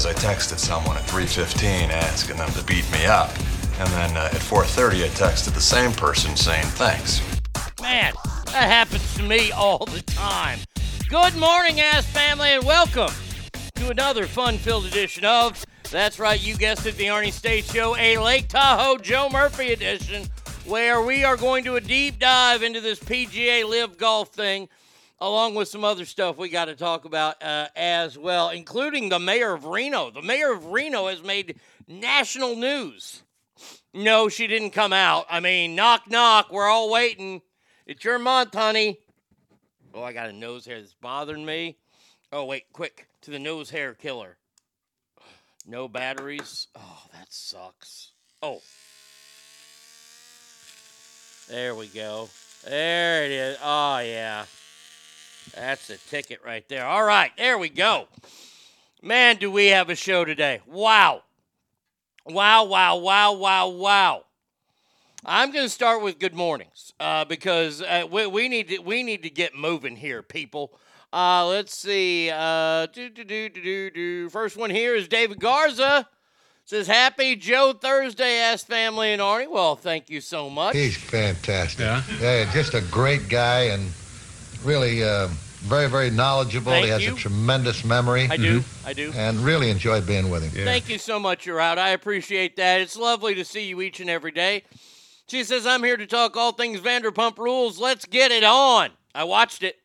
says I texted someone at 3:15 asking them to beat me up, and then uh, at 4:30 I texted the same person saying thanks. Man, that happens to me all the time. Good morning, ass family, and welcome to another fun-filled edition of That's right, you guessed it, the Arnie State Show, a Lake Tahoe Joe Murphy edition, where we are going to a deep dive into this PGA LIV Golf thing, along with some other stuff we got to talk about uh, as well, including the mayor of Reno. The mayor of Reno has made national news. No, she didn't come out. I mean, knock, knock. We're all waiting. It's your month, honey. Oh, I got a nose hair that's bothering me. Oh, wait, quick to the nose hair killer. No batteries. Oh, that sucks. Oh. There we go. There it is. Oh, yeah. That's a ticket right there. All right, there we go. Man, do we have a show today. Wow. Wow, wow, wow, wow, wow. I'm going to start with good mornings uh, because uh, we, we need to we need to get moving here, people. Uh, let's see. Uh, do, do, do, do, do, do. First one here is David Garza. Says happy Joe Thursday, ass family and Arnie. Well, thank you so much. He's fantastic. Yeah? just a great guy and really uh, very, very knowledgeable. Thank he has you. a tremendous memory. I do. Mm-hmm. I do. And really enjoyed being with him. Thank you so much, you're out. I appreciate that. It's lovely to see you each and every day. She says, I'm here to talk all things Vanderpump Rules. Let's get it on. I watched it.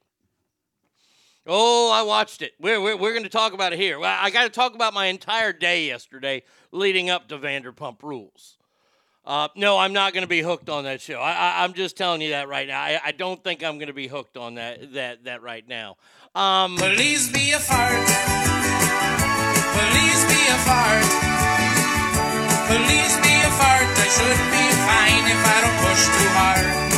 Oh, I watched it. We're, we're, we're going to talk about it here. Well, I got to talk about my entire day yesterday leading up to Vanderpump Rules. Uh, no, I'm not going to be hooked on that show. I, I, I'm just telling you that right now. I, I don't think I'm going to be hooked on that that that right now. Um, Please be a fart. Please be a fart. Please be a fart. I should be fine if I don't push too hard.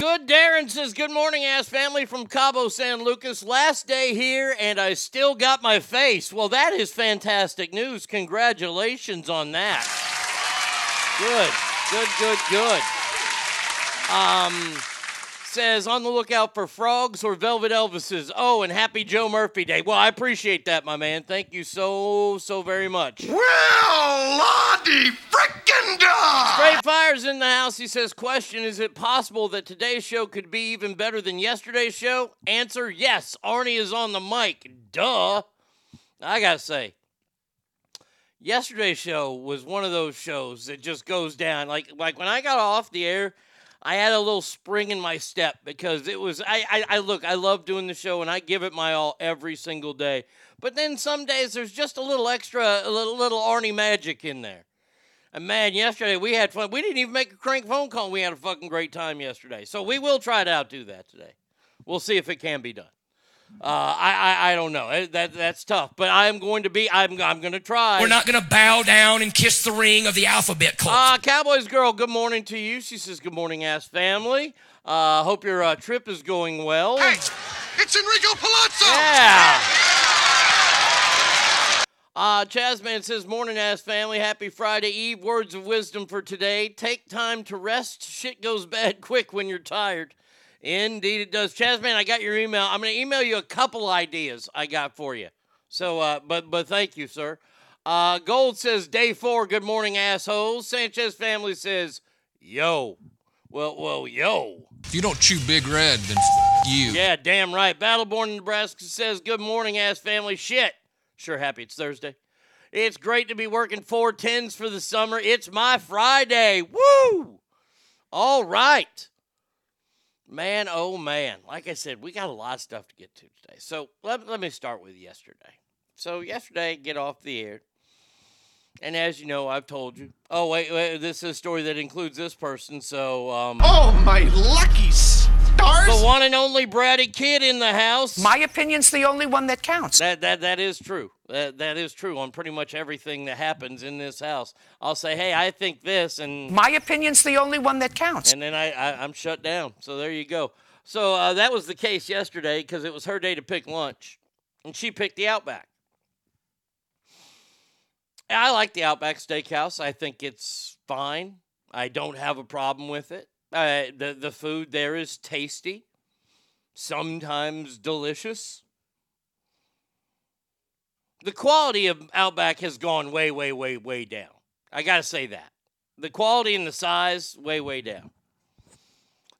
Good Darren says, Good morning, ass family from Cabo San Lucas. Last day here, and I still got my face. Well, that is fantastic news. Congratulations on that. Good, good, good, good. Um, says, On the lookout for frogs or Velvet Elvises. Oh, and happy Joe Murphy Day. Well, I appreciate that, my man. Thank you so, so very much. Well, Lottie frickin' dog! Straight Fire's in the house. He says, Question Is it possible that today's show could be even better than yesterday's show? Answer Yes. Arnie is on the mic. Duh. I gotta say, yesterday's show was one of those shows that just goes down. Like, like when I got off the air, I had a little spring in my step because it was. I, I, I look. I love doing the show and I give it my all every single day. But then some days there's just a little extra, a little, little Arnie magic in there. And man, yesterday we had fun. We didn't even make a crank phone call. We had a fucking great time yesterday. So we will try to outdo that today. We'll see if it can be done. Uh, I, I I don't know. Eh, That that's tough. But I'm going to be. I'm I'm going to try. We're not going to bow down and kiss the ring of the alphabet club. Uh, Cowboys girl, good morning to you. She says, Good morning, ass family. Uh, hope your uh, trip is going well. Hey, it's Enrico Palazzo! Yeah. Uh, Chazman says, Morning, ass family. Happy Friday Eve. Words of wisdom for today. Take time to rest. Shit goes bad quick when you're tired. Indeed, it does. Chazman, I got your email. I'm going to email you a couple ideas I got for you. So, uh, but but thank you, sir. Uh, Gold says, Day four. Good morning, assholes. Sanchez family says, Yo. Well, well, yo. If you don't chew Big Red, then f- you. Yeah, damn right. Battleborn in Nebraska says, Good morning, ass family. Shit. Sure happy it's Thursday. It's great to be working four tens for the summer. It's my Friday. Woo! All right. Man, oh man. Like I said, we got a lot of stuff to get to today. So let, let me start with yesterday. So yesterday, get off the air. And as you know, I've told you. Oh, wait, wait this is a story that includes this person. So, um. Oh, my lucky stars! The one and only bratty kid in the house. My opinion's the only one that counts. That that that is true. That that is true on pretty much everything that happens in this house. I'll say, hey, I think this, and My opinion's the only one that counts. and then I, I I'm shut down. So there you go. So uh, that was the case yesterday because it was her day to pick lunch, and she picked the Outback. I like the Outback Steakhouse. I think it's fine. I don't have a problem with it. Uh, the the food there is tasty, sometimes delicious. The quality of Outback has gone way, way, way, way down. I gotta say that. The quality and the size, way, way down.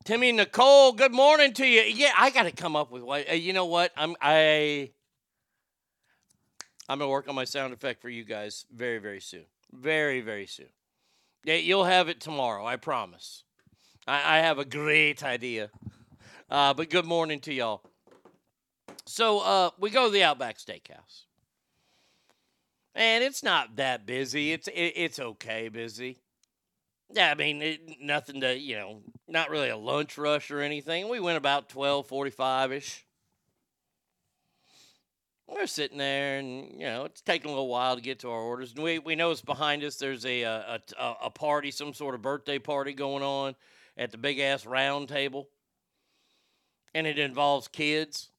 Timmy Nicole, good morning to you. Yeah, I gotta come up with what. Uh, you know what? I'm I. I'm gonna work on my sound effect for you guys very, very soon. Very, very soon. Yeah, you'll have it tomorrow. I promise. I, I have a great idea. Uh, but good morning to y'all. So uh, we go to the Outback Steakhouse, and it's not that busy. It's it, it's okay busy. Yeah, I mean it, nothing to you know, not really a lunch rush or anything. We went about twelve forty-five ish. We're sitting there, and you know it's taking a little while to get to our orders. And we we know it's behind us. There's a a, a, a party, some sort of birthday party going on at the big ass round table, and it involves kids.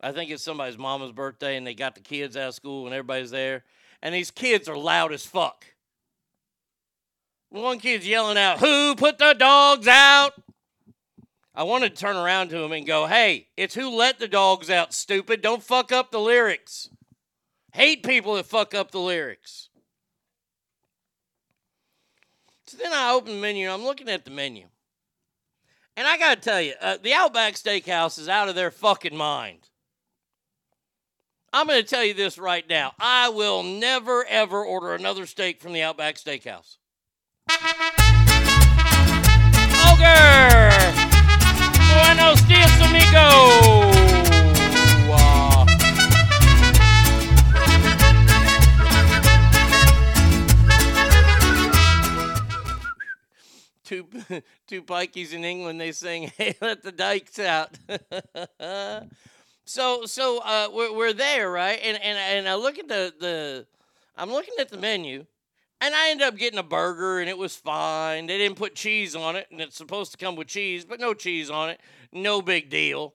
I think it's somebody's mama's birthday, and they got the kids out of school, and everybody's there. And these kids are loud as fuck. One kid's yelling out, "Who put the dogs out?" I wanted to turn around to him and go, "Hey, it's who let the dogs out, stupid. Don't fuck up the lyrics. Hate people that fuck up the lyrics." So then I open the menu I'm looking at the menu. And I got to tell you, uh, the Outback Steakhouse is out of their fucking mind. I'm going to tell you this right now. I will never, ever order another steak from the Outback Steakhouse. Ogre! Buenos dias, amigo! Two, pikeys in England, they sing, "Hey, let the dykes out." so, so uh, we're, we're there, right? And and and I look at the the, I'm looking at the menu, and I ended up getting a burger, and it was fine. They didn't put cheese on it, and it's supposed to come with cheese, but no cheese on it. No big deal.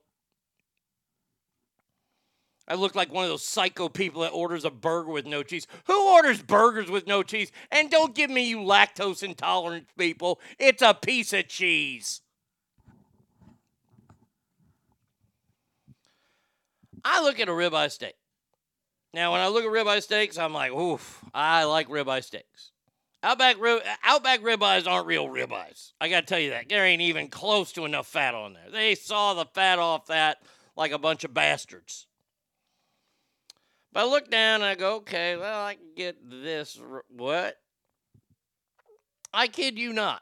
I look like one of those psycho people that orders a burger with no cheese. Who orders burgers with no cheese? And don't give me you lactose intolerant people. It's a piece of cheese. I look at a ribeye steak. Now, when I look at ribeye steaks, I'm like, oof, I like ribeye steaks. Outback, rib- Outback ribeyes aren't real ribeyes. I got to tell you that. There ain't even close to enough fat on there. They saw the fat off that like a bunch of bastards. I look down and I go, okay, well, I can get this. What? I kid you not.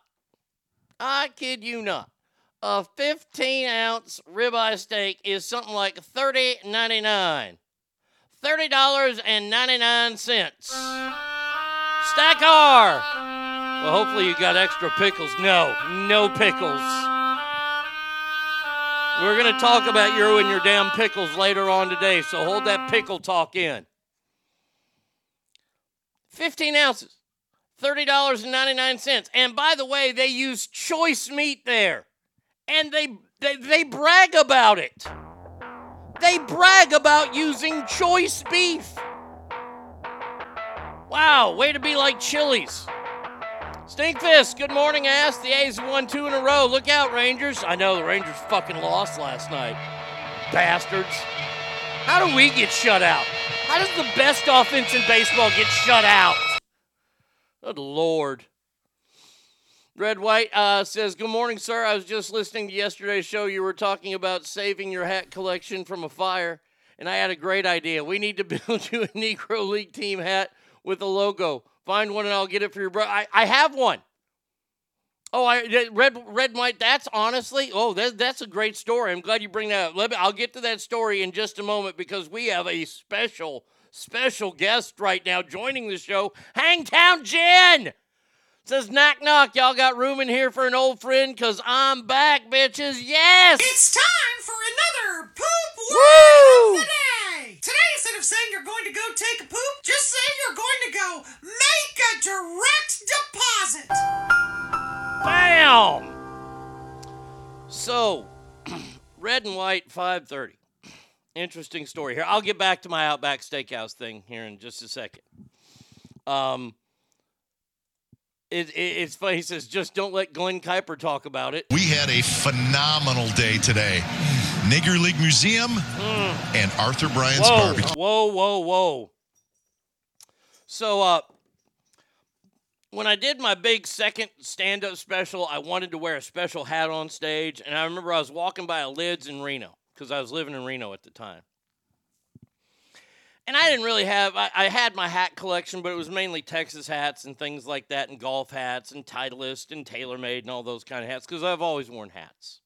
I kid you not. A 15 ounce ribeye steak is something like $30.99. $30.99. Stack R. Well, hopefully you got extra pickles. No, no pickles. We're going to talk about you and your damn pickles later on today, so hold that pickle talk in. 15 ounces, $30.99. And by the way, they use choice meat there. And they, they, they brag about it. They brag about using choice beef. Wow, way to be like Chili's. Stinkfist, good morning, ass. The A's won two in a row. Look out, Rangers. I know the Rangers fucking lost last night. Bastards. How do we get shut out? How does the best offense in baseball get shut out? Good Lord. Red White uh, says, Good morning, sir. I was just listening to yesterday's show. You were talking about saving your hat collection from a fire, and I had a great idea. We need to build you a Negro League team hat with a logo. Find one and I'll get it for your brother. I, I have one. Oh, I red red white. That's honestly. Oh, that, that's a great story. I'm glad you bring that up. Let me, I'll get to that story in just a moment because we have a special special guest right now joining the show. Hangtown Jen says knock knock. Y'all got room in here for an old friend? Cause I'm back, bitches. Yes. It's time for another poop Woo! word of the day. Today, instead of saying you're going to go take a poop, just say you're going to go make a direct deposit. Bam! So, red and white 530. Interesting story here. I'll get back to my Outback Steakhouse thing here in just a second. Um, it, it, it's funny. He says, just don't let Glen Kuiper talk about it. We had a phenomenal day today. Nigger League Museum and Arthur Bryant's Mm. Whoa, Barbecue. whoa, whoa, whoa. So, uh, when I did my big second stand up special, I wanted to wear a special hat on stage. And I remember I was walking by a Lids in Reno because I was living in Reno at the time. And I didn't really have, I, I had my hat collection, but it was mainly Texas hats and things like that, and golf hats and Titleist and TaylorMade and all those kind of hats because I've always worn hats.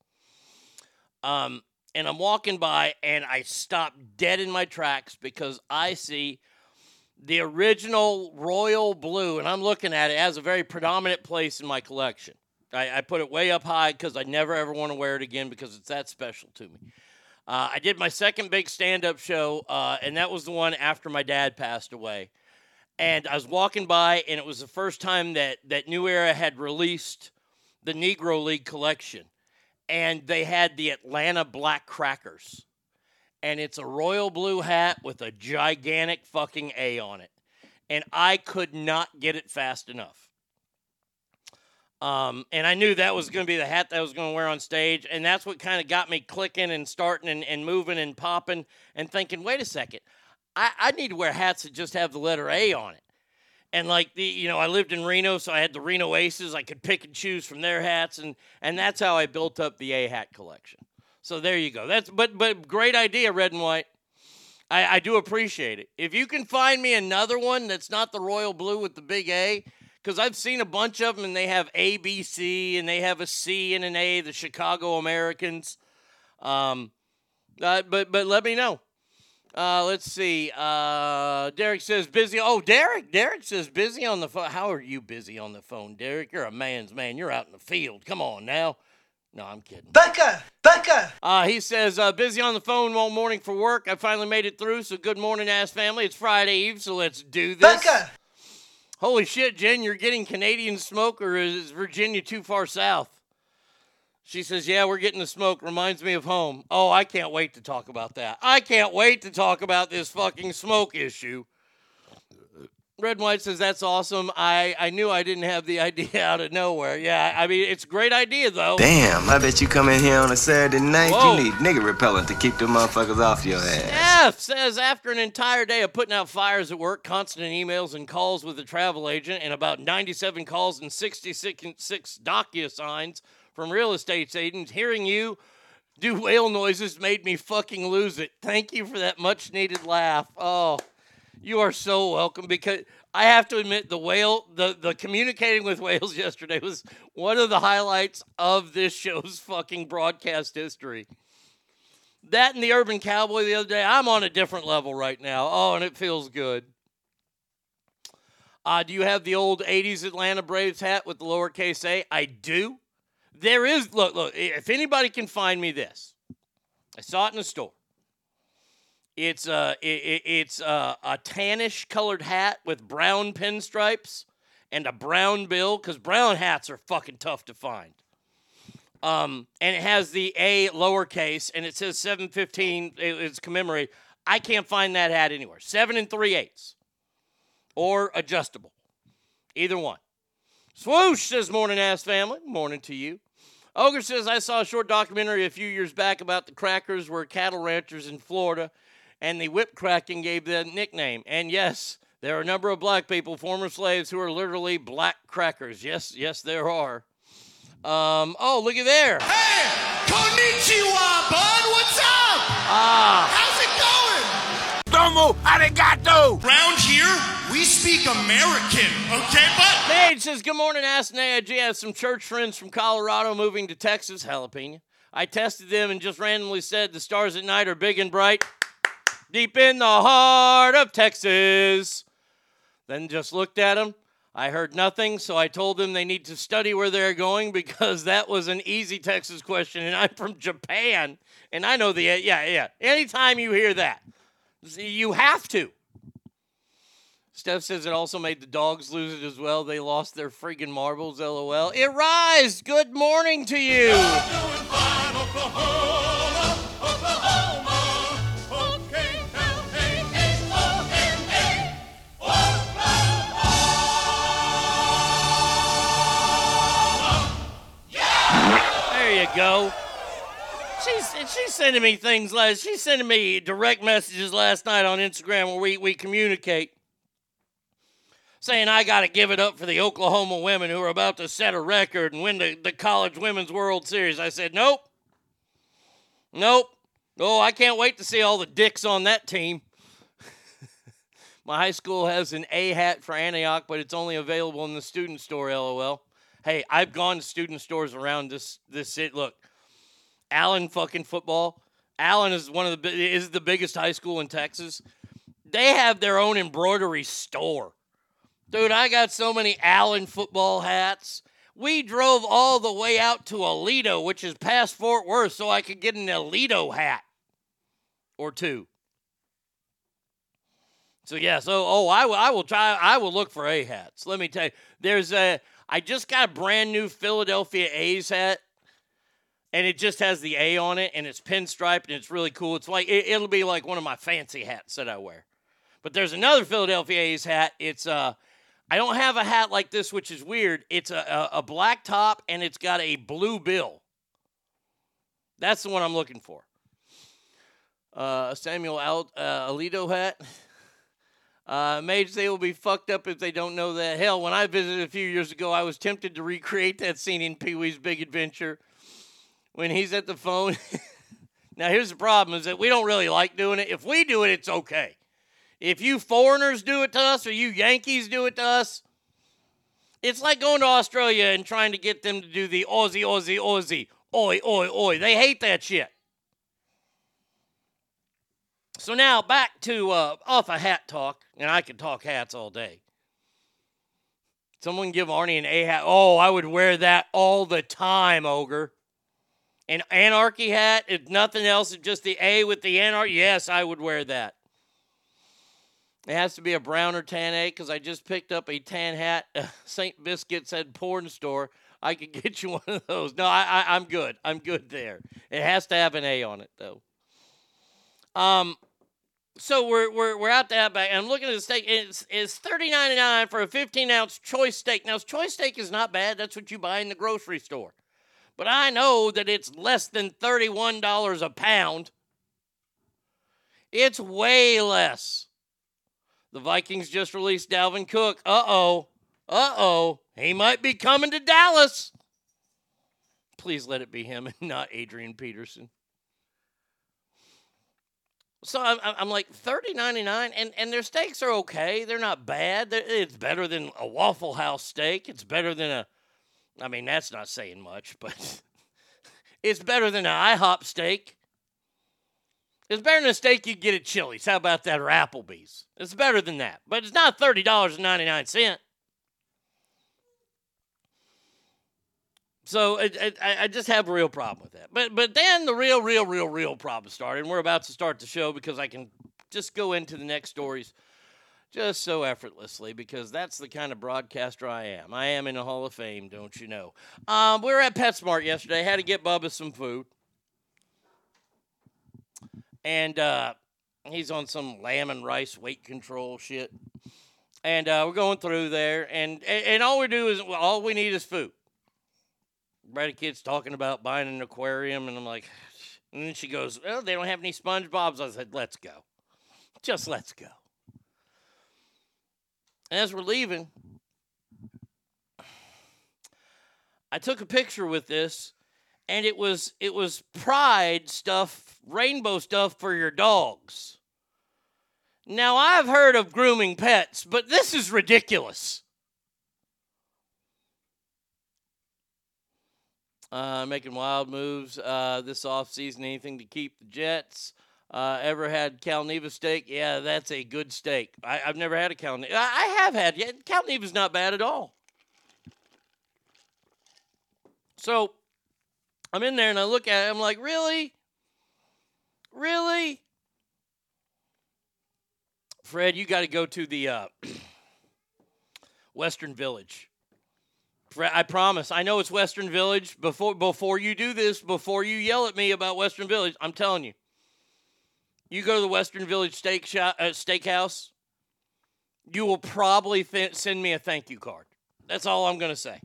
Um, and I'm walking by and I stop dead in my tracks because I see the original royal blue, and I'm looking at it as a very predominant place in my collection. I, I put it way up high because I never ever want to wear it again because it's that special to me. Uh, I did my second big stand up show, uh, and that was the one after my dad passed away. And I was walking by, and it was the first time that, that New Era had released the Negro League collection. And they had the Atlanta Black Crackers and it's a royal blue hat with a gigantic fucking A on it. And I could not get it fast enough. Um, and I knew that was going to be the hat that I was going to wear on stage. And that's what kind of got me clicking and starting and, and moving and popping and thinking, wait a second, I, I need to wear hats that just have the letter A on it. And like the, you know, I lived in Reno, so I had the Reno Aces. I could pick and choose from their hats, and and that's how I built up the A hat collection. So there you go. That's but but great idea, red and white. I, I do appreciate it. If you can find me another one that's not the royal blue with the big A, because I've seen a bunch of them and they have A, B, C, and they have a C and an A. The Chicago Americans. Um, uh, but but let me know. Uh, let's see. Uh, Derek says busy. Oh, Derek. Derek says busy on the phone. How are you busy on the phone, Derek? You're a man's man. You're out in the field. Come on now. No, I'm kidding. Becca! Becca! Uh, he says, uh, busy on the phone all morning for work. I finally made it through, so good morning, ass family. It's Friday Eve, so let's do this. Becca! Holy shit, Jen, you're getting Canadian smoke, or is Virginia too far south? She says, Yeah, we're getting the smoke. Reminds me of home. Oh, I can't wait to talk about that. I can't wait to talk about this fucking smoke issue. Red and White says, That's awesome. I, I knew I didn't have the idea out of nowhere. Yeah, I mean, it's a great idea, though. Damn, I bet you come in here on a Saturday night, Whoa. you need nigga repellent to keep them motherfuckers off your ass. F says after an entire day of putting out fires at work, constant emails and calls with the travel agent, and about 97 calls and 66 six DocuSigns from real estate agents, hearing you do whale noises made me fucking lose it. Thank you for that much needed laugh. Oh, you are so welcome because I have to admit the whale the the communicating with whales yesterday was one of the highlights of this show's fucking broadcast history. That and the Urban Cowboy the other day, I'm on a different level right now. Oh, and it feels good. Uh, do you have the old 80s Atlanta Braves hat with the lowercase a? I do. There is, look, look, if anybody can find me this, I saw it in the store. It's, a, it, it- it's uh, a tannish colored hat with brown pinstripes and a brown bill, because brown hats are fucking tough to find. Um, and it has the A lowercase, and it says 715. It's commemorate. I can't find that hat anywhere. Seven and three eighths, or adjustable, either one. Swoosh says, "Morning, ass family. Morning to you." Ogre says, "I saw a short documentary a few years back about the crackers were cattle ranchers in Florida, and the whip cracking gave them the nickname. And yes, there are a number of black people, former slaves, who are literally black crackers. Yes, yes, there are." Um, oh, look at there. Konnichiwa, bud. What's up? Ah. How's it going? Domo arigato. Round here, we speak American, okay, bud? Mage says, Good morning, Ask Naj. I have some church friends from Colorado moving to Texas, jalapeno. I tested them and just randomly said the stars at night are big and bright, deep in the heart of Texas. Then just looked at them. I heard nothing, so I told them they need to study where they're going because that was an easy Texas question, and I'm from Japan, and I know the yeah yeah. Anytime you hear that, you have to. Steph says it also made the dogs lose it as well. They lost their friggin' marbles, lol. It rise. Good morning to you She's sending me things last. She's sending me direct messages last night on Instagram where we we communicate, saying I got to give it up for the Oklahoma women who are about to set a record and win the, the College Women's World Series. I said nope, nope. Oh, I can't wait to see all the dicks on that team. My high school has an A hat for Antioch, but it's only available in the student store. LOL. Hey, I've gone to student stores around this this city. Look, Allen fucking football. Allen is one of the is the biggest high school in Texas. They have their own embroidery store. Dude, I got so many Allen football hats. We drove all the way out to Aledo, which is past Fort Worth, so I could get an Aledo hat or two. So yeah, so oh, I will, I will try. I will look for A hats. Let me tell you, there's a. I just got a brand new Philadelphia A's hat, and it just has the A on it, and it's pinstriped, and it's really cool. It's like it, it'll be like one of my fancy hats that I wear. But there's another Philadelphia A's hat. It's uh, I don't have a hat like this, which is weird. It's a, a, a black top, and it's got a blue bill. That's the one I'm looking for. Uh, Samuel Al- uh, Alito hat. Uh, Mage, they will be fucked up if they don't know that. Hell, when I visited a few years ago, I was tempted to recreate that scene in Pee Wee's Big Adventure when he's at the phone. now, here's the problem: is that we don't really like doing it. If we do it, it's okay. If you foreigners do it to us, or you Yankees do it to us, it's like going to Australia and trying to get them to do the Aussie, Aussie, Aussie, oi, oi, oi. They hate that shit. So now back to uh, off a hat talk, and I could talk hats all day. Someone give Arnie an A hat. Oh, I would wear that all the time, ogre. An anarchy hat, if nothing else, just the A with the anarchy. Yes, I would wear that. It has to be a brown or tan A because I just picked up a tan hat. St. Biscuit said porn store. I could get you one of those. No, I, I, I'm good. I'm good there. It has to have an A on it though. Um, so we're we're we're out the outback, and I'm looking at the steak. It's it's thirty ninety nine for a fifteen ounce choice steak. Now, choice steak is not bad. That's what you buy in the grocery store. But I know that it's less than thirty one dollars a pound. It's way less. The Vikings just released Dalvin Cook. Uh oh. Uh oh. He might be coming to Dallas. Please let it be him and not Adrian Peterson. So I'm, I'm like thirty ninety nine, and and their steaks are okay. They're not bad. It's better than a Waffle House steak. It's better than a, I mean that's not saying much, but it's better than an IHOP steak. It's better than a steak you get at Chili's. How about that or Applebee's? It's better than that, but it's not thirty dollars and ninety nine cent. So I I just have a real problem with that. But but then the real, real, real, real problem started, and we're about to start the show because I can just go into the next stories just so effortlessly because that's the kind of broadcaster I am. I am in the Hall of Fame, don't you know? Um, we were at PetSmart yesterday. Had to get Bubba some food, and uh, he's on some lamb and rice weight control shit. And uh, we're going through there, and and, all we do is all we need is food. Brady kid's talking about buying an aquarium, and I'm like, and then she goes, "Well, they don't have any SpongeBob's." I said, "Let's go, just let's go." As we're leaving, I took a picture with this, and it was it was Pride stuff, rainbow stuff for your dogs. Now I've heard of grooming pets, but this is ridiculous. Uh, making wild moves uh, this offseason. Anything to keep the Jets. Uh, ever had Cal Neva steak? Yeah, that's a good steak. I, have never had a Cal Neva. I, I have had. Yeah, Cal Neva's not bad at all. So I'm in there and I look at it. I'm like, really? Really? Fred, you got to go to the uh, Western Village. Fred, I promise. I know it's Western Village. Before before you do this, before you yell at me about Western Village, I'm telling you. You go to the Western Village Steak uh, Steakhouse. You will probably th- send me a thank you card. That's all I'm going to say.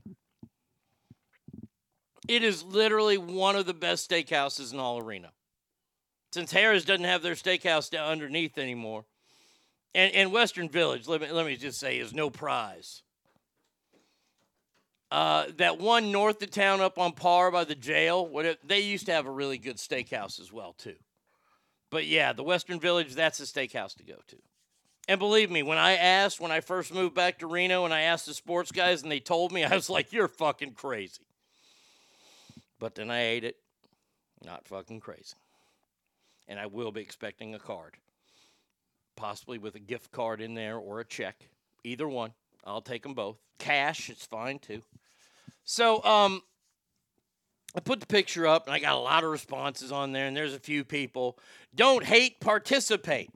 It is literally one of the best steakhouses in all arena. Since Harrah's doesn't have their steakhouse down underneath anymore, and, and Western Village, let me, let me just say, is no prize. Uh, that one north of town up on Parr by the jail, what they used to have a really good steakhouse as well too. But yeah, the Western Village, that's a steakhouse to go to. And believe me, when I asked when I first moved back to Reno and I asked the sports guys and they told me, I was like, "You're fucking crazy." But then I ate it. Not fucking crazy. And I will be expecting a card. Possibly with a gift card in there or a check. Either one. I'll take them both. Cash, it's fine too. So, um, I put the picture up and I got a lot of responses on there, and there's a few people. Don't hate, participate.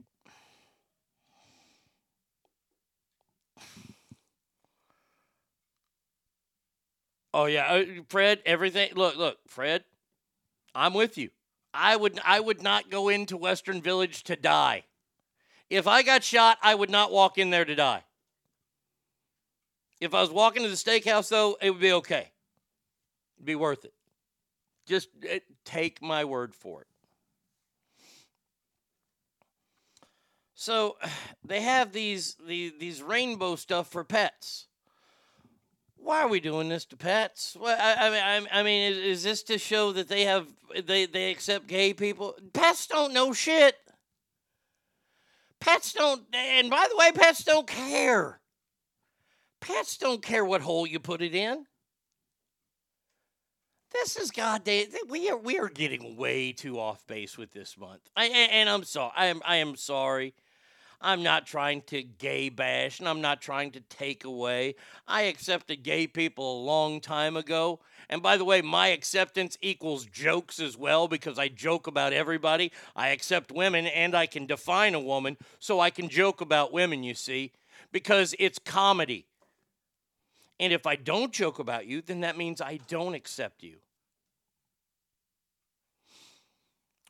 Oh yeah, uh, Fred. Everything. Look, look, Fred. I'm with you. I would, I would not go into Western Village to die. If I got shot, I would not walk in there to die. If I was walking to the steakhouse, though, it would be okay. It'd be worth it. Just it, take my word for it. So they have these, these these rainbow stuff for pets. Why are we doing this to pets? Well, I, I, I mean, is, is this to show that they have they they accept gay people? Pets don't know shit. Pets don't, and by the way, pets don't care. Pets don't care what hole you put it in. This is goddamn. We are we are getting way too off base with this month. I and, I'm sorry. I am I am sorry. I'm not trying to gay bash and I'm not trying to take away. I accepted gay people a long time ago. And by the way, my acceptance equals jokes as well because I joke about everybody. I accept women and I can define a woman, so I can joke about women, you see, because it's comedy. And if I don't joke about you, then that means I don't accept you.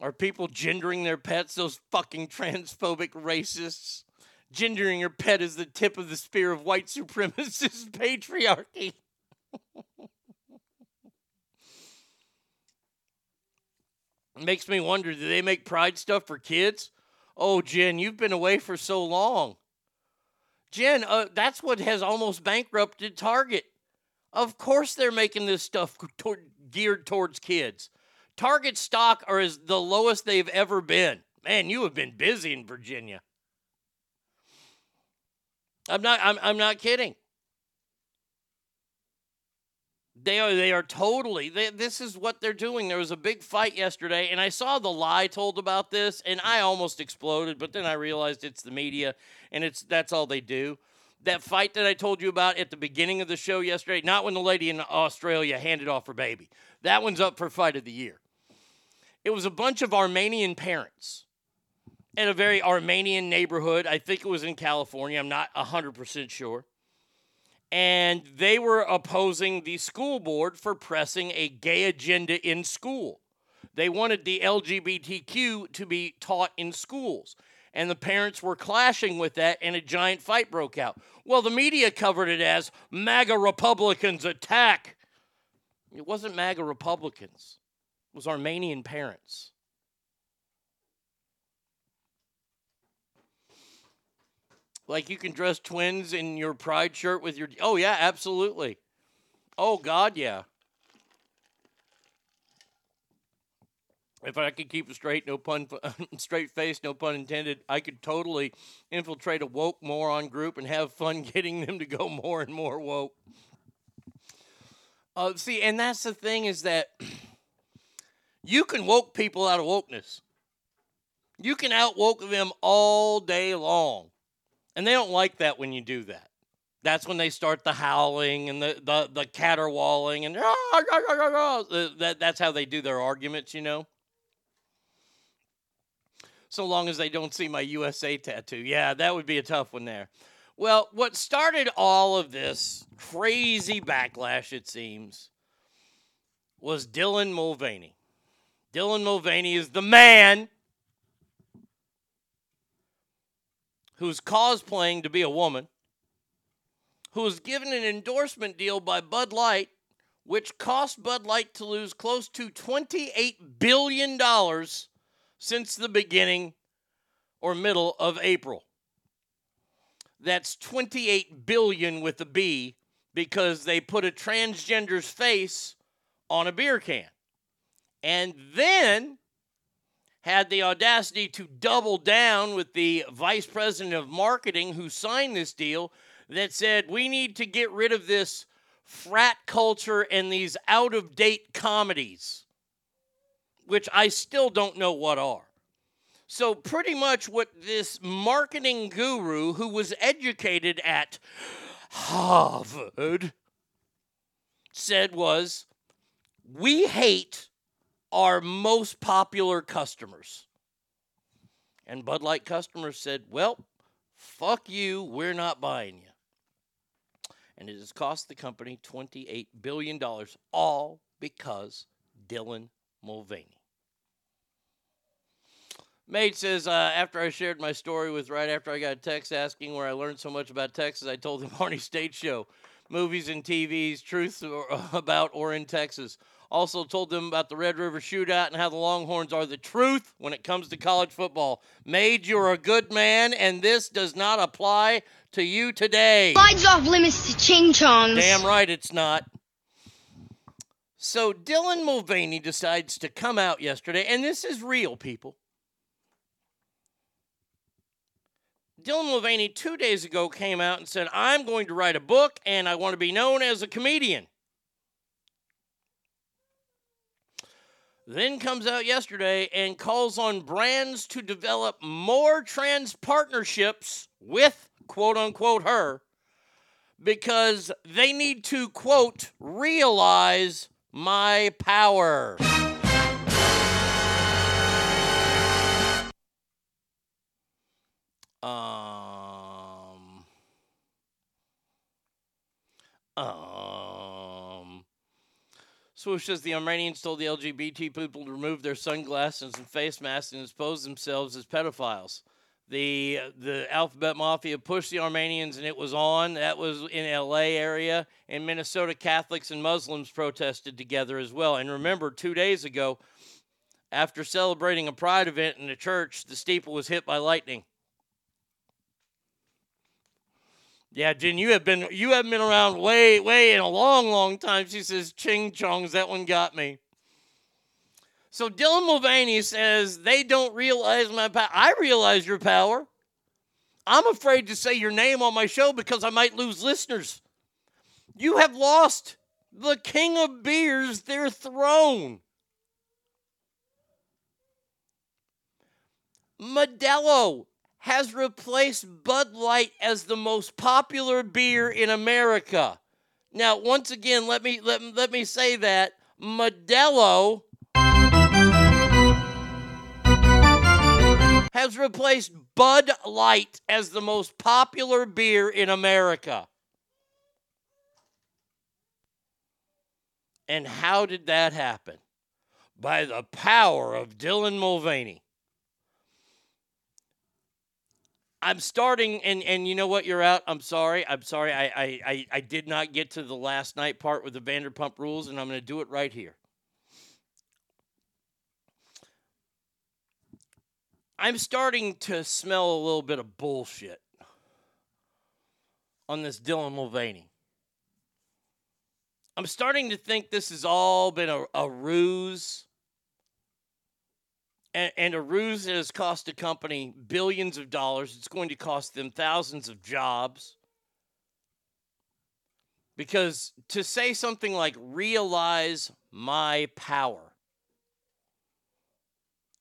Are people gendering their pets, those fucking transphobic racists? Gendering your pet is the tip of the spear of white supremacist patriarchy. Makes me wonder do they make pride stuff for kids? Oh, Jen, you've been away for so long. Jen, uh, that's what has almost bankrupted Target. Of course, they're making this stuff geared towards kids. Target stock are as the lowest they've ever been. Man, you have been busy in Virginia. I'm not. I'm, I'm not kidding. They are. They are totally. They, this is what they're doing. There was a big fight yesterday, and I saw the lie told about this, and I almost exploded. But then I realized it's the media, and it's that's all they do. That fight that I told you about at the beginning of the show yesterday, not when the lady in Australia handed off her baby. That one's up for fight of the year. It was a bunch of Armenian parents in a very Armenian neighborhood. I think it was in California. I'm not 100% sure. And they were opposing the school board for pressing a gay agenda in school. They wanted the LGBTQ to be taught in schools. And the parents were clashing with that, and a giant fight broke out. Well, the media covered it as MAGA Republicans attack. It wasn't MAGA Republicans, it was Armenian parents. Like you can dress twins in your pride shirt with your. Oh, yeah, absolutely. Oh, God, yeah. If I could keep a straight, no pun, straight face, no pun intended, I could totally infiltrate a woke moron group and have fun getting them to go more and more woke. Uh, see, and that's the thing is that you can woke people out of wokeness. You can out woke them all day long. And they don't like that when you do that. That's when they start the howling and the, the, the caterwauling and ah, ah, ah, that, that's how they do their arguments, you know? So long as they don't see my USA tattoo. Yeah, that would be a tough one there. Well, what started all of this crazy backlash, it seems, was Dylan Mulvaney. Dylan Mulvaney is the man who's cosplaying to be a woman, who was given an endorsement deal by Bud Light, which cost Bud Light to lose close to $28 billion since the beginning or middle of April. That's 28 billion with a B because they put a transgender's face on a beer can. And then had the audacity to double down with the vice president of marketing who signed this deal that said we need to get rid of this frat culture and these out of date comedies, which I still don't know what are. So, pretty much what this marketing guru who was educated at Harvard said was we hate our most popular customers. And Bud Light customers said, well, fuck you, we're not buying you. And it has cost the company $28 billion, all because Dylan Mulvaney. Mate says, uh, after I shared my story with right after I got a text asking where I learned so much about Texas, I told him Arnie State Show, movies and TVs, truths about or in Texas. Also told them about the Red River Shootout and how the Longhorns are the truth when it comes to college football. Made you're a good man, and this does not apply to you today. Slides off limits to ching chongs. Damn right it's not. So Dylan Mulvaney decides to come out yesterday, and this is real, people. Dylan Mulvaney two days ago came out and said, I'm going to write a book and I want to be known as a comedian. Then comes out yesterday and calls on brands to develop more trans partnerships with quote unquote her because they need to quote realize my power. Um. Um. Swoosh says the Armenians told the LGBT people to remove their sunglasses and face masks and expose themselves as pedophiles. The the Alphabet Mafia pushed the Armenians and it was on. That was in LA area. And Minnesota Catholics and Muslims protested together as well. And remember, two days ago, after celebrating a pride event in the church, the steeple was hit by lightning. Yeah, Jen, you have been you have been around way, way in a long, long time. She says, "Ching chongs." That one got me. So Dylan Mulvaney says they don't realize my power. I realize your power. I'm afraid to say your name on my show because I might lose listeners. You have lost the king of beers their throne. Modelo has replaced Bud Light as the most popular beer in America. Now, once again, let me let, let me say that Modelo has replaced Bud Light as the most popular beer in America. And how did that happen? By the power of Dylan Mulvaney. I'm starting, and and you know what? You're out. I'm sorry. I'm sorry. I I I, I did not get to the last night part with the Vanderpump Rules, and I'm going to do it right here. I'm starting to smell a little bit of bullshit on this Dylan Mulvaney. I'm starting to think this has all been a, a ruse and, and a ruse that has cost a company billions of dollars. It's going to cost them thousands of jobs. Because to say something like realize my power,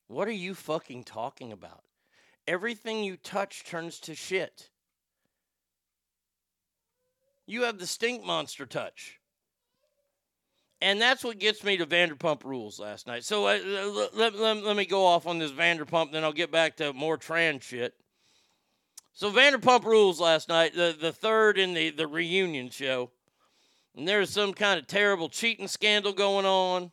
what are you fucking talking about? Everything you touch turns to shit. You have the stink monster touch. And that's what gets me to Vanderpump Rules last night. So uh, let, let, let me go off on this Vanderpump, then I'll get back to more trans shit. So Vanderpump Rules last night, the, the third in the, the reunion show. And there's some kind of terrible cheating scandal going on.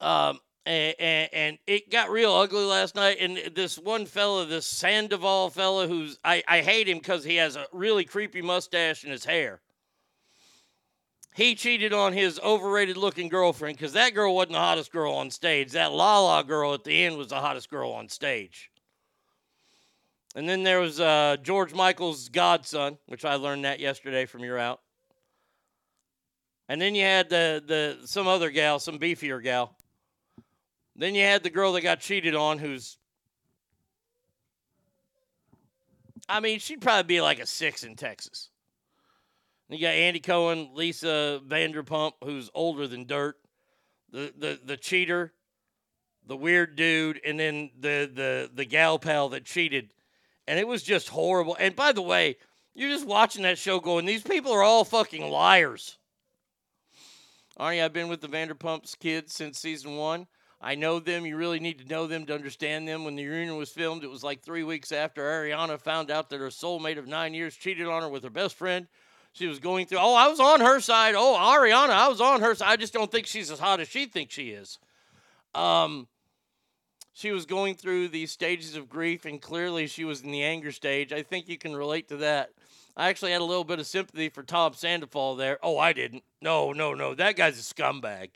Um, and, and, and, it got real ugly last night. And this one fella, this Sandoval fella, who's I, I hate him because he has a really creepy mustache in his hair he cheated on his overrated looking girlfriend because that girl wasn't the hottest girl on stage. That Lala girl at the end was the hottest girl on stage. And then there was uh, George Michael's godson, which I learned that yesterday from your out. And then you had the, the some other gal, some beefier gal. Then you had the girl that got cheated on, who's I mean, she'd probably be like a six in Texas. You got Andy Cohen, Lisa Vanderpump, who's older than dirt, the the the cheater, the weird dude, and then the the the gal pal that cheated, and it was just horrible. And by the way, you're just watching that show going, these people are all fucking liars. Arnie, I've been with the Vanderpumps kids since season one. I know them. You really need to know them to understand them. When the reunion was filmed, it was like three weeks after Ariana found out that her soulmate of nine years cheated on her with her best friend she was going through. Oh, I was on her side. Oh, Ariana, I was on her side. I just don't think she's as hot as she thinks she is. Um, she was going through these stages of grief, and clearly she was in the anger stage. I think you can relate to that. I actually had a little bit of sympathy for Tom Sandoval there. Oh, I didn't. No, no, no. That guy's a scumbag.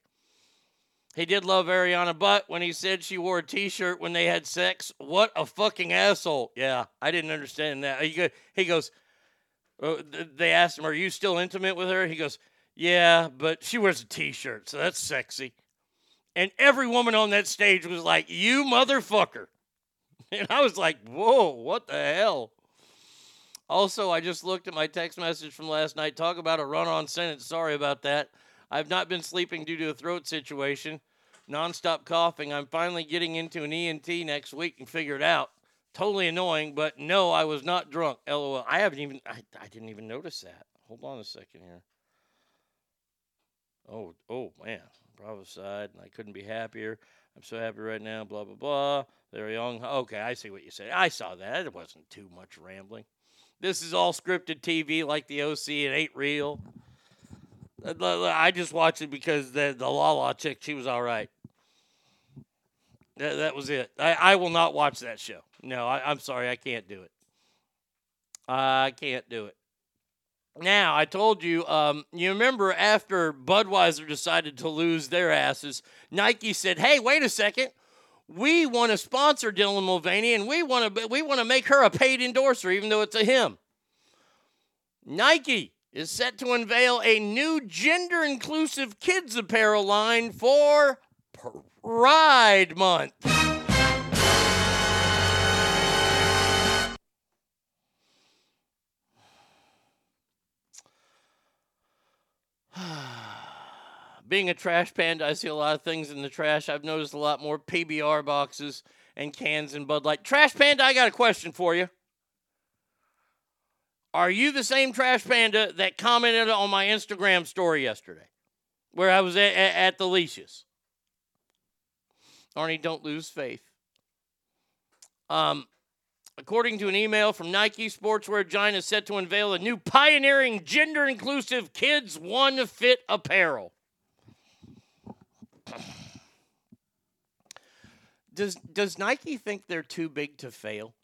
He did love Ariana, but when he said she wore a T-shirt when they had sex, what a fucking asshole! Yeah, I didn't understand that. He goes, Oh, they asked him, Are you still intimate with her? He goes, Yeah, but she wears a t shirt, so that's sexy. And every woman on that stage was like, You motherfucker. And I was like, Whoa, what the hell? Also, I just looked at my text message from last night. Talk about a run on sentence. Sorry about that. I've not been sleeping due to a throat situation, nonstop coughing. I'm finally getting into an ENT next week and figure it out. Totally annoying, but no, I was not drunk. LOL. I haven't even, I, I didn't even notice that. Hold on a second here. Oh, oh man, Bravo side, and I couldn't be happier. I'm so happy right now. Blah blah blah. They're young. Okay, I see what you said. I saw that. It wasn't too much rambling. This is all scripted TV, like the OC. It ain't real. Uh, I just watched it because the the La La chick, she was all right. That, that was it. I, I will not watch that show. No, I, I'm sorry, I can't do it. I can't do it. Now, I told you, um, you remember after Budweiser decided to lose their asses, Nike said, "Hey, wait a second, we want to sponsor Dylan Mulvaney, and we want to we want to make her a paid endorser, even though it's a him." Nike is set to unveil a new gender inclusive kids apparel line for Pride Month. Being a trash panda, I see a lot of things in the trash. I've noticed a lot more PBR boxes and cans and Bud Light. Trash panda, I got a question for you. Are you the same trash panda that commented on my Instagram story yesterday where I was at, at, at the leashes? Arnie, don't lose faith. Um, according to an email from Nike, Sportswear Giant is set to unveil a new pioneering gender inclusive Kids One Fit apparel. Does does Nike think they're too big to fail?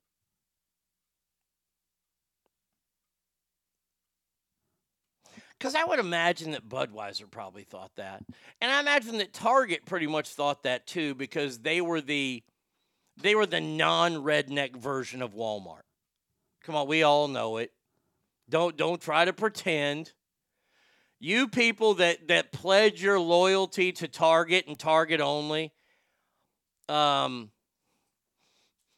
Because I would imagine that Budweiser probably thought that. And I imagine that Target pretty much thought that too because they were the they were the non-redneck version of Walmart. Come on, we all know it. Don't don't try to pretend. You people that that pledge your loyalty to Target and Target only. Um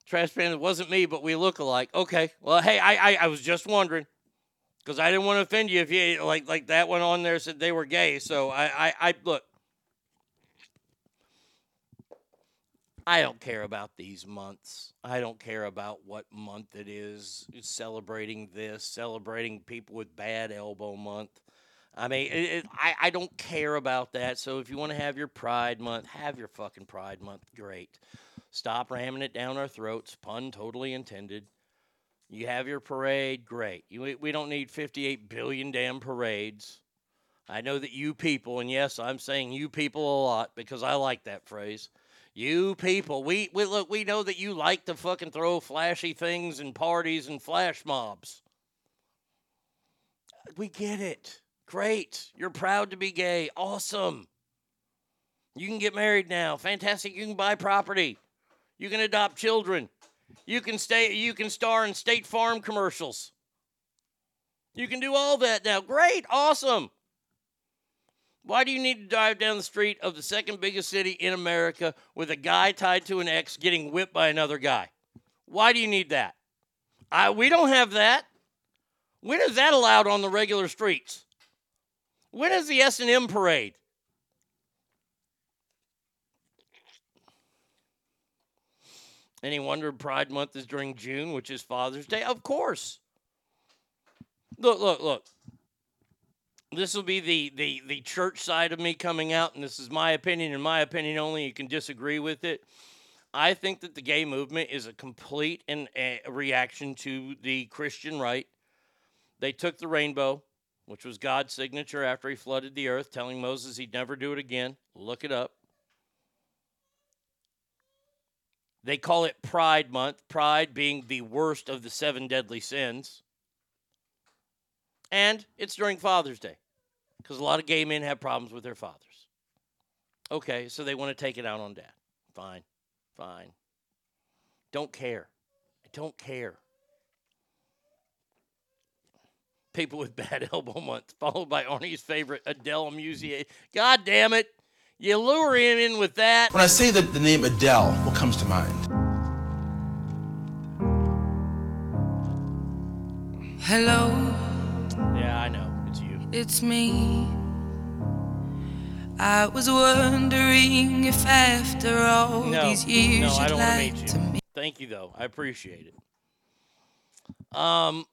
Trash wasn't me, but we look alike. Okay. Well, hey, I I, I was just wondering because I didn't want to offend you if you like like that one on there said they were gay. So I I, I look. I don't care about these months. I don't care about what month it is. Celebrating this, celebrating people with bad elbow month. I mean, it, it, I, I don't care about that. So if you want to have your Pride Month, have your fucking Pride Month. Great. Stop ramming it down our throats. Pun totally intended. You have your parade, great. You, we don't need 58 billion damn parades. I know that you people, and yes, I'm saying you people a lot because I like that phrase. You people, we, we look, we know that you like to fucking throw flashy things and parties and flash mobs. We get it. Great. You're proud to be gay. Awesome. You can get married now. Fantastic. You can buy property. You can adopt children. You can stay you can star in State Farm commercials. You can do all that now. Great, awesome. Why do you need to drive down the street of the second biggest city in America with a guy tied to an ex getting whipped by another guy? Why do you need that? I, we don't have that. When is that allowed on the regular streets? When is the S&M parade? Any wonder Pride Month is during June, which is Father's Day? Of course. Look, look, look. This will be the, the, the church side of me coming out, and this is my opinion, and my opinion only. You can disagree with it. I think that the gay movement is a complete and a reaction to the Christian right. They took the rainbow, which was God's signature after he flooded the earth, telling Moses he'd never do it again. Look it up. They call it Pride Month, pride being the worst of the seven deadly sins. And it's during Father's Day because a lot of gay men have problems with their fathers. Okay, so they want to take it out on dad. Fine, fine. Don't care. I don't care. People with bad elbow month, followed by Arnie's favorite, Adele Musier. God damn it. You lure him in with that. When I say the, the name Adele, what comes to mind? Hello, Yeah, I know. It's you. it's me. I was wondering if after all No, these years no, I you'd don't want to like meet to you. Thank you, though. I appreciate it. Um,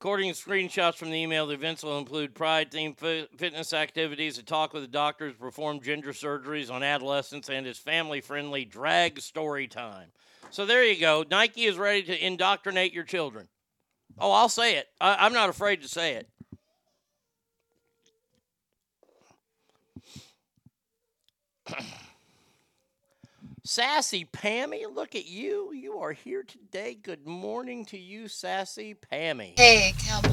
according to screenshots from the email, the events will include pride-themed fi- fitness activities, a talk with the doctors, perform gender surgeries on adolescents, and his family-friendly drag story time. So there you go. Nike is ready to indoctrinate your children. Oh, I'll say it. I, I'm not afraid to say it. Sassy Pammy, look at you. You are here today. Good morning to you, Sassy Pammy. Hey, cowboy.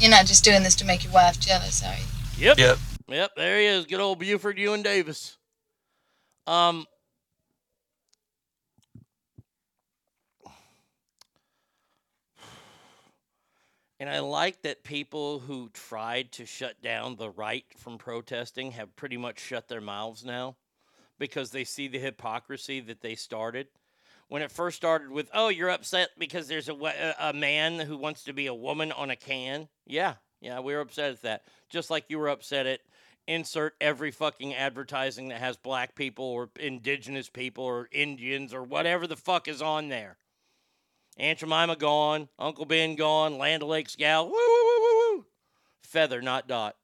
You're not just doing this to make your wife jealous, are you? Yep. Yep. Yep, there he is. Good old Buford Ewan Davis. Um And I like that people who tried to shut down the right from protesting have pretty much shut their mouths now because they see the hypocrisy that they started. When it first started with, oh, you're upset because there's a, a man who wants to be a woman on a can. Yeah, yeah, we were upset at that. Just like you were upset at insert every fucking advertising that has black people or indigenous people or Indians or whatever the fuck is on there. Aunt Jemima gone, Uncle Ben gone, Land O'Lakes gal, woo, woo, woo, woo, woo. Feather, not dot.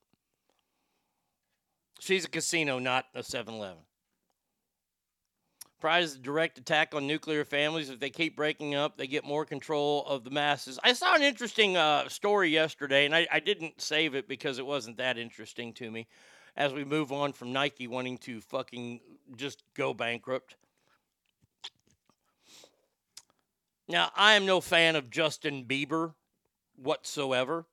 She's a casino, not a 7 Eleven. Pride is direct attack on nuclear families. If they keep breaking up, they get more control of the masses. I saw an interesting uh, story yesterday, and I, I didn't save it because it wasn't that interesting to me. As we move on from Nike wanting to fucking just go bankrupt. Now, I am no fan of Justin Bieber whatsoever.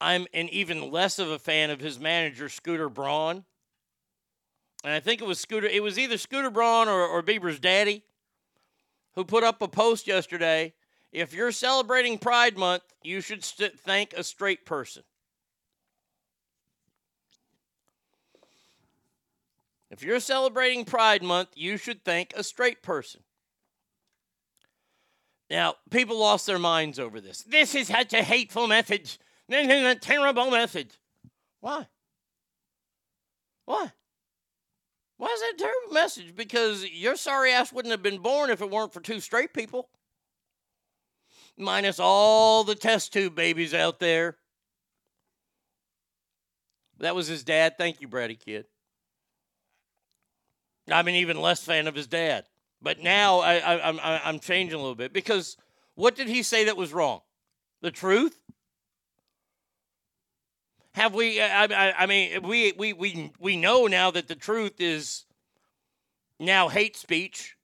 I'm an even less of a fan of his manager, Scooter Braun. And I think it was Scooter, it was either Scooter Braun or, or Bieber's daddy who put up a post yesterday. If you're celebrating Pride Month, you should st- thank a straight person. If you're celebrating Pride Month, you should thank a straight person. Now, people lost their minds over this. This is such a hateful message. This is a terrible message. Why? Why? Why is that a terrible message? Because your sorry ass wouldn't have been born if it weren't for two straight people. Minus all the test tube babies out there. That was his dad. Thank you, Brady Kid. I'm an even less fan of his dad. But now I, I, I'm, I'm changing a little bit because what did he say that was wrong? The truth? Have we? Uh, I, I, I mean, we, we, we, we know now that the truth is now hate speech.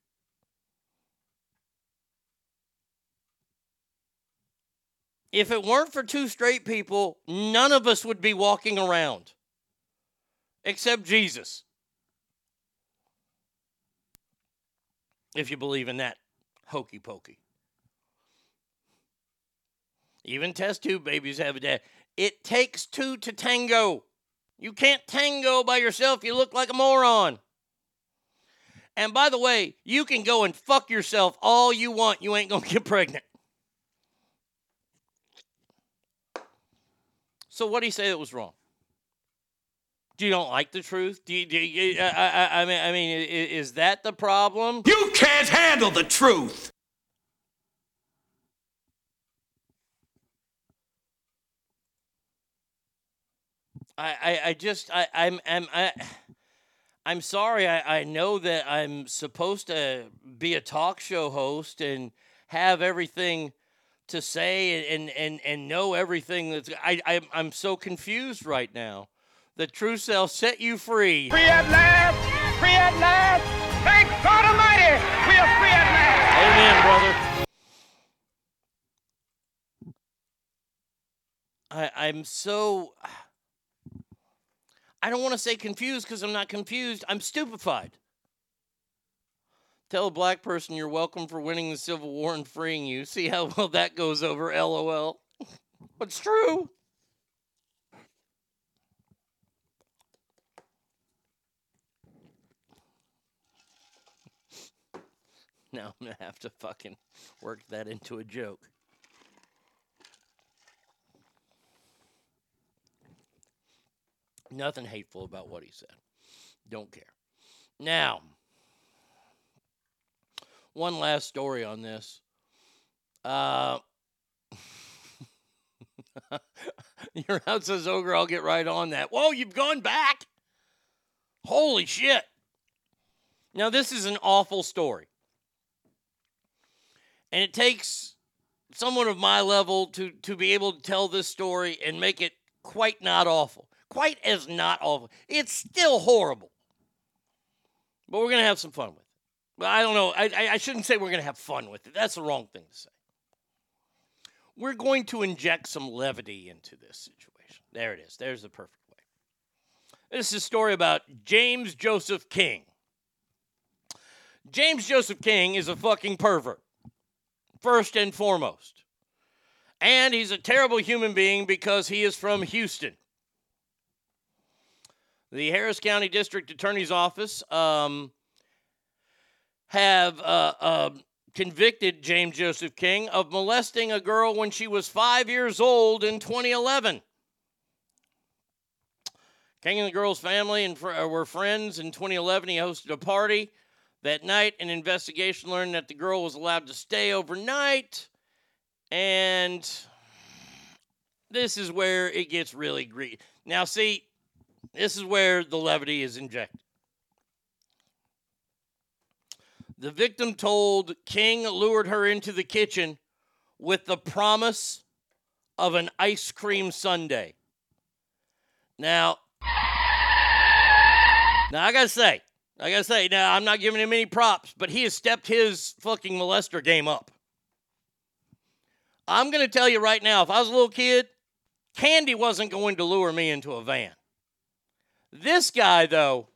If it weren't for two straight people, none of us would be walking around except Jesus. If you believe in that hokey pokey. Even test tube babies have a dad. It takes two to tango. You can't tango by yourself. You look like a moron. And by the way, you can go and fuck yourself all you want. You ain't going to get pregnant. So, what do you say that was wrong? Do you don't like the truth? Do you, do you, I, I, I mean, I mean, is that the problem? You can't handle the truth. I, I, I just I, I'm I'm I, I'm sorry. I, I know that I'm supposed to be a talk show host and have everything to say and and, and know everything that's I, I I'm so confused right now. The truth shall set you free. Free at last. Free at last. Thank God Almighty. We are free at last. Amen, brother. I I'm so I don't want to say confused because I'm not confused. I'm stupefied. Tell a black person you're welcome for winning the Civil War and freeing you. See how well that goes over, lol. It's true. Now I'm going to have to fucking work that into a joke. Nothing hateful about what he said. Don't care. Now, one last story on this. Uh, your house says ogre. I'll get right on that. Whoa, you've gone back. Holy shit. Now, this is an awful story. And it takes someone of my level to, to be able to tell this story and make it quite not awful. Quite as not awful. It's still horrible. But we're going to have some fun with it. But I don't know. I, I, I shouldn't say we're going to have fun with it. That's the wrong thing to say. We're going to inject some levity into this situation. There it is. There's the perfect way. This is a story about James Joseph King. James Joseph King is a fucking pervert, first and foremost. And he's a terrible human being because he is from Houston. The Harris County District Attorney's Office um, have uh, uh, convicted James Joseph King of molesting a girl when she was five years old in 2011. King and the girl's family and fr- uh, were friends. In 2011, he hosted a party. That night, an investigation learned that the girl was allowed to stay overnight. And this is where it gets really greedy. Now, see, this is where the levity is injected. The victim told King lured her into the kitchen with the promise of an ice cream sundae. Now, now I gotta say, I gotta say, now I'm not giving him any props, but he has stepped his fucking molester game up. I'm gonna tell you right now, if I was a little kid, candy wasn't going to lure me into a van. This guy, though,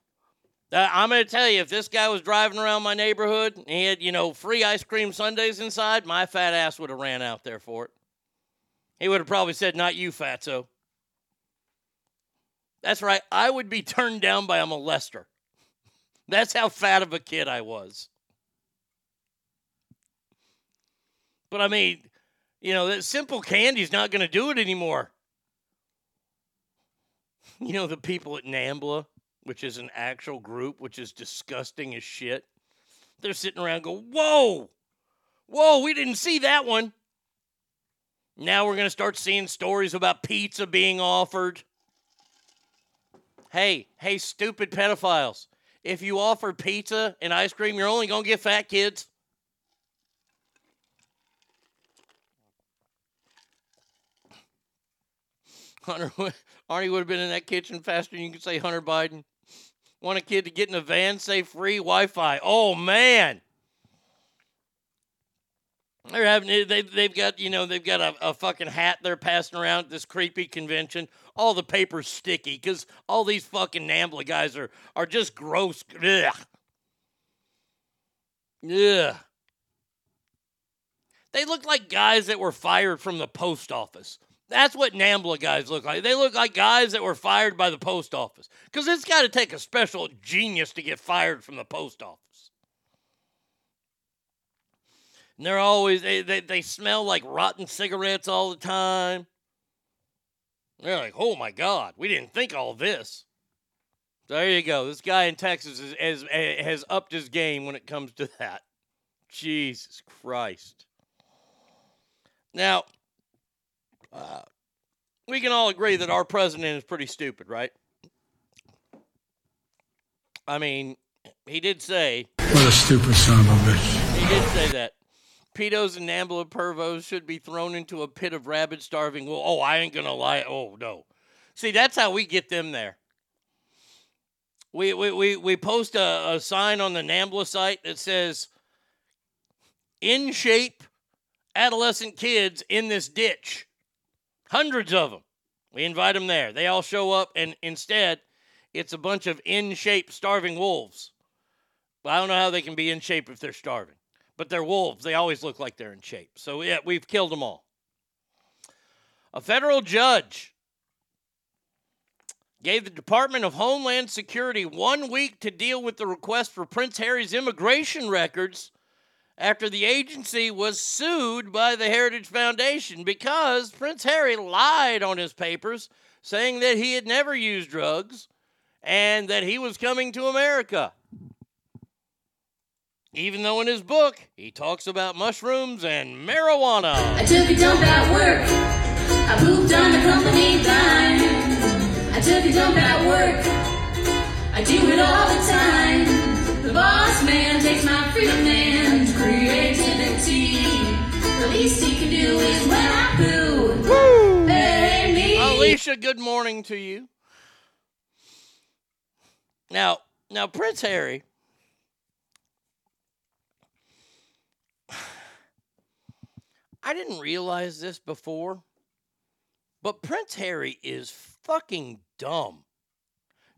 uh, I'm going to tell you, if this guy was driving around my neighborhood and he had, you know, free ice cream sundaes inside, my fat ass would have ran out there for it. He would have probably said, Not you, fatso. That's right. I would be turned down by a molester. That's how fat of a kid I was. But I mean, you know, that simple candy's not going to do it anymore. You know, the people at NAMBLA, which is an actual group, which is disgusting as shit, they're sitting around go, whoa, whoa, we didn't see that one. Now we're to start seeing stories about pizza being offered. Hey, hey, stupid pedophiles. If you offer pizza and ice cream, you're only to get fat kids. Hunter, Arnie would have been in that kitchen faster than you could say Hunter Biden. Want a kid to get in a van, say free Wi Fi. Oh, man. They're having they they've got you know they've got a, a fucking hat they're passing around at this creepy convention. All the paper's sticky because all these fucking Nambla guys are are just gross. Ugh. They look like guys that were fired from the post office. That's what NAMBLA guys look like. They look like guys that were fired by the post office. Because it's got to take a special genius to get fired from the post office. And they're always, they, they, they smell like rotten cigarettes all the time. They're like, oh my God, we didn't think all this. There you go. This guy in Texas is, has, eh, has upped his game when it comes to that. Jesus Christ. Now, we can all agree that our president is pretty stupid, right? I mean, he did say. What a stupid son of a bitch. He did say that. Pedos and Nambla pervos should be thrown into a pit of rabid starving. Well, oh, I ain't going to lie. Oh, no. See, that's how we get them there. We, we, we, we post a, a sign on the NAMBLA site that says, in shape adolescent kids in this ditch. Hundreds of them. We invite them there. They all show up, and instead, it's a bunch of in shape starving wolves. Well, I don't know how they can be in shape if they're starving, but they're wolves. They always look like they're in shape. So, yeah, we've killed them all. A federal judge gave the Department of Homeland Security one week to deal with the request for Prince Harry's immigration records after the agency was sued by the Heritage Foundation because Prince Harry lied on his papers saying that he had never used drugs and that he was coming to America. Even though in his book he talks about mushrooms and marijuana. I took a dump at work. I pooped on the company dime. I took a dump at work. I do it all the time. The boss man takes my freedom. The least he can do is when I poo. Woo! Hey, me. Alicia, good morning to you. Now, now Prince Harry. I didn't realize this before, but Prince Harry is fucking dumb.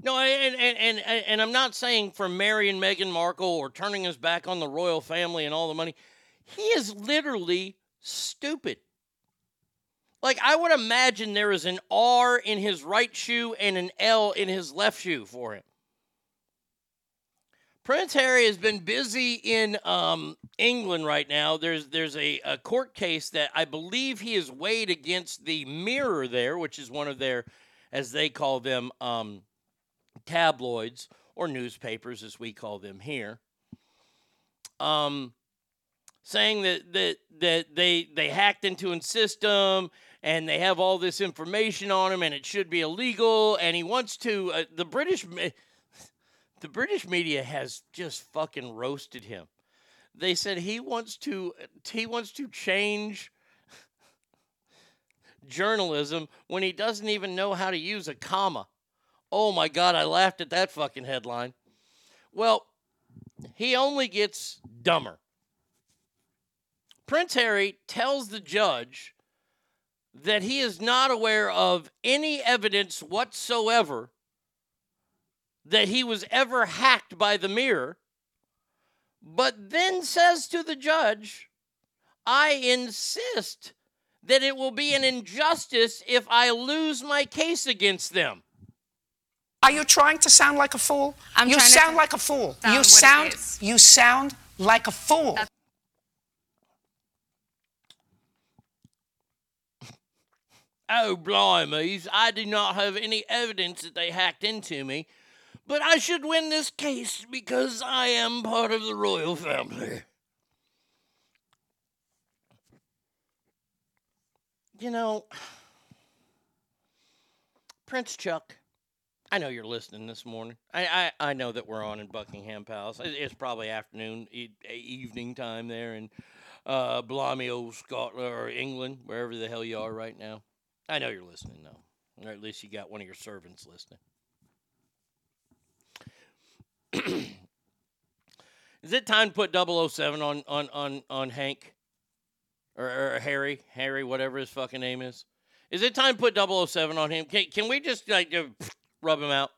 No, and and, and, and I'm not saying for marrying and Meghan Markle or turning his back on the royal family and all the money. He is literally stupid. Like I would imagine there is an R in his right shoe and an L in his left shoe for him. Prince Harry has been busy in um, England right now. There's there's a, a court case that I believe he is weighed against the Mirror there, which is one of their, as they call them, um, tabloids or newspapers, as we call them here. Um, saying that that that they they hacked into a system and they have all this information on him and it should be illegal and he wants to uh, the British the British media has just fucking roasted him. They said he wants to he wants to change journalism when he doesn't even know how to use a comma. Oh my god, I laughed at that fucking headline. Well, he only gets dumber. Prince Harry tells the judge that he is not aware of any evidence whatsoever that he was ever hacked by the mirror, but then says to the judge, I insist that it will be an injustice if I lose my case against them. Are you trying to sound like a fool? I'm you trying to sound like a fool. sound You sound you sound like a fool. Oh, blimey, I do not have any evidence that they hacked into me, but I should win this case because I am part of the royal family. You know, Prince Chuck, I know you're listening this morning. I, I, I know that we're on in Buckingham Palace. It- It's probably afternoon, e- evening time there in uh, blimey old Scotland or England, wherever the hell you are right now. I know you're listening, though. Or at least you got one of your servants listening. Is it time to put 007 on, on, on, on Hank? Or, or Harry? Harry, whatever his fucking name is. Is it time to put 007 on him? Can, can we just like rub him out?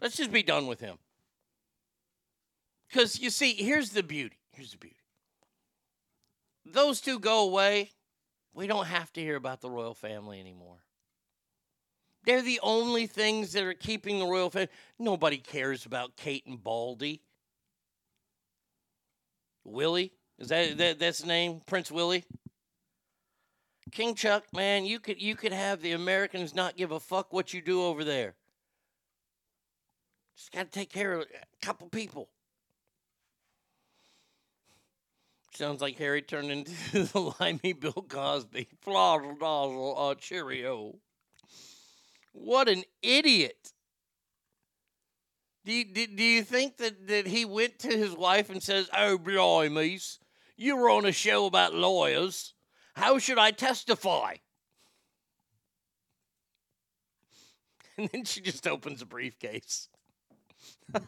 Let's just be done with him. Because you see, here's the beauty. Here's the beauty. Those two go away. We don't have to hear about the royal family anymore. They're the only things that are keeping the royal family. Nobody cares about Kate and Baldy. Willie, is that, that that's the name? Prince Willie. King Chuck, man, you could you could have the Americans not give a fuck what you do over there. Just got to take care of a couple people. Sounds like Harry turned into the limey Bill Cosby. Flozzle dozzle, uh, cheerio. What an idiot. Do you, do, do you think that, that he went to his wife and says, Oh, blimey, you were on a show about lawyers. How should I testify? And then she just opens a briefcase.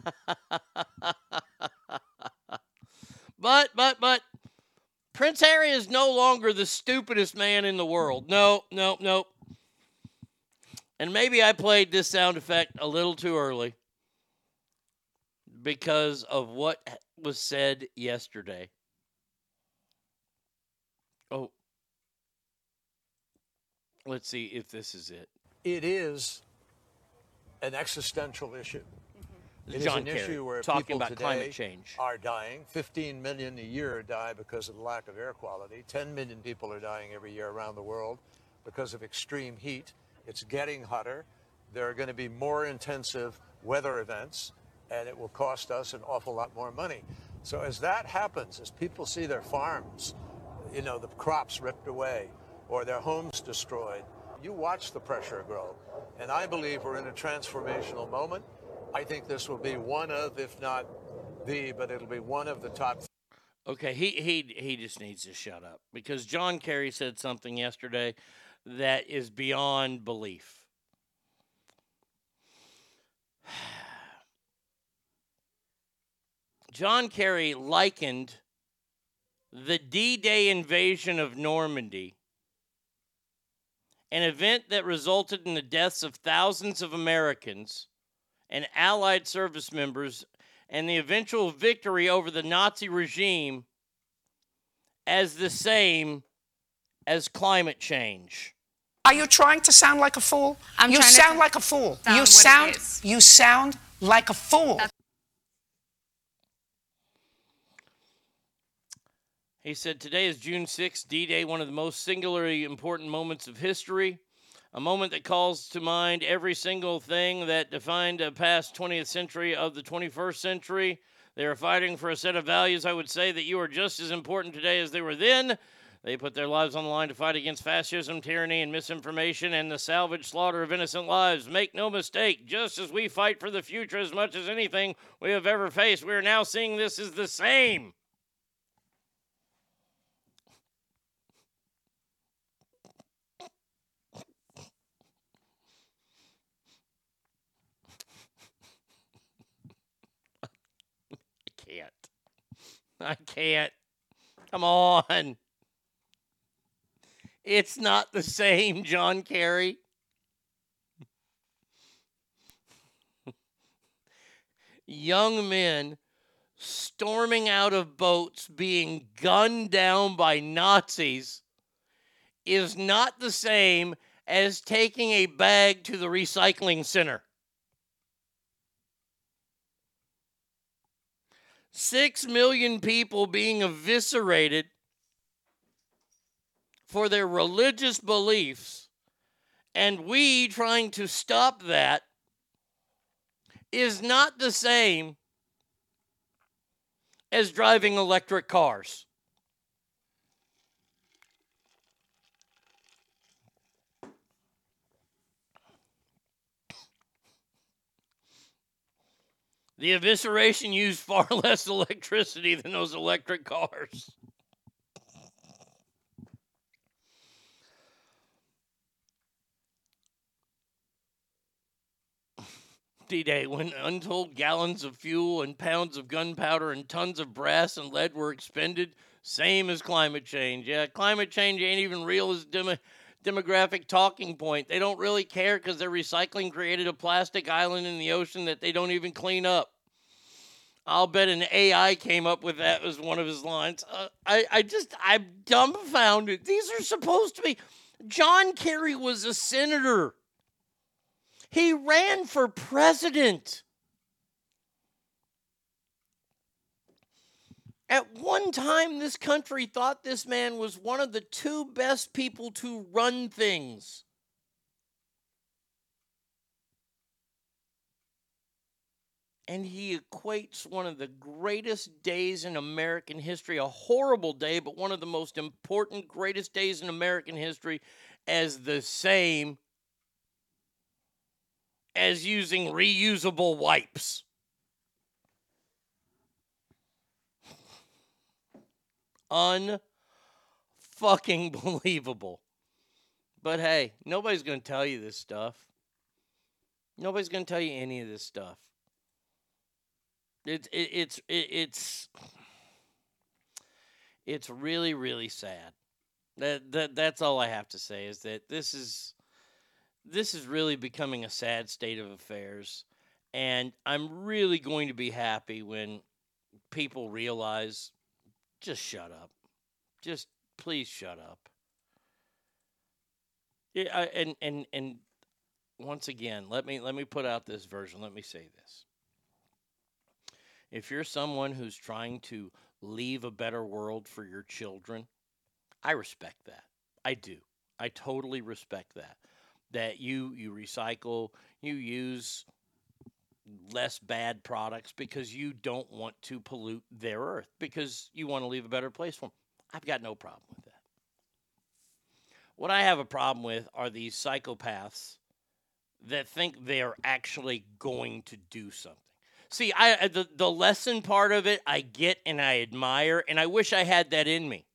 but, but, but, Prince Harry is no longer the stupidest man in the world. No, no, no. And maybe I played this sound effect a little too early because of what was said yesterday. Oh, let's see if this is it. It is an existential issue. It is John an Kerry issue where talking people about today climate change. are dying. 15 million a year die because of the lack of air quality. 10 million people are dying every year around the world because of extreme heat. It's getting hotter. There are going to be more intensive weather events, and it will cost us an awful lot more money. So as that happens, as people see their farms, you know, the crops ripped away or their homes destroyed, you watch the pressure grow. And I believe we're in a transformational moment. I think this will be one of, if not the, but it'll be one of the top Okay, he he he just needs to shut up because John Kerry said something yesterday that is beyond belief. John Kerry likened the D-Day invasion of Normandy, an event that resulted in the deaths of thousands of Americans and allied service members and the eventual victory over the Nazi regime as the same as climate change. Are you trying to sound like a fool? I'm you trying to sound like a fool. sound you sound you sound like a fool. He said, Today is June 6th, D Day, one of the most singularly important moments of history. A moment that calls to mind every single thing that defined the past 20th century of the 21st century. They are fighting for a set of values I would say that you are just as important today as they were then. They put their lives on the line to fight against fascism, tyranny, and misinformation and the salvage slaughter of innocent lives. Make no mistake, just as we fight for the future as much as anything we have ever faced, we are now seeing this as the same. I can't. I can't. Come on. It's not the same, John Kerry. Young men storming out of boats being gunned down by Nazis is not the same as taking a bag to the recycling center. Six million people being eviscerated for their religious beliefs, and we trying to stop that is not the same as driving electric cars. The evisceration used far less electricity than those electric cars. D Day, when untold gallons of fuel and pounds of gunpowder and tons of brass and lead were expended, same as climate change. Yeah, climate change ain't even real as demo- demographic talking point. They don't really care because their recycling created a plastic island in the ocean that they don't even clean up. I'll bet an AI came up with that as one of his lines. Uh, I, I just, I'm dumbfounded. These are supposed to be. John Kerry was a senator. He ran for president. At one time, this country thought this man was one of the two best people to run things. And he equates one of the greatest days in American history, a horrible day, but one of the most important, greatest days in American history, as the same as using reusable wipes. Unfucking believable. But hey, nobody's going to tell you this stuff. Nobody's going to tell you any of this stuff. It's it, it's it, it's it's really really sad. That that that's all I have to say is that this is this is really becoming a sad state of affairs and I'm really going to be happy when people realize just shut up. Just please shut up. Yeah, I, and and and once again, let me let me put out this version. Let me say this. If you're someone who's trying to leave a better world for your children, I respect that. I do. I totally respect that. that you you recycle, you use less bad products because you don't want to pollute their earth because you want to leave a better place for them. I've got no problem with that. What I have a problem with are these psychopaths that think they're actually going to do something. See, I the, the lesson part of it I get and I admire and I wish I had that in me.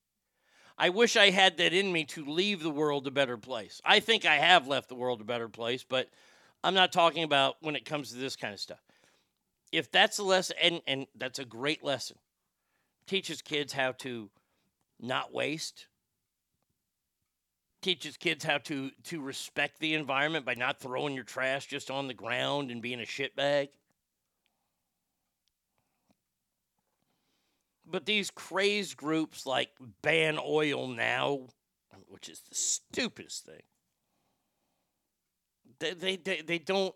I wish I had that in me to leave the world a better place. I think I have left the world a better place, but I'm not talking about when it comes to this kind of stuff. If that's a lesson, and, and that's a great lesson, teaches kids how to not waste, teaches kids how to, to respect the environment by not throwing your trash just on the ground and being a shitbag. But these crazed groups like Ban Oil Now, which is the stupidest thing, they, they, they, don't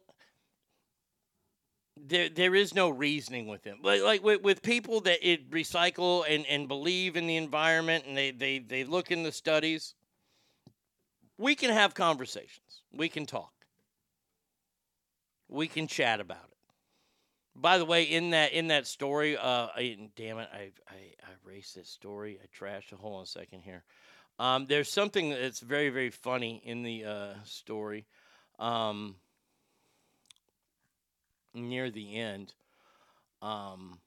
there there is no reasoning with them. Like like with, with people that it recycle and, and believe in the environment and they, they, they look in the studies, we can have conversations. We can talk. We can chat about it. By the way, in that in that story, uh, I, damn it, I, I I erased this story. I trashed. Hold on a second here. Um, there's something that's very very funny in the uh, story. Um, near the end, um,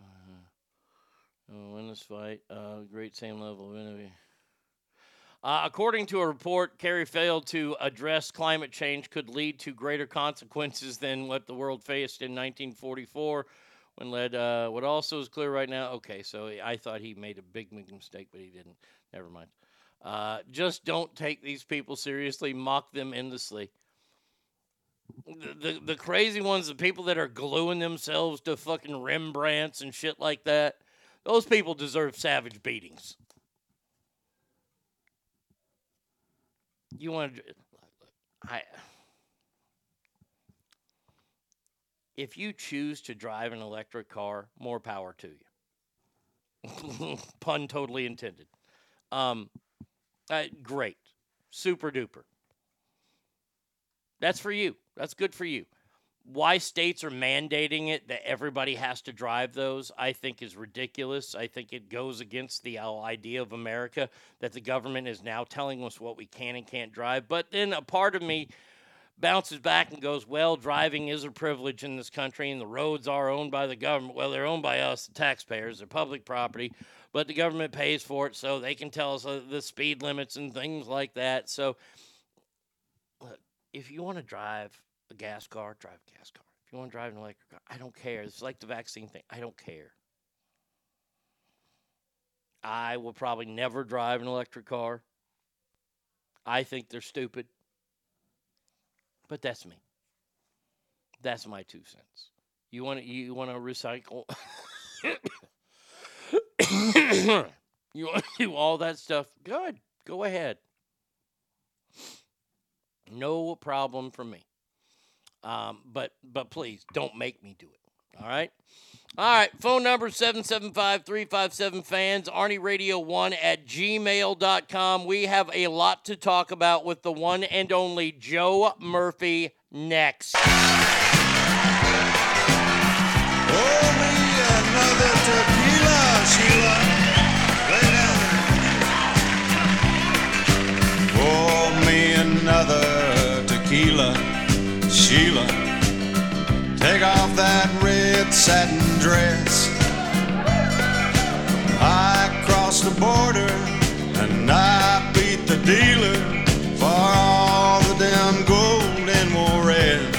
uh, win this fight. Uh, great same level of enemy. Uh, according to a report, Kerry failed to address climate change could lead to greater consequences than what the world faced in 1944 when led. Uh, what also is clear right now, okay, so I thought he made a big, mistake, but he didn't. Never mind. Uh, just don't take these people seriously, mock them endlessly. The, the, the crazy ones, the people that are gluing themselves to fucking Rembrandts and shit like that, those people deserve savage beatings. You want to. I. If you choose to drive an electric car, more power to you. Pun totally intended. Um, uh, great. Super duper. That's for you. That's good for you. Why states are mandating it that everybody has to drive those, I think is ridiculous. I think it goes against the idea of America that the government is now telling us what we can and can't drive. But then a part of me bounces back and goes, well, driving is a privilege in this country, and the roads are owned by the government. Well, they're owned by us, the taxpayers. They're public property, but the government pays for it, so they can tell us uh, the speed limits and things like that. So, look, if you want to drive a gas car, drive a gas car. If you want to drive an electric car, I don't care. It's like the vaccine thing. I don't care. I will probably never drive an electric car. I think they're stupid. But that's me. That's my two cents. You want to you want to recycle? you want to do all that stuff? Good. Go ahead. No problem for me. Um, but but please don't make me do it. All right. All right. Phone number 775 357 fans, Arnie Radio 1 at gmail.com. We have a lot to talk about with the one and only Joe Murphy next. Sheila. Take off that red satin dress. I crossed the border and I beat the dealer for all the damn gold and Juarez.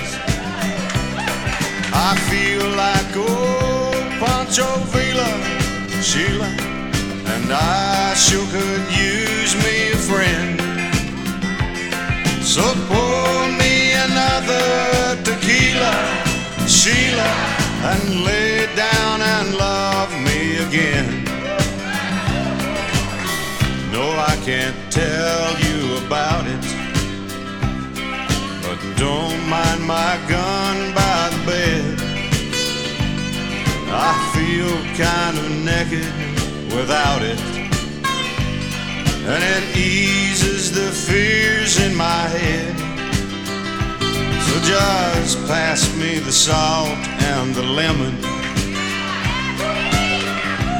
I feel like old Pancho Villa, Sheila, and I sure could use me a friend. So pour me another tequila, Sheila, and lay down and love me again. No, I can't tell you about it, but don't mind my gun by the bed. I feel kind of naked without it. and it eases the fears in my head. So just pass me the salt and the lemon.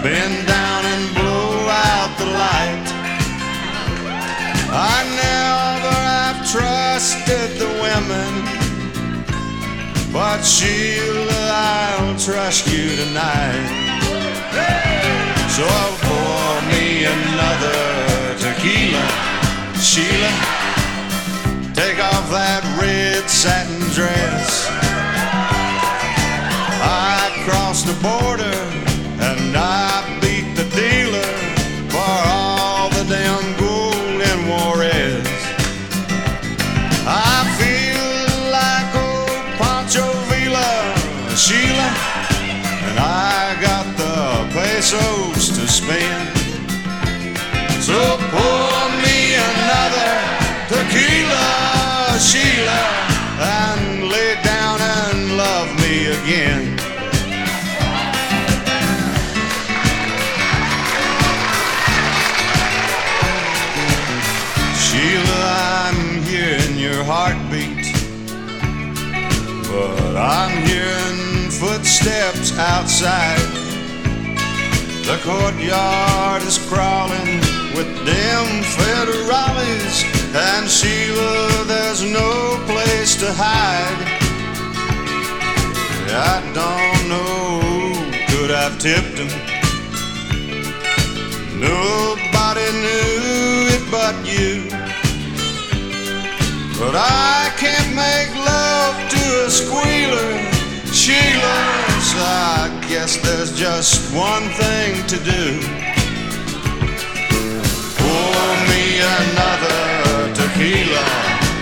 Bend down and blow out the light. I never have trusted the women, but Sheila, I'll trust you tonight. So pour me another tequila, Sheila. Take off that red satin dress. I crossed the border and I beat the dealer for all the damn gold in Juarez. I feel like old Pancho Villa, Sheila, and I got the pesos to spend. So pour me another again. Sheila, I'm hearing your heartbeat, but I'm hearing footsteps outside. The courtyard is crawling with them federales, and Sheila, there's no place to hide. I don't know could have tipped him. Nobody knew it but you. But I can't make love to a squealer, Sheila. I guess there's just one thing to do. Pour me another tequila,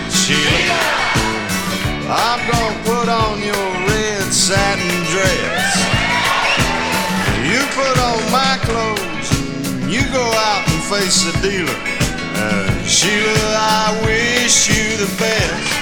Sheila. I'm gonna put on your satin dress. You put on my clothes, and you go out and face the dealer. Uh, Sheila, I wish you the best.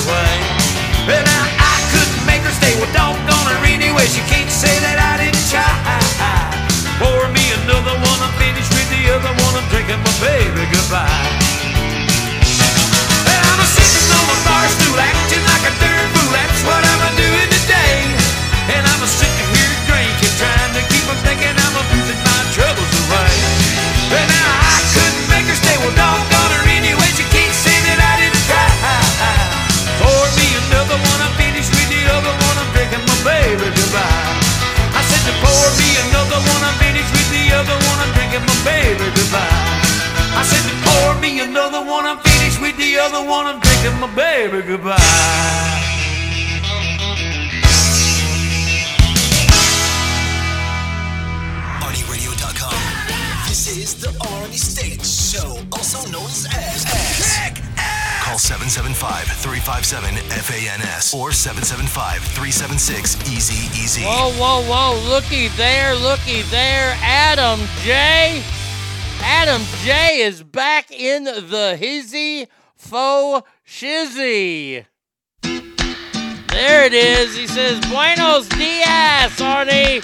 away. And I other one I'm taking my baby goodbye. This is the Arnie Stage Show, also known as S. Kick ass. Call 775-357-FANS or 775-376-EASY-EASY. Whoa, whoa, whoa. Looky there, looky there. Adam J. Adam J is back in the hizzy faux shizzy. There it is. He says, Buenos dias, Arnie.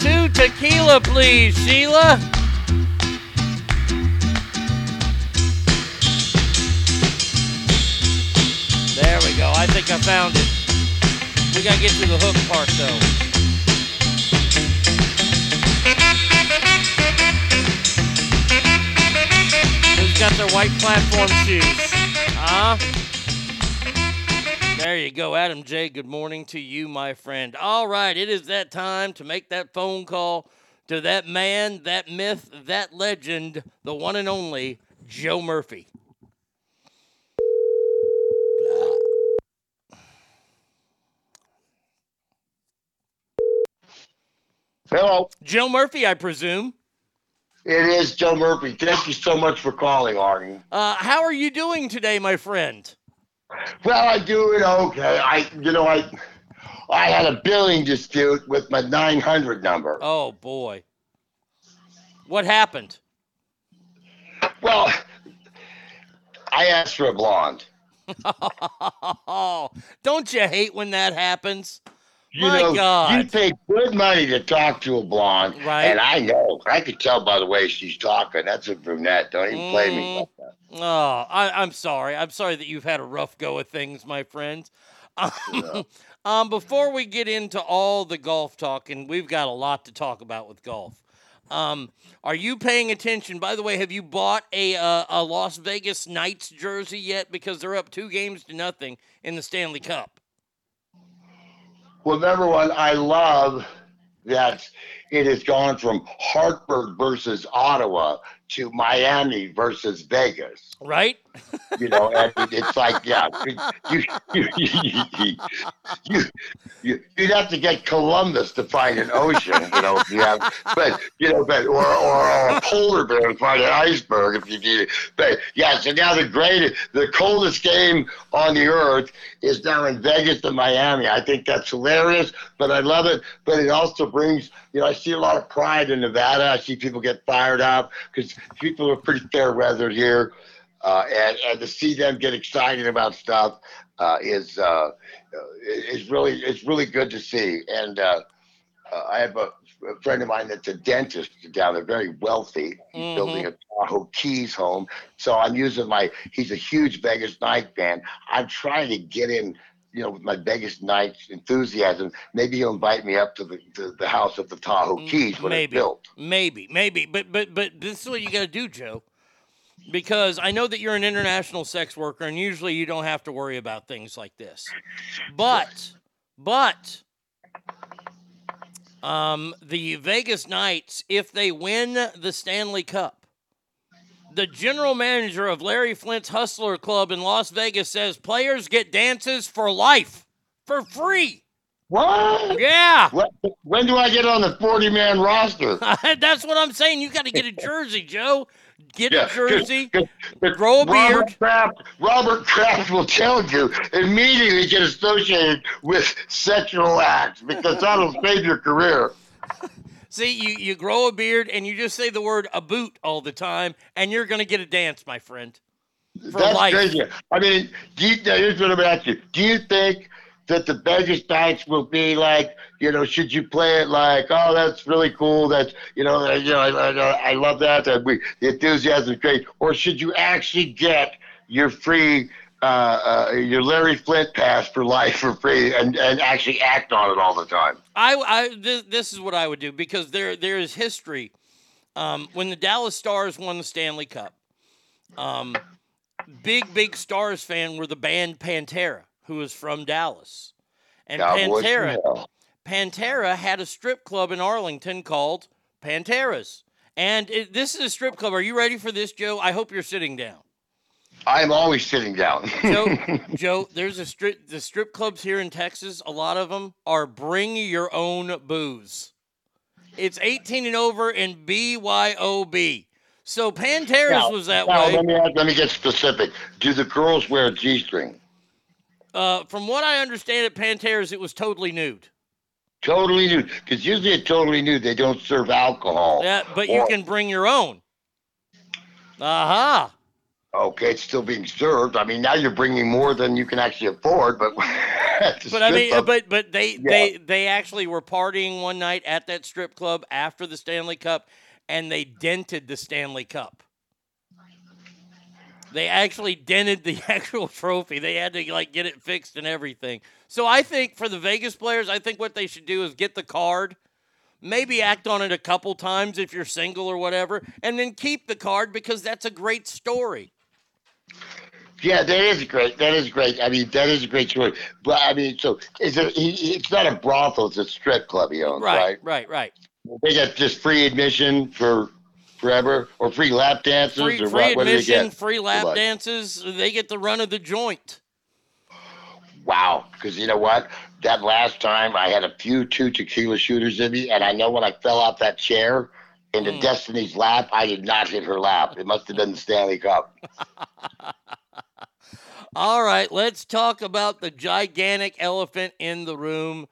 Two tequila, please, Sheila. There we go. I think I found it. We gotta get to the hook part though. Got their white platform shoes? Huh? There you go, Adam J. Good morning to you, my friend. All right, it is that time to make that phone call to that man, that myth, that legend, the one and only Joe Murphy. Hello. Joe Murphy, I presume. It is Joe Murphy. Thank you so much for calling, Arnie. Uh, how are you doing today, my friend? Well, I do it okay. I, you know, I, I had a billing dispute with my 900 number. Oh boy. What happened? Well, I asked for a blonde. Don't you hate when that happens? You My know, God. you pay good money to talk to a blonde, Right. and I know. I could tell by the way she's talking. That's a brunette. Don't even play me Mm. like that. Oh, I, I'm sorry. I'm sorry that you've had a rough go of things, my friend. Um, um, before we get into all the golf talk, and we've got a lot to talk about with golf. Um, are you paying attention? By the way, have you bought a uh, a Las Vegas Knights jersey yet? Because they're up two games to nothing in the Stanley Cup. Well, number one, I love that it has gone from Hartford versus Ottawa to Miami versus Vegas. Right? You know, and it's like, yeah, you, you, you, you, you, you'd have to get Columbus to find an ocean, you know, if you but, you know, but, or, or, a polar bear to find an iceberg if you need it. But, yeah, so now the greatest, the coldest game on the earth is now in Vegas and Miami. I think that's hilarious, but I love it. But it also brings, you know, I see a lot of pride in Nevada. I see people get fired up because people are pretty fair weathered here. Uh, and, and to see them get excited about stuff uh, is uh, is really it's really good to see. And uh, uh, I have a, a friend of mine that's a dentist down there, very wealthy. He's Mhm. building a Tahoe Keys home. So I'm using my. He's a huge Vegas Knight fan. I'm trying to get in. You know, with my Vegas Knights enthusiasm, maybe he'll invite me up to the to the house at the Tahoe Keys when it's maybe, built. maybe, maybe. But but but this is what you got to do, Joe. Because I know that you're an international sex worker, and usually you don't have to worry about things like this. But but um, the Vegas Knights, if they win the Stanley Cup, the general manager of Larry Flynt's Hustler Club in Las Vegas says players get dances for life, for free. What? Yeah. When, when do I get on the 40 man roster? That's what I'm saying. You got to get a jersey, Joe. Get Yeah, a jersey, 'cause grow a beard. Robert Kraft, Robert Kraft will tell you immediately get associated with sexual acts because that'll save your career. See, you, you grow a beard and you just say the word a boot all the time, and you're going to get a dance, my friend. That's life. crazy. I mean, do you, here's what I'm asking. Do you think that the Vegas Knights will be like, you know, should you play it like, oh, that's really cool. That's, you know, uh, you know, I, I, I love that. that we, the enthusiasm is great. Or should you actually get your free, uh, uh, your Larry Flynt pass for life for free and, and actually act on it all the time? I, I this, this is what I would do because there there is history. Um, when the Dallas Stars won the Stanley Cup, um, big big Stars fan were the band Pantera, who was from Dallas, and Cowboys Pantera. Pantera had a strip club in Arlington called Pantera's. And it, this is a strip club. Are you ready for this, Joe? I hope you're sitting down. I'm always sitting down. Joe, Joe, there's a strip. The strip clubs here in Texas, a lot of them are bring your own booze. It's 18 and over and BYOB. So Pantera's Now- was that now, way. Let me, let me get specific. Do the girls wear a G string? Uh, from what I understand at Pantera's, it was totally nude. Totally nude. Because usually at totally nude, they don't serve alcohol. Yeah, but you can bring your own. Aha. Uh-huh. Okay, it's still being served. I mean, now you're bringing more than you can actually afford, but. But I mean, club- but but they Yeah. they they actually were partying one night at that strip club after the Stanley Cup, and they dented the Stanley Cup. They actually dented the actual trophy. They had to like get it fixed and everything. So I think for the Vegas players, I think what they should do is get the card, maybe act on it a couple times if you're single or whatever, and then keep the card because that's a great story. Yeah, that is great. That is great. I mean, that is a great story. But I mean, so is it? He, he- it's not a brothel; it's a strip club he owns, right? Right, right, right. They got just free admission for forever, or free lap dances, Free, or free what? What do they get? free lap dances. They get the run of the joint. Wow, because you know what? That last time I had a few two tequila shooters in me, and I know when I fell off that chair into Mm. Destiny's lap, I did not hit her lap. It must have been the Stanley Cup. All right, let's talk about the gigantic elephant in the room.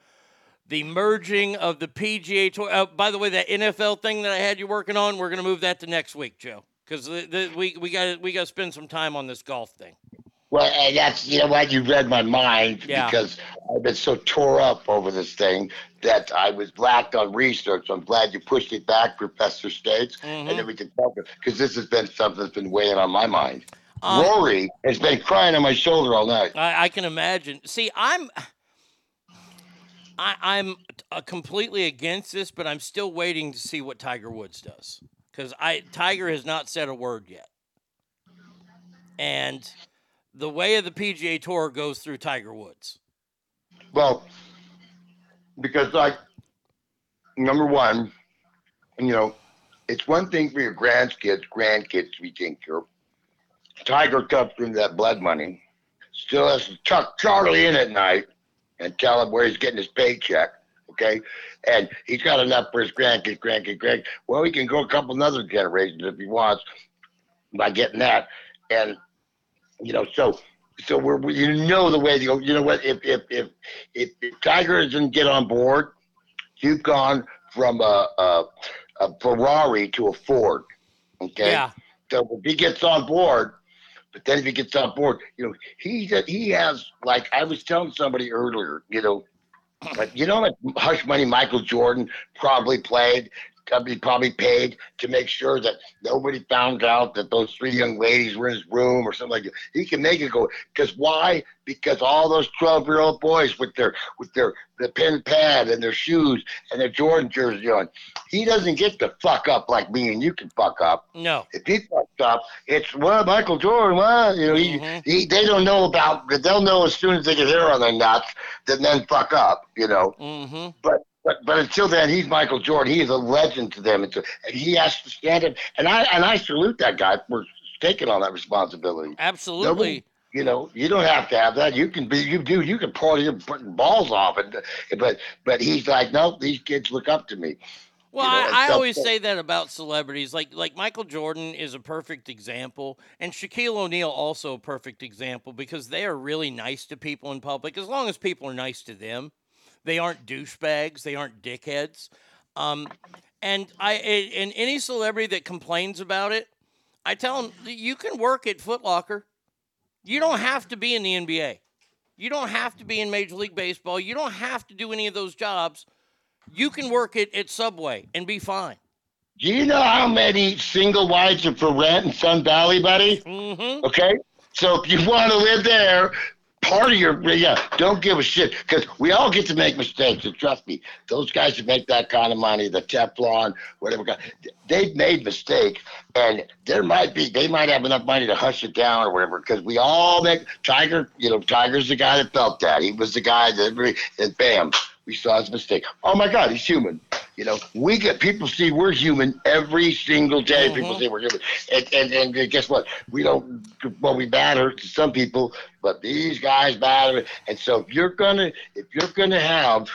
The merging of the PGA Tour. Uh, by the way, that NFL thing that I had you working on, we're going to move that to next week, Joe, because we we got we got to spend some time on this golf thing. Well, and that's you know what you read my mind Yeah. because I've been so tore up over this thing that I was lacked on research. I'm glad you pushed it back, Professor States, and then we can talk because this has been something that's been weighing on my mind. Um, Rory has been crying on my shoulder all night. I, I can imagine. See, I'm I, I'm uh, completely against this, but I'm still waiting to see what Tiger Woods does because I Tiger has not said a word yet, and the way of the PGA Tour goes through Tiger Woods. Well, because like number one, you know, it's one thing for your grandkids, grandkids to be taken care of. Tiger comes from that blood money, still has to tuck Charlie in at night and tell him where he's getting his paycheck. Okay, and he's got enough for his grandkids, grandkids, grandkids. Well, he can go a couple another generations if he wants by getting that, and you know, so so we're we- you know the way to go. You know what? If if if if, if Tiger doesn't get on board, you've gone from a, a a Ferrari to a Ford. Okay. Yeah. So if he gets on board, but then if he gets on board, you know, he he has like I was telling somebody earlier, you know, like you know much hush money Michael Jordan probably played. Mean, probably paid to make sure that nobody found out that those three young ladies were in his room or something like that. He can make it go. Because why? Because all those twelve-year-old boys with their with their the pen pad and their shoes and their Jordan jersey on, he doesn't get to fuck up like me and you can fuck up. No. If he fucks up, it's well, Michael Jordan. Well, you know, he, he they don't know about. But they'll know as soon as they get hair on their nuts, then then fuck up. You know. Mm-hmm. But but but until then, he's Michael Jordan. He is a legend to them. And he has to stand it. And I and I salute that guy for taking on that responsibility. Absolutely. Nobody- you know, you don't have to have that. You can be, you do, you can party and putting balls off, and but but he's like, no, these kids look up to me. Well, You know, I, I so- always say that about celebrities. Like like Michael Jordan is a perfect example, and Shaquille O'Neal also a perfect example because they are really nice to people in public. As long as people are nice to them, they aren't douchebags. They aren't dickheads. Um, and I and any celebrity that complains about it, I tell them you can work at Footlocker. You don't have to be in the NBA. You don't have to be in Major League Baseball. You don't have to do any of those jobs. You can work it at Subway and be fine. Do you know how many single wives are for rent in Sun Valley, buddy? Mm-hmm. Okay, so if you want to live there, part of your yeah, don't give a shit because we all get to make mistakes. And trust me, those guys that make that kind of money, the Teflon, whatever, they've made mistakes, and there might be they might have enough money to hush it down or whatever. Because we all make Tiger. You know, Tiger's the guy that felt that. He was the guy that and bam, we saw his mistake. Oh my God, he's human. You know, we get people see we're human every single day. Mm-hmm. People say we're human, and, and and guess what? We don't. Well, we matter to some people, but these guys matter. And so if you're gonna, if you're gonna have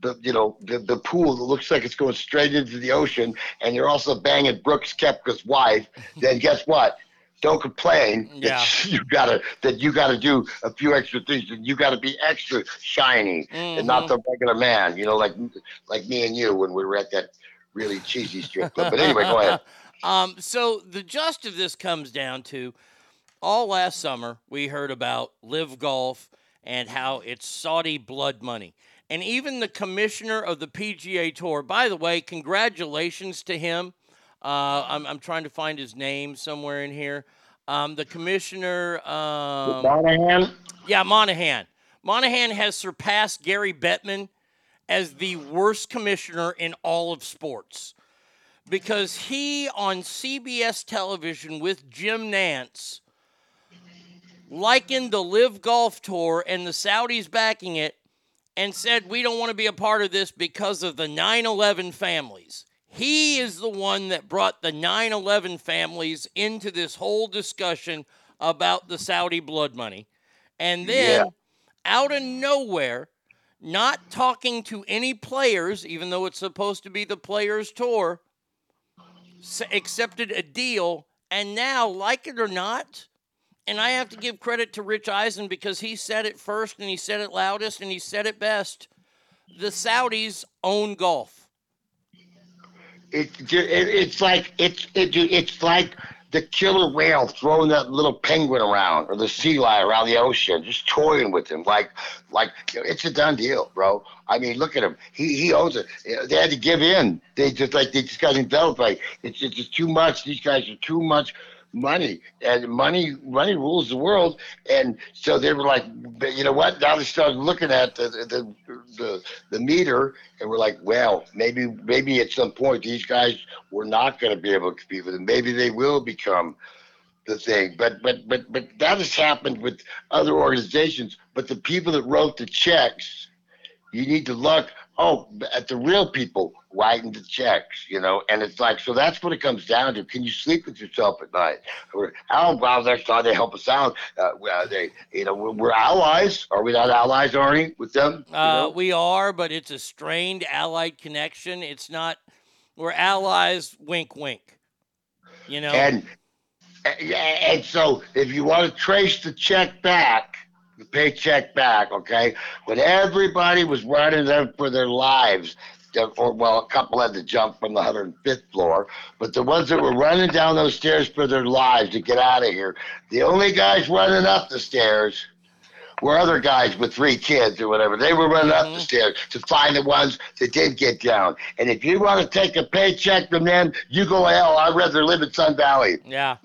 the you know the, the pool that looks like it's going straight into the ocean, and you're also banging Brooks Koepka's wife, then guess what? Don't complain Yeah. that you gotta that you gotta do a few extra things. And you gotta be extra shiny and not the regular man. You know, like like me and you when we were at that really cheesy strip club. But anyway, go ahead. Um, so the gist of this comes down to all last summer we heard about LIV Golf and how it's Saudi blood money. And even the commissioner of the PGA Tour, by the way, congratulations to him. Uh, I'm, I'm trying to find his name somewhere in here. Um, the commissioner. Um, Monahan. yeah, Monahan. Monahan has surpassed Gary Bettman as the worst commissioner in all of sports because he on CBS television with Jim Nantz likened the LIV Golf Tour and the Saudis backing it and said, We don't want to be a part of this because of the 9 11 families. He is the one that brought the 9 11 families into this whole discussion about the Saudi blood money. And then, Yeah. out of nowhere, not talking to any players, even though it's supposed to be the players' tour, accepted a deal. And now, like it or not, and I have to give credit to Rich Eisen because he said it first and he said it loudest and he said it best. The Saudis own golf. It, it, it's like it's it, it's like the killer whale throwing that little penguin around or the sea lion around the ocean, just toying with him. Like like it's a done deal, bro. I mean, look at him. He he owns it. They had to give in. They just like they just got enveloped. Like it's just, it's too much. These guys are too much money and money money rules the world. And so they were like you know what? Now they started looking at the the the, the meter and we're like well maybe maybe at some point these guys were not going to be able to compete with them. Maybe they will become the thing. But but but but that has happened with other organizations. But the people that wrote the checks you need to look oh at the real people writing the checks you know and it's like so that's what it comes down to can you sleep with yourself at night or oh well they're trying to help us out uh, well, they you know we're, we're allies are we not allies arnie with them Uh, we are, but it's a strained allied connection. It's not, we're allies, wink, wink. You know? And and so if you want to trace the check back, paycheck back, okay, when everybody was running them for their lives, or well, a couple had to jump from the 105th floor, but the ones that were running down those stairs for their lives to get out of here, the only guys running up the stairs were other guys with three kids or whatever. They were running up the mm-hmm. stairs to find the ones that did get down. And if you want to take a paycheck from them, you go hell. I'd rather live in Sun Valley. Yeah.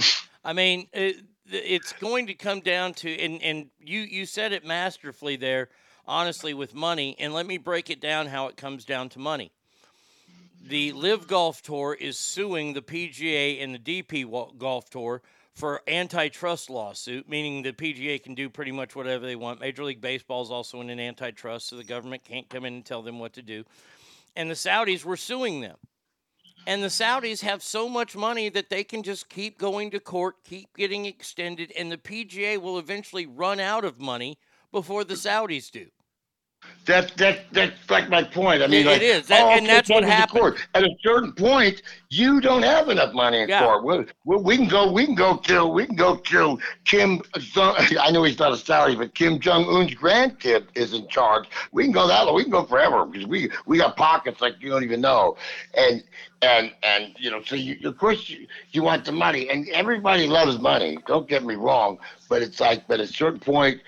I mean, it, it's going to come down to, and, and you, you said it masterfully there, honestly, with money. And let me break it down how it comes down to money. The LIV Golf Tour is suing the PGA and the DP Golf Tour for antitrust lawsuit, meaning the PGA can do pretty much whatever they want. Major League Baseball is also in an antitrust, so the government can't come in and tell them what to do. And the Saudis were suing them. And the Saudis have so much money that they can just keep going to court, keep getting extended, and the PGA will eventually run out of money before the Saudis do. That that that's like my point. I mean, It- like, it is. That- oh, and that's what go to the happened. At a certain point, you don't have enough money in Yeah. court. We, we, we can go. We can go kill. We can go kill Kim. I know he's not a Saudi, but Kim Jong Un's grandkid is in charge. We can go that long. We can go forever because we we got pockets like you don't even know. And and and you know, so you, of course you, you want the money, and everybody loves money. Don't get me wrong, but it's like, but at a certain point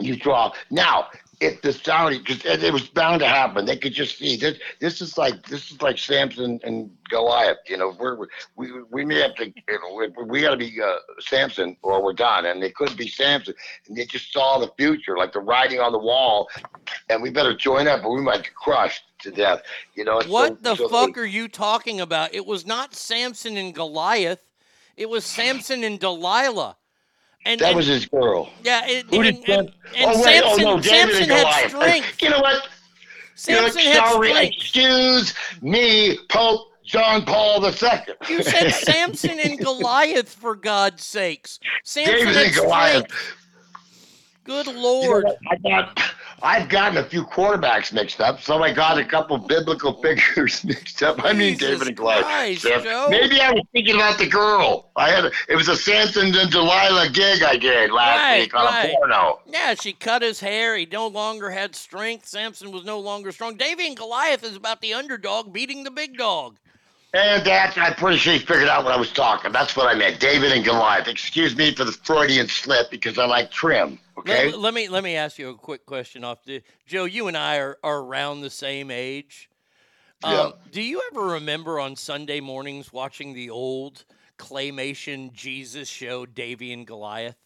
you draw. Now, if the Saudi, because it was bound to happen, they could just see this. This is like this is like Samson and Goliath. You know, we're we we may have to, you know, we, we got to be uh, Samson or we're done. And they couldn't be Samson, and they just saw the future, like the writing on the wall. And we better join up, or we might get crushed to death. You know. What so- the so fuck are you talking about? It was not Samson and Goliath. It was Samson and Delilah. And, That and- was his girl. Yeah, it, Who and, did and, and oh, wait, oh, Samson, oh, no, David Samson and had Goliath. strength. You know what? Samson had sorry, strength. excuse me, Pope John Paul II. You said Samson and Goliath, for God's sakes. Samson David and Goliath. strength. Good You know Lord. I got, I've gotten a few quarterbacks mixed up, so I got a couple biblical figures mixed up. I mean, Jesus David and Goliath. Christ, Joe. Maybe I was thinking about the girl. I had a, it was a Samson and Delilah gig I did last Right, week on right. a porno. Yeah, she cut his hair. He no longer had strength. Samson was no longer strong. David and Goliath is about the underdog beating the big dog. And that's, I'm pretty sure he figured out what I was talking. That's what I meant. David and Goliath. Excuse me for the Freudian slip because I like trim. Okay. Let, let me let me ask you a quick question off the Joe. You and I are, are around the same age. Um, Yeah. Do you ever remember on Sunday mornings watching the old claymation Jesus show, Davey and Goliath?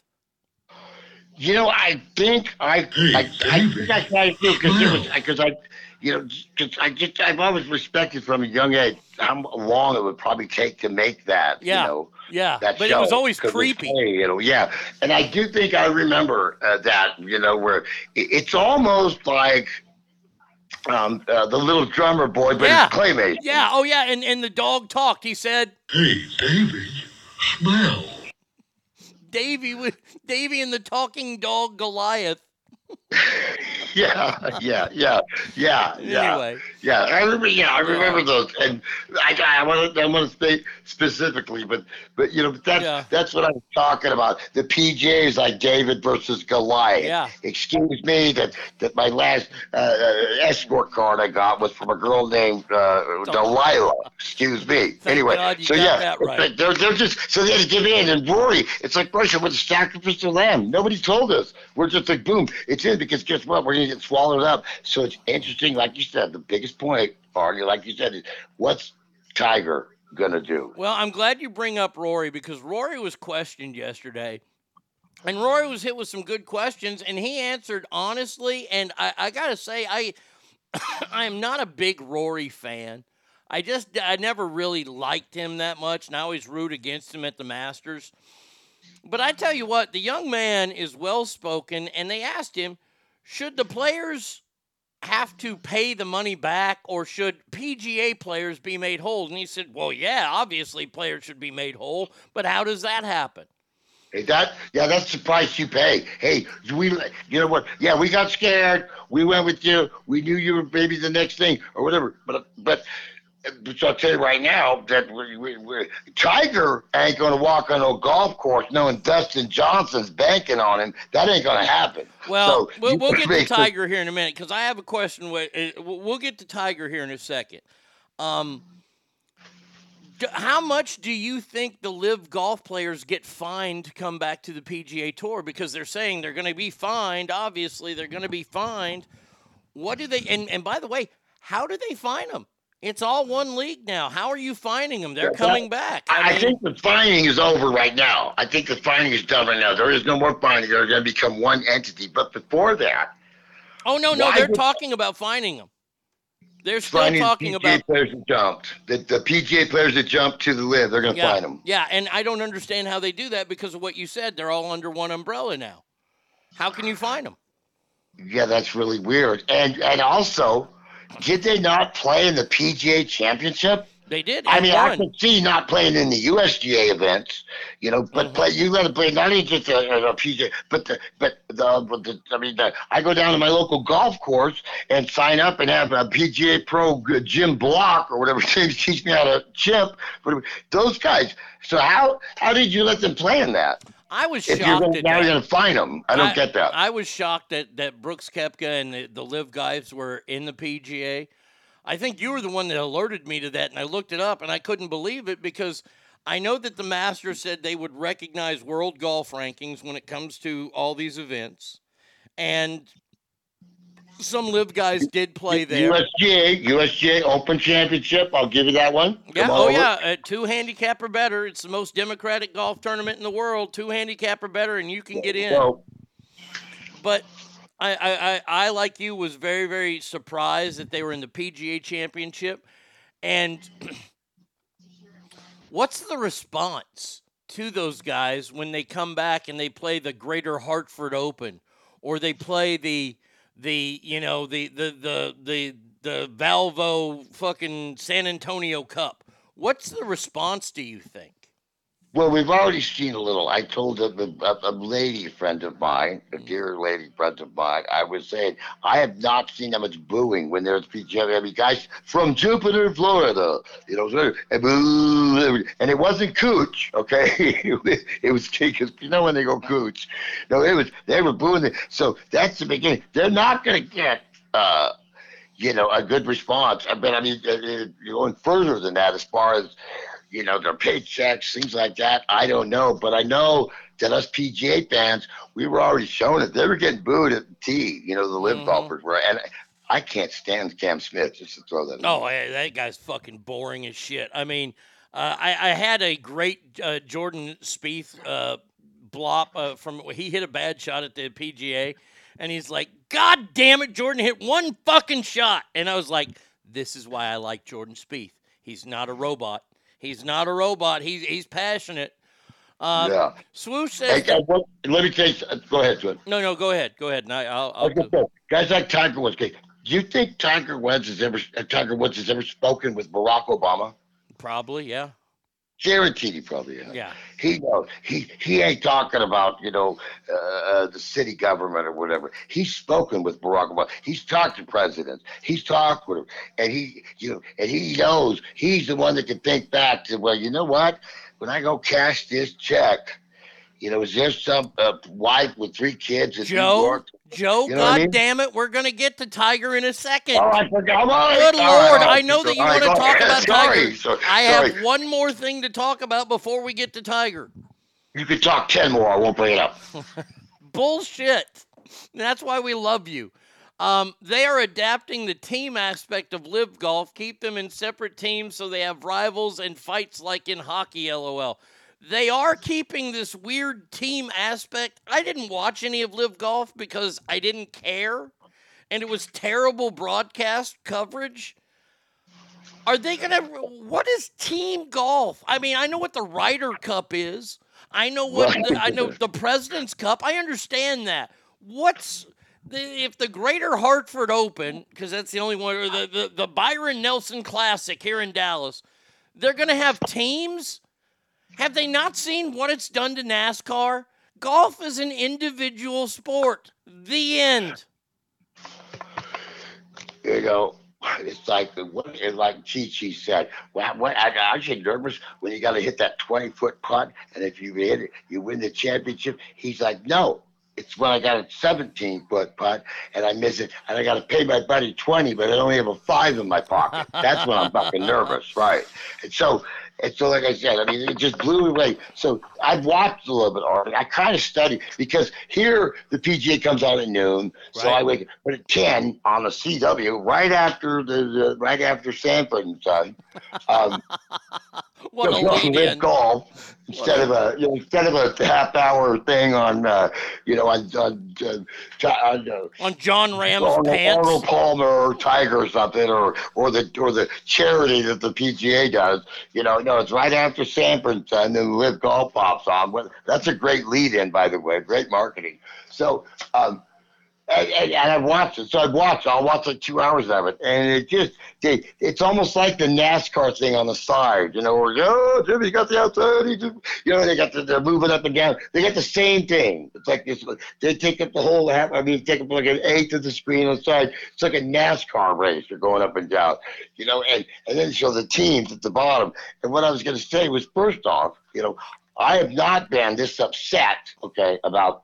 You know, I think I, I, I think I tried to because it was because I, you know, because I just I've always respected from a young age how long it would probably take to make that. Yeah. You know, Yeah, that but it was always always 'cause it's creepy. funny, you know, yeah. And I do think I remember uh, that. You know, where it's almost like um, uh, the little drummer boy, but yeah. it's claymation. Yeah. Oh, yeah. And and the dog talked. He said, Hey, David, smell. "Davy with Davy and the talking dog Goliath." yeah, yeah, yeah, yeah, yeah. Anyway. yeah, I remember. Yeah, I remember those, and I, I want to, I want to say specifically, but, but you know, that's that's what I'm talking about. The PGA's like David versus Goliath. Yeah. Excuse me, that that my last uh, uh, escort card I got was from a girl named uh, Delilah. Excuse me. anyway, God so yeah, right. they're they're just so they had to give in. And Rory, it's like Russia with the sacrificial lamb. Nobody told us. We're just like boom, it's in because guess what? We're gonna get swallowed up. So it's interesting, like you said. The biggest point, Arnie, like you said, is what's Tiger gonna do? Well, I'm glad you bring up Rory because Rory was questioned yesterday. And Rory was hit with some good questions and he answered honestly. And I, I gotta say, I I am not a big Rory fan. I just I never really liked him that much, and I always root against him at the Masters. But I tell you what, the young man is well spoken, and they asked him, should the players have to pay the money back or should PGA players be made whole? And he said, Well, yeah, obviously players should be made whole, but how does that happen? Hey, that yeah, that's the price you pay. Hey, we you know what? Yeah, we got scared. We went with you. We knew you were maybe the next thing or whatever. But but. But I'll tell you right now that we, we, we, Tiger ain't going to walk on a golf course knowing Dustin Johnson's banking on him. That ain't going to happen. Well, So we'll, we'll get to Tiger here in a minute because I have a question. uh, We'll get to Tiger here in a second. Um, how much do you think the LIV Golf players get fined to come back to the PGA Tour? Because they're saying they're going to be fined. Obviously, they're going to be fined. What do they? And, and by the way, how do they fine them? It's all one league now. How are you finding them? They're coming back. I, I think the fining is over right now. I think the fining is done right now. There is no more fining. They're going to become one entity. But before that, Oh no, no, they're talking about fining them. They're still talking PGA about players that jumped. The, the PGA players that jumped to the live, they're going to yeah, fine them. Yeah, and I don't understand how they do that because of what you said. They're all under one umbrella now. How can you find them? Yeah, that's really weird. And and also, did they not play in the PGA Championship? They did. I mean, I won. could see not playing in the USGA events, you know, but Mm-hmm. play. You got to play not only just a, a PGA, but the but the, but the I mean, the, I go down to my local golf course and sign up and have a PGA Pro Jim Block or whatever is, teach me how to chip. Whatever. Those guys. So how how did you let them play in that? I was If you're shocked gonna, now that. you're going to fine them. I don't get that. I was shocked that, that Brooks Koepka and the, the Live guys were in the PGA. I think you were the one that alerted me to that, and I looked it up, and I couldn't believe it because I know that the Masters said they would recognize world golf rankings when it comes to all these events, and some Live guys did play there. USGA, USGA Open Championship. I'll give you that one. Yeah, Come oh over. yeah, uh, two handicap or better. It's the most democratic golf tournament in the world. Two handicap or better, and you can get in. So, But I, I, I, I, like you, was very, very surprised that they were in the PGA Championship. And what's the response to those guys when they come back and they play the Greater Hartford Open, or they play the the you know the the the the the Valvo fucking San Antonio Cup? What's the response? Do you think? Well, we've already seen a little. I told a, a, a lady friend of mine, a dear lady friend of mine, I was saying, I have not seen that much booing when there's PGA. I mean, guys from Jupiter, Florida, you know, and, it wasn't Cooch, okay? it was, because you know when they go Cooch. No, it was, they were booing it. So that's the beginning. They're not going to get, uh, you know, a good response. I bet, I mean, uh, uh, going further than that as far as, you know, their paychecks, things like that. I don't know, but I know that us PGA fans, we were already showing it. They were getting booed at the tee. You know, the live Mhm. golfers were, and I can't stand Cam Smith. Just to throw that. in Oh, hey, that guy's fucking boring as shit. I mean, uh, I, I had a great uh, Jordan Spieth uh, Blop uh, from he hit a bad shot at the PGA, and he's like, "God damn it, Jordan hit one fucking shot," and I was like, "This is why I like Jordan Spieth. He's not a robot. He's not a robot. He's he's passionate." Um, Yeah. Swoosh Hey, says, what- let me tell you. s- Go ahead, Swin. "No, no, go ahead, go ahead." I, I'll, I'll Okay, guys like Tiger Woods. Do you think Tiger Woods has ever uh, Tiger Woods has ever spoken with Barack Obama? probably, yeah, Guaranteed, he probably has. yeah. He knows. He he ain't talking about you know uh, uh, the city government or whatever. He's spoken with Barack Obama. He's talked to presidents. He's talked with him, and he you know and he knows he's the one that can think back to well, you know what? When I go cash this check, you know, is there some uh, wife with three kids in New Joe, York? Joe, You know God I mean? damn it, we're gonna get to Tiger in a second. Oh, I forgot. All right. Good All right, Lord, all I know that you All right, want to talk about Sorry, Tiger. so- I have one more thing to talk about before we get to Tiger. You can talk ten more. I won't bring it up. Bullshit. That's why we love you. Um, they are adapting the team aspect of LIV Golf, keep them in separate teams so they have rivals and fights like in hockey, lol. They are keeping this weird team aspect. I didn't watch any of LIV Golf because I didn't care, and it was terrible broadcast coverage. Are they gonna? What is team golf? I mean, I know what the Ryder Cup is. I know what the, I know the President's Cup. I understand that. What's the, if the Greater Hartford Open, because that's the only one, or the, the the Byron Nelson Classic here in Dallas, they're gonna have teams. Have they not seen what it's done to NASCAR? Golf is an individual sport. The end. you know, it's like the what it's like Chi Chi said. Well, what I, I get nervous when you got to hit that twenty foot putt, and if you hit it, you win the championship. He's like, no. It's when I got a 17 foot putt and I miss it, and I got to pay my buddy 20, but I only have a five in my pocket. That's when I'm fucking nervous, right? And so, and so, like I said, I mean, it just blew me away. So I've watched a little bit of it. I kind of studied because here the PGA comes out at noon, so I wake up. But at 10 on the CW, right after the, the right after Sanford and Son, um, What a lead live golf instead of a you know, instead of a half hour thing on uh, you know on on, uh, on uh, On Jon Rahm's Arnold, pants. Arnold Palmer or Tiger or something, or or the or the charity that the PGA does. You know, no, it's right after Sanford and Son, then LIV Golf pops on. That's a great lead-in, by the way. Great marketing. So, um, and, and, and I watched it. So I've watched. I'll watch like two hours of it, and it just they, it's almost like the NASCAR thing on the side. You know, where oh Jimmy got the outside. He you know, they got the, they're moving up and down. They got the same thing. It's like this. They take up the whole half. I mean, take up like an eighth of the screen on the side. It's like a NASCAR race. They're going up and down. You know, and and then show the teams at the bottom. And what I was going to say was, first off, you know, I have not been this upset. Okay, about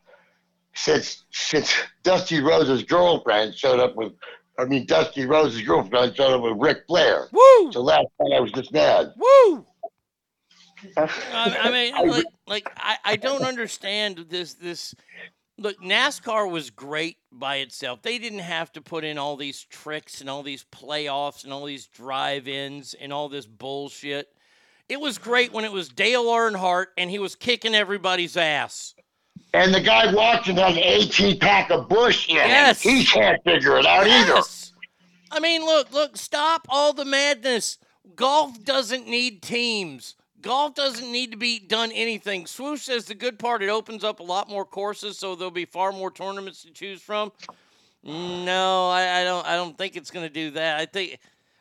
since since Dusty Rhodes's girlfriend showed up with, I mean Dusty Rhodes's girlfriend showed up with Ric Flair. Woo! So last night I was just mad. Woo! I, I mean, like, like I, I don't understand this. This look, NASCAR was great by itself. They didn't have to put in all these tricks and all these playoffs and all these drive-ins and all this bullshit. It was great when it was Dale Earnhardt and he was kicking everybody's ass. And the guy watching has an 18 pack of Busch in. Yes. He can't figure it out either. Yes. I mean, look, look, stop all the madness. Golf doesn't need teams. Golf doesn't need to be done anything. Swoosh says the good part it opens up a lot more courses, so there'll be far more tournaments to choose from. No, I, I don't. I don't think it's going to do that. I think.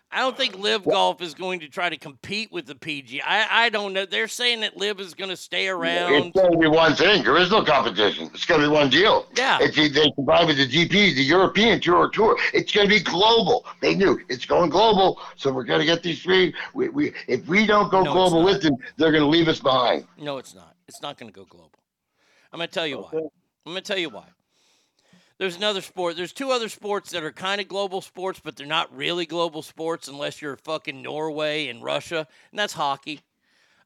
I don't think LIV Golf is going to try to compete with the PG. I, I don't know. They're saying that Live is going to stay around. It's going to be one thing. There is no competition. It's going to be one deal. Yeah. It's, they combine with the GP, the European Tour Tour. It's going to be global. They knew it's going global, so we're going to get these three. We, we, if we don't go No, global with them, they're going to leave us behind. No, it's not. It's not going to go global. I'm going to tell you why. I'm going to tell you why. There's another sport. There's two other sports that are kind of global sports, but they're not really global sports unless you're fucking Norway and Russia, and that's hockey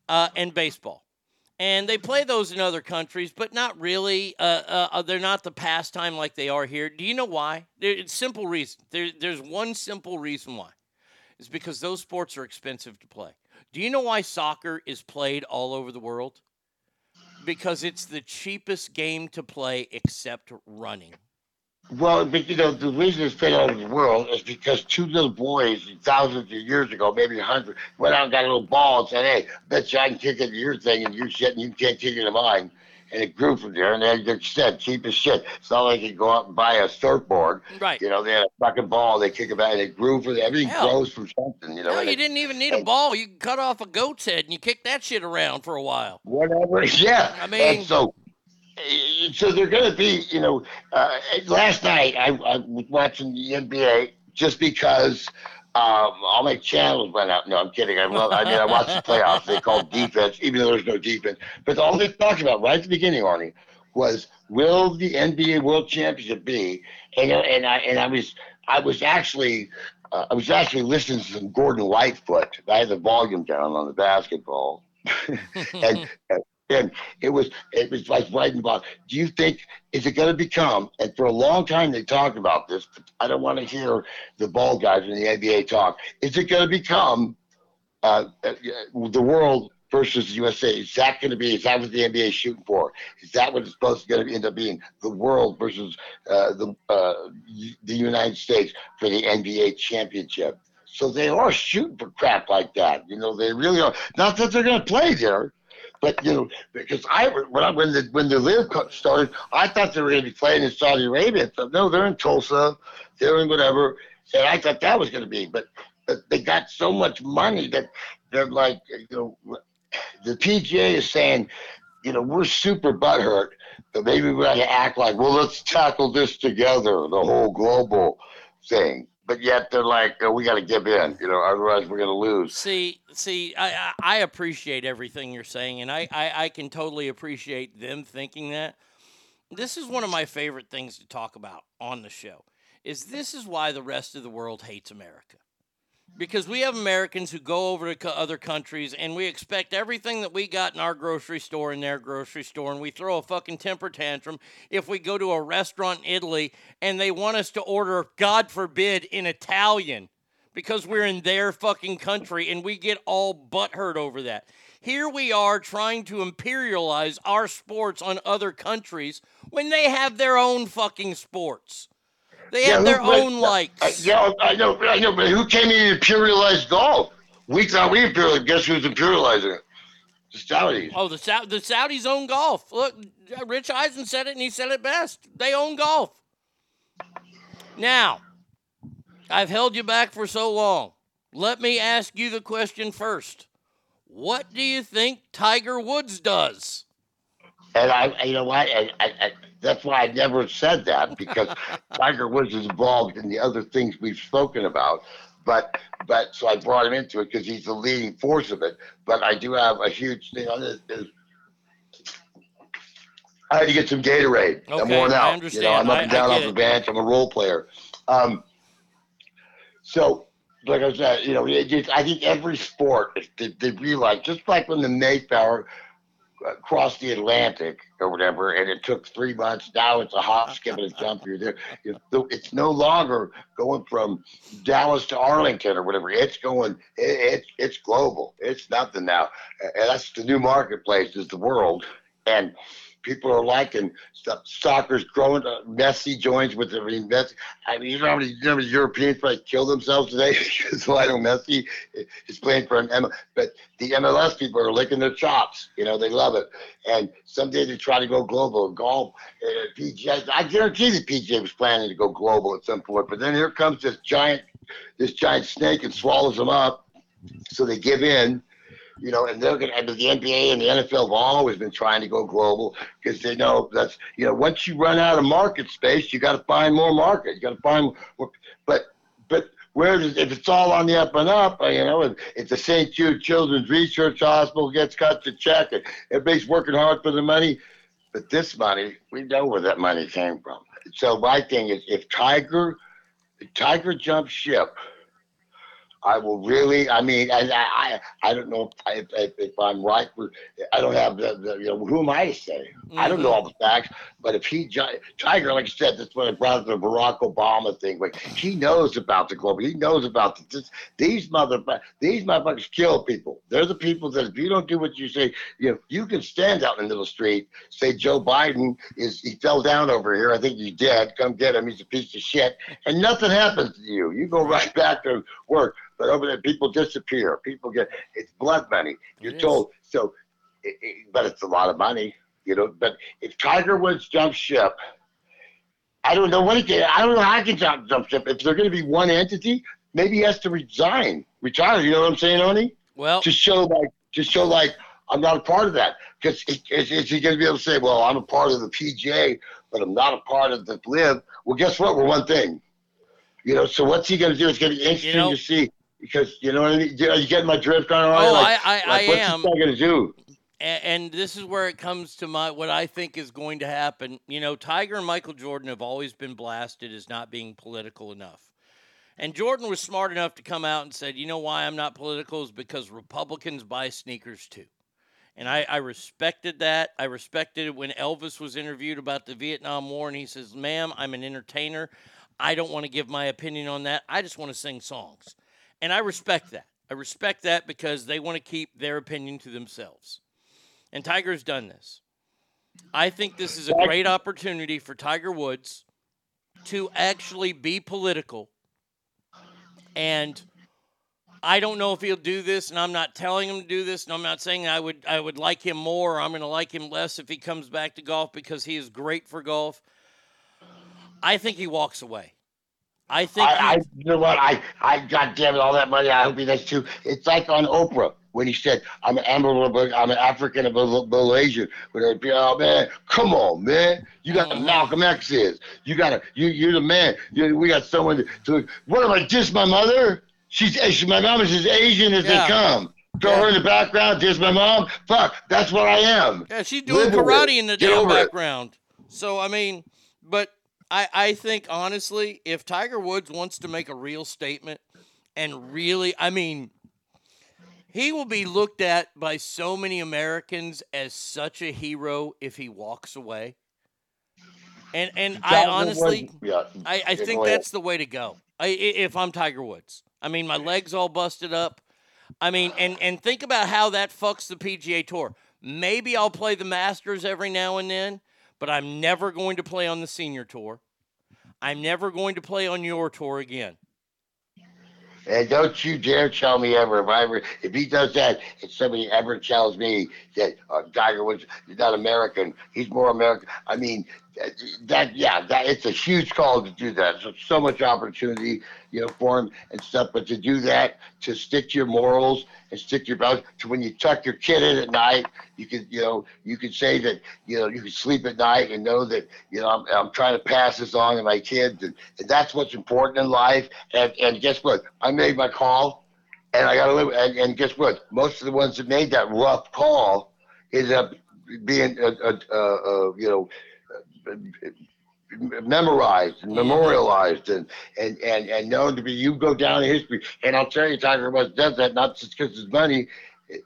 uh, and baseball. And they play those in other countries, but not really. Uh, uh, they're not the pastime like they are here. Do you know why? There, it's simple reason. There, there's one simple reason why. It's because those sports are expensive to play. Do you know why soccer is played all over the world? because it's the cheapest game to play except running. Well, but you know, the reason it's played all over the world is because two little boys thousands of years ago, maybe a hundred, went out and got a little ball and said, Hey, bet you I can kick it to your thing and you shit and you can't kick it to mine. And it grew from there and they said cheap as shit. It's not like you go out and buy a surfboard. Right. You know, they had a fucking ball, they kick it back and it grew from there. everything Hell. grows from something, you know. No, you it- didn't even need a ball. You can cut off a goat's head and you kick that shit around for a while. whatever. Yeah. I mean- and so, so they're going to be, you know, uh, last night I, I was watching the NBA just because um, all my channels went out. No, I'm kidding. I love, I mean, I watched the playoffs. They called defense, even though there's no defense. But all they talked about right at the beginning, Arnie, was will the NBA World Championship be? And and I and I was I was actually. Uh, I was actually listening to some Gordon Lightfoot. I had the volume down on the basketball, and and it was it was like writing about. Do you think is it going to become? And for a long time they talked about this. But I don't want to hear the ball guys in the NBA talk. Is it going to become uh, uh, the world versus the USA? Is that going to be? Is that what the NBA is shooting for? Is that what it's supposed to end up being? The world versus uh, the uh, the United States for the NBA championship. So they are shooting for crap like that. You know, they really are. Not that they're going to play there, but you know, because I when I, when the when the Live started, I thought they were going to be playing in Saudi Arabia. So, no, they're in Tulsa, they're in whatever, and I thought that was going to be. But, but they got so much money that they're like, you know, the PGA is saying, you know, we're super butthurt, but maybe we got to act like, well, let's tackle this together, the whole global thing. But yet they're like, oh, we got to give in, you know, otherwise we're going to lose. See, see, I, I appreciate everything you're saying, and I, I, I can totally appreciate them thinking that. This is one of my favorite things to talk about on the show. Is this is why the rest of the world hates America. Because we have Americans who go over to other countries and we expect everything that we got in our grocery store in their grocery store, and we throw a fucking temper tantrum if we go to a restaurant in Italy and they want us to order, God forbid, in Italian because we're in their fucking country and we get all butthurt over that. Here we are trying to imperialize our sports on other countries when they have their own fucking sports. They have who- their own likes. uh, yeah, I know, I know, but who came in and imperialized golf? We thought we imperialized. Guess who's imperializing it? The Saudis. Oh, the Sau- the Saudis own golf. Look, Rich Eisen said it, and he said it best. They own golf. Now, I've held you back for so long. Let me ask you the question first. What do you think Tiger Woods does? And I, you know what? I, I, I, that's why I never said that because Tiger Woods is involved in the other things we've spoken about. But, but so I brought him into it because he's the leading force of it. But I do have a huge thing on this. Is I had to get some Gatorade. I'm Okay, worn I out. You understand. know, I'm up I- and I down off the bench. I'm a role player. Um, so, like I said, you know, just, I think every sport, they, they realize, just like when the Mayflower crossed the Atlantic or whatever, and it took three months. Now it's a hop, skip, and a jump. You're there. It's no longer going from Dallas to Arlington or whatever. It's going. It, it's it's global. It's nothing now, and that's the new marketplace. Is the world, and people are liking stuff. Soccer's growing. Uh, Messi joins with the I mean, Messi. I mean, you know how many, you know Europeans probably kill themselves today because Lionel Messi is playing for an M. But the MLS people are licking their chops. You know, they love it. And someday they try to go global. Golf, uh, PGA. I guarantee the PGA was planning to go global at some point. But then here comes this giant, this giant snake and swallows them up. So they give in you know, and they're going to, the NBA and the NFL have always been trying to go global because they know that's, you know, once you run out of market space, you got to find more market. You got to find more, but, but where does, if it's all on the up and up, uh, you know, if, if the St. Jude Children's Research Hospital gets cut the check and everybody's working hard for the money, but this money, we know where that money came from. So my thing is, if Tiger, if Tiger jumps ship, I will really. I mean, I, I, I don't know if, if, if I'm right. I don't have the, the, you know, who am I to say? I don't know mm-hmm. all the facts. But if he, Tiger, like I said, that's when I brought up the Barack Obama thing. Like he knows about the global. He knows about the, this, these mother, these motherfuckers kill people. They're the people that if you don't do what you say, you know, you can stand out in the middle street, say Joe Biden is he fell down over here. I think he's dead. Come get him. He's a piece of shit, and nothing happens to you. You go right back to work. But over there, people disappear. People get it's blood money. You're told so, it, it, but it's a lot of money, you know. But if Tiger Woods jumps ship, I don't know what he can. I don't know how he can jump, jump ship. If they're going to be one entity, maybe he has to resign, retire. You know what I'm saying, Oni? Well, to show like to show like I'm not a part of that. Because is, is he going to be able to say, well, I'm a part of the PGA, but I'm not a part of the Live? Well, guess what? We're one thing. You know. So what's he going to do? It's going to be interesting know- to see. Because you know what I mean. Are you getting my drift, Conor? Oh, like, I- I- like, I what's am. guy going to do? A- and this is where it comes to my what I think is going to happen. You know, Tiger and Michael Jordan have always been blasted as not being political enough. And Jordan was smart enough to come out and said, "You know why I'm not political is because Republicans buy sneakers too." And I, I respected that. I respected it when Elvis was interviewed about the Vietnam War, and he says, "Ma'am, I'm an entertainer. I don't want to give my opinion on that. I just want to sing songs." And I respect that. I respect that because they want to keep their opinion to themselves. And Tiger's done this. I think this is a great opportunity for Tiger Woods to actually be political. And I don't know if he'll do this, and I'm not telling him to do this, and I'm not saying I would I would like him more or I'm going to like him less if he comes back to golf because he is great for golf. I think he walks away. I think I, I, you know what? I, I, God damn it, all that money. I hope he does too. It's like on Oprah when he said, "I'm an Amber, I'm an African and Malaysian." When they be, oh man, come on, man, you got Mm-hmm. Malcolm X is. You got to, you, you're the man. You, we got someone to, to. What am I? Just my mother? She's, she, my mom is as Asian as Yeah. they come. Throw her in the background, There's my mom. Fuck, that's what I am. Yeah, she's doing Live karate in the Get damn over it. background. So I mean, but I I think honestly, if Tiger Woods wants to make a real statement and really, I mean, he will be looked at by so many Americans as such a hero if he walks away. And and I honestly, yeah, I, I think that's the way to go. I, i- if I'm Tiger Woods, I mean, my legs all busted up. I mean, and and think about how that fucks the PGA Tour. Maybe I'll play the Masters every now and then, but I'm never going to play on the Senior Tour. I'm never going to play on your tour again. And don't you dare tell me ever if I ever if he does that if somebody ever tells me that uh, Tiger Woods is not American, he's more American. I mean that, yeah, that it's a huge call to do that. So so much opportunity, you know, for him and stuff. But to do that, to stick to your morals and stick to your values, to when you tuck your kid in at night, you can you know you can say that you know you can sleep at night and know that you know I'm, I'm trying to pass this on to my kids, and, and that's what's important in life. And and guess what? I made my call, and I got to live. And, and guess what? Most of the ones that made that rough call ended up being a, uh, uh, uh, you know memorized and memorialized and, and, and, and known to be you go down in history. And I'll tell you, Tiger Woods does that not just because his money.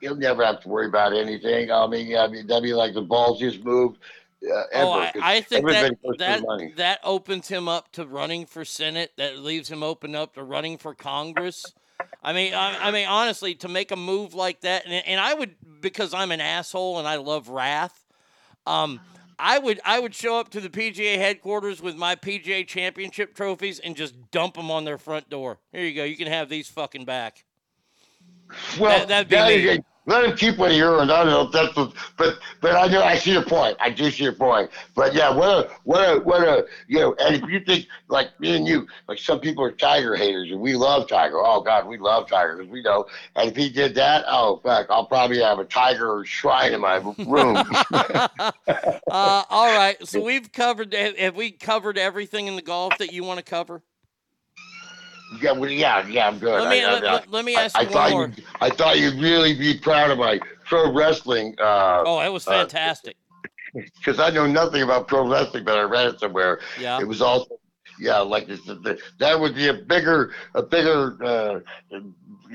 He'll never have to worry about anything. I mean, I mean that'd be like the ballsiest move uh, ever. oh, I, I think that everybody goes for the that, that opens him up to running for Senate. That leaves him open up to running for Congress. I mean, I, I mean, honestly, to make a move like that, and, and I would because I'm an asshole and I love wrath. Um, I would I would show up to the PGA headquarters with my PGA Championship trophies and just dump them on their front door. Here you go. You can have these fucking back. Well, That- that'd be that let him keep what he earned. I don't know if that's what, but but I know I see your point. I do see your point. But yeah, what a what a what a you know. And if you think like me and you, like some people are Tiger haters, and we love Tiger. Oh God, we love Tiger because we know. And if he did that, oh fuck, I'll probably have a Tiger shrine in my room. Uh, all right. So we've covered. Have have we covered everything in the golf that you want to cover? Yeah, well, yeah, yeah, I'm good. Let me- I, I- let- let- let me ask I, you one thought more. You, I thought you'd really be proud of my pro wrestling. Uh, Oh, that was uh, fantastic. because I know nothing about pro wrestling, but I read it somewhere. Yeah. It was also yeah, like this, the, that would be a bigger, a bigger, uh,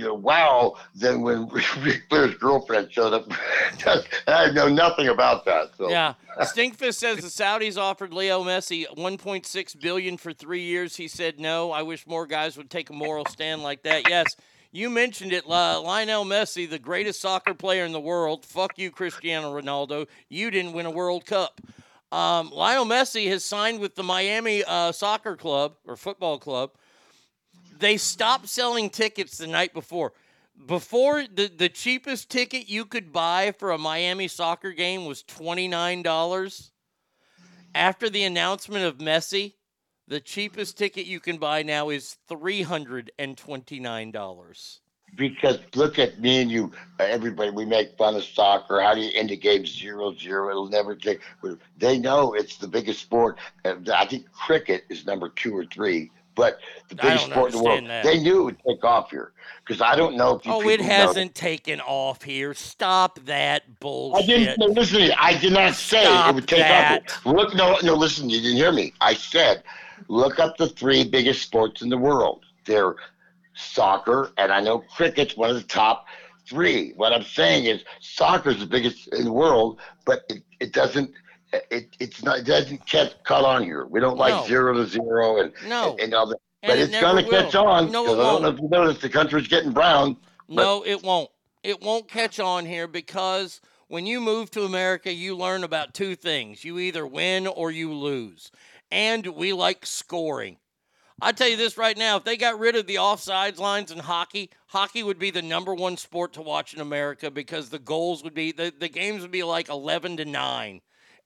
you know, wow than when Ric Flair's girlfriend showed up. I know nothing about that. So Yeah. Stinkfist says the Saudis offered Leo Messi 1.6 billion for 3 years. He said no. I wish more guys would take a moral stand like that. Yes. You mentioned it, Li- Lionel Messi, the greatest soccer player in the world. Fuck you, Cristiano Ronaldo. You didn't win a World Cup. Um, Lionel Messi has signed with the Miami uh, Soccer Club or Football Club. They stopped selling tickets the night before. Before the, the cheapest ticket you could buy for a Miami soccer game was $29. After the announcement of Messi, the cheapest ticket you can buy now is $329. because look at me and you, everybody. We make fun of soccer. How do you end a game zero zero? It'll never take. They know it's the biggest sport. I think cricket is number two or three. But the biggest sport in the world, that. they knew it would take off here. Because I don't know if you Oh, it hasn't taken off here. Stop that bullshit. I didn't no, listen. to you. I did not say Stop it would take that. off. here. Look, no, no. Listen, you didn't hear me. I said, look up the three biggest sports in the world. They're soccer, and I know cricket's one of the top three. What I'm saying is, soccer's the biggest in the world, but it, it doesn't. It, it's not. It doesn't catch cut on here. We don't like No. zero to zero and No. and, and all that. And But it it's gonna catch on. No, it 'cause I don't know if you noticed the country's getting brown. No, it won't. It won't catch on here because when you move to America, you learn about two things. You either win or you lose. And we like scoring. I tell you this right now, if they got rid of the offsides lines in hockey, hockey would be the number one sport to watch in America because the goals would be the, the games would be like 11 to 9.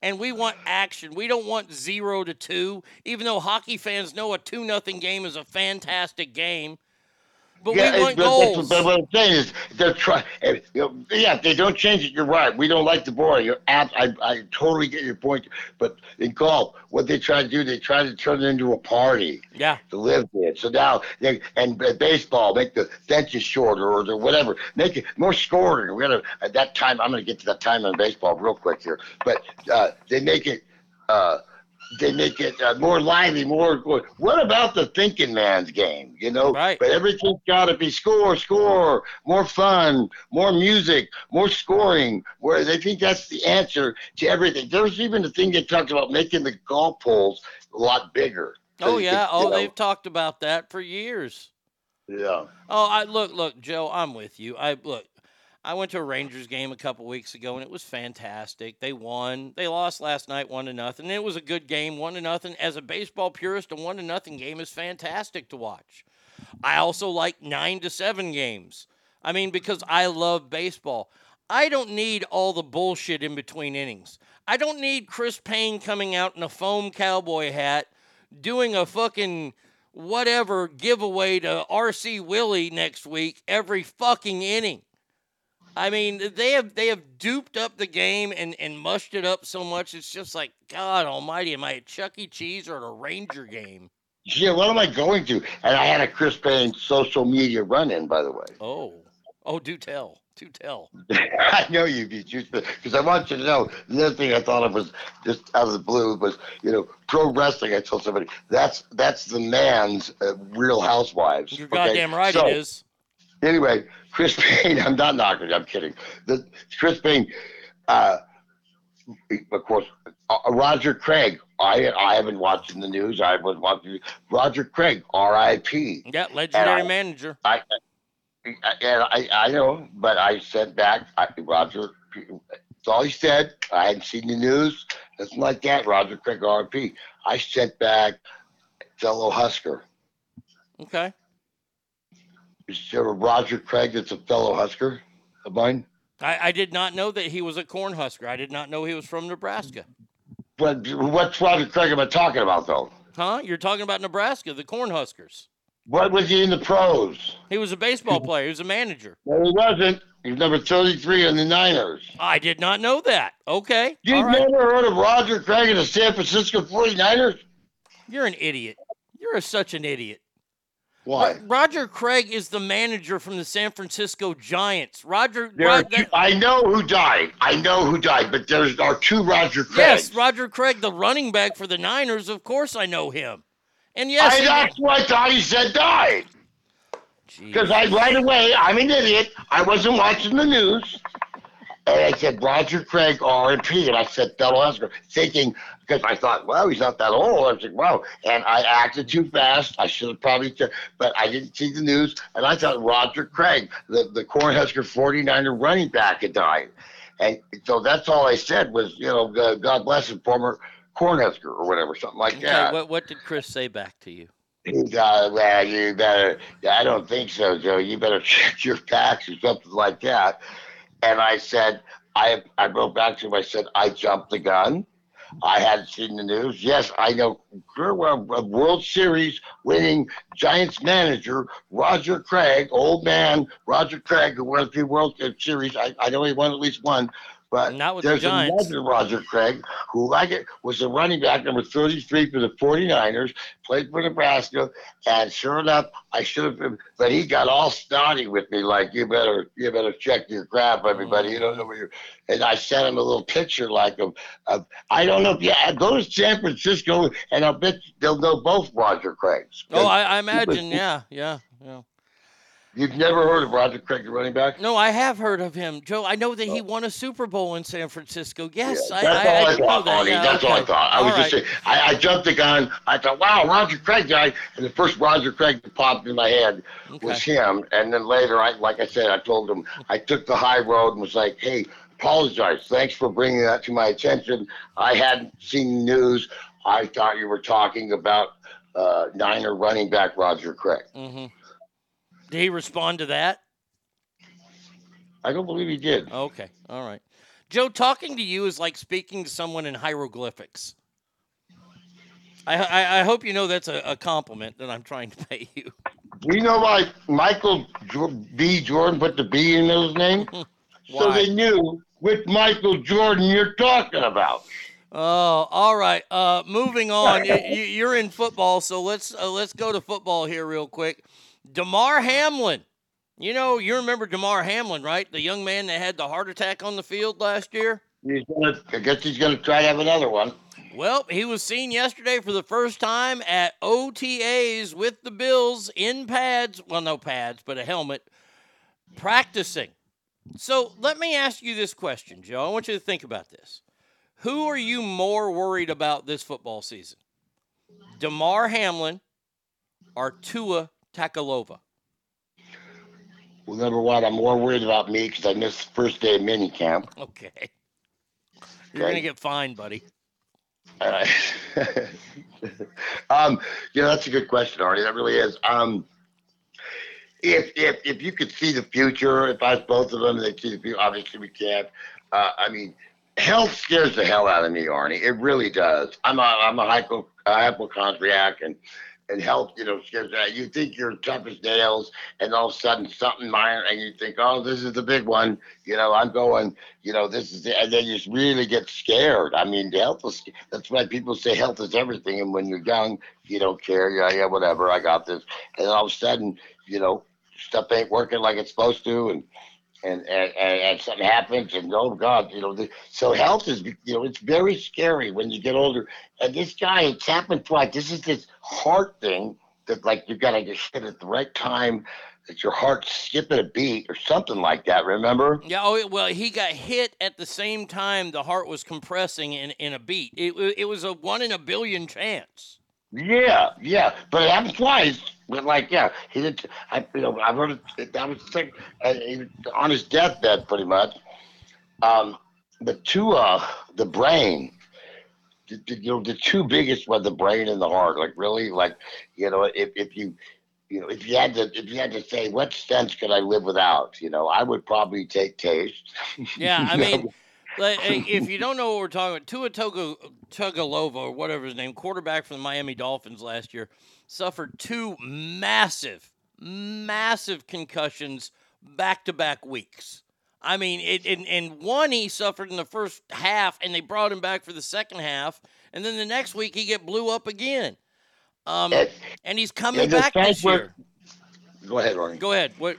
And we want action. We don't want 0 to 2, even though hockey fans know a 2 nothing game is a fantastic game. But yeah, we want but goals. But what I'm saying is, they're trying. Know, yeah, if they don't change it. You're right. We don't like the boring. You're ab- I, I totally get your point. But in golf, what they try to do, they try to turn it into a party Yeah. to live in. So now, they, and baseball, make the benches shorter or the whatever, make it more scoring. We're gonna at that time. I'm gonna get to that time in baseball real quick here. But uh, they make it. Uh, they make it uh, more lively, more. What about the thinking man's game? You know, Right. but everything's got to be score, score, more fun, more music, more scoring. Where they think that's the answer to everything. There's even the thing they talked about making the golf holes a lot bigger. So Oh yeah. you Oh, know, they've talked about that for years. yeah. Oh, I look, look, Joe. I'm with you. I look. I went to a Rangers game a couple weeks ago, and it was fantastic. They won. They lost last night, one to nothing. It was a good game, one to nothing. As a baseball purist, a one to nothing game is fantastic to watch. I also like nine to seven games. I mean, because I love baseball. I don't need all the bullshit in between innings. I don't need Chris Payne coming out in a foam cowboy hat doing a fucking whatever giveaway to RC Willie next week every fucking inning. I mean, they have they have duped up the game and, and mushed it up so much. It's just like God Almighty. Am I at Chuck E. Cheese or at a Ranger game? Yeah, what am I going to? And I had a Chris Payne social media run in, by the way. Oh, oh, do tell, do tell. I know you you because I want you to know the other thing I thought of was just out of the blue was you know pro wrestling. I told somebody that's that's the man's uh, Real Housewives. You're okay? goddamn right So, it is. Anyway, Chris Payne. I'm not knocking. I'm kidding. The Chris Payne. Uh, of course, uh, Roger Craig. I I haven't watched in the news. I was watching Roger Craig. R.I.P. Yeah, legendary I- manager. I, I, and I, I know, but I sent back, I, Roger, that's all he said. I hadn't seen the news, nothing like that. Roger Craig RP. I sent back fellow Husker. Okay. Is there a Roger Craig that's a fellow Husker of mine? I, I did not know that he was a corn husker. I did not know he was from Nebraska. But what's Roger Craig am I talking about, though? Huh? You're talking about Nebraska, the corn huskers. What was he in the pros? He was a baseball player. He was a manager. No, he wasn't. He's number 33 on the Niners. I did not know that. Okay. You've right. never heard of Roger Craig and the San Francisco 49ers? You're an idiot. You're such an idiot. Why? Roger Craig is the manager from the San Francisco Giants. Roger. There Ro- are two, I know who died. I know who died, but there's are two Roger Craigs. yes, Roger Craig, the running back for the Niners. Of course, I know him. And yes, I, that's what I thought he said died. Because I right away, I'm an idiot. I wasn't watching the news. And I said, Roger Craig, R.I.P. And I said, Del Oscar, thinking, because I thought, well, he's not that old. I was like, wow. And I acted too fast. I should have probably, t- but I didn't see the news. And I thought Roger Craig, the, the Cornhusker 49er running back, had died. And so that's all I said was, you know, uh, God bless him, former Cornhusker or whatever, something like Okay, that. what, what did Chris say back to you? He uh, well, you better. I don't think so, Joe. You better check your facts or something like that. And I said, I I wrote back to him. I said, I jumped the gun. I hadn't seen the news. Yes, I know. Well, a World Series winning Giants manager Roger Craig, old man Roger Craig, who won a few World Series. I, I know he won at least one. But Not with the there's Giants. another Roger Craig who, like it, was a running back number 33 for the 49ers, played for Nebraska, and sure enough, I should have been. But he got all snotty with me, like you better, you better check your crap, mm-hmm. everybody. You don't know where you're. And I sent him a little picture, like of, of I don't know if yeah, uh, go to San Francisco, and I'll bet they'll know both Roger Craigs. Oh, I, I imagine, yeah, yeah, yeah. You've never heard of Roger Craig, the running back? No, I have heard of him, Joe. I know that he won a Super Bowl in San Francisco. Yes, I, That's I, all I, I, thought, that. Yeah, That's all I thought. I was All just saying, I, I jumped the gun. I thought, wow, Roger Craig died. And the first Roger Craig that popped in my head was him. And then later, I like I said, I told him, I took the high road and was like, hey, apologize. Thanks for bringing that to my attention. I hadn't seen the news. I thought you were talking about uh, Niner running back Roger Craig. hmm Did he respond to that? I don't believe he did. Okay, all right. Joe, talking to you is like speaking to someone in hieroglyphics. I, I, I hope you know that's a, a compliment that I'm trying to pay you. Do you know why Michael B. Jordan put the B in his name? so they knew which Michael Jordan you're talking about. Oh, all right. Uh, moving on. you, you're in football, so let's uh, let's go to football here real quick. Damar Hamlin. You know, you remember Damar Hamlin, right? The young man that had the heart attack on the field last year. He's gonna, I guess he's going to try to have another one. Well, he was seen yesterday for the first time at OTAs with the Bills in pads. Well, no pads, but a helmet, practicing. So let me ask you this question, Joe. I want you to think about this. Who are you more worried about this football season? Damar Hamlin or Tua Tagovailoa? Well, number one, I'm more worried about me because I missed the first day of mini camp. Okay. You're going to get fined, buddy. All right. um, you know, that's a good question, Artie. That really is. Um, if if if you could see the future, if I was both of them, they'd see the future. Obviously, we can't. Uh, I mean, health scares the hell out of me, Arnie. It really does. I'm a I'm a hypo uh, hypochondriac, and and health, you know, scares. Uh, you think you're tough as nails, and all of a sudden something minor, and you think, oh, this is the big one. You know, I'm going. You know, this is, the, and then you just really get scared. I mean, health is. That's why people say health is everything, and when you're young, you don't care. Yeah, yeah, whatever. I got this, and all of a sudden, you know, stuff ain't working like it's supposed to, and and and, and, something happens, and oh God, you know, the, so health is, you know, it's very scary when you get older. And this guy, it's happened twice. This is this heart thing that like you gotta get hit at the right time, that your heart's skipping a beat or something like that. Remember? Yeah, oh, well, he got hit at the same time the heart was compressing in, in a beat. It, it was a one in a billion chance. Yeah, yeah, but it happened twice. But like, yeah, he did. I, you know, I've heard it. That was thing, and on his deathbed, pretty much. Um, the two, uh, the brain, the, the, you know, the two biggest were the brain and the heart. Like, really, like, you know, if if you, you know, if you had to, if you had to say, what sense could I live without? You know, I would probably take taste. Yeah, I mean, like, if you don't know what we're talking about, Tua Tagovailoa or whatever his name, quarterback for the Miami Dolphins last year, suffered two massive, massive concussions back to back weeks. I mean, it, and, and one he suffered in the first half, and they brought him back for the second half, and then the next week he get blew up again. Um, and he's coming the back this year. Go ahead, Ronnie. Go ahead. What?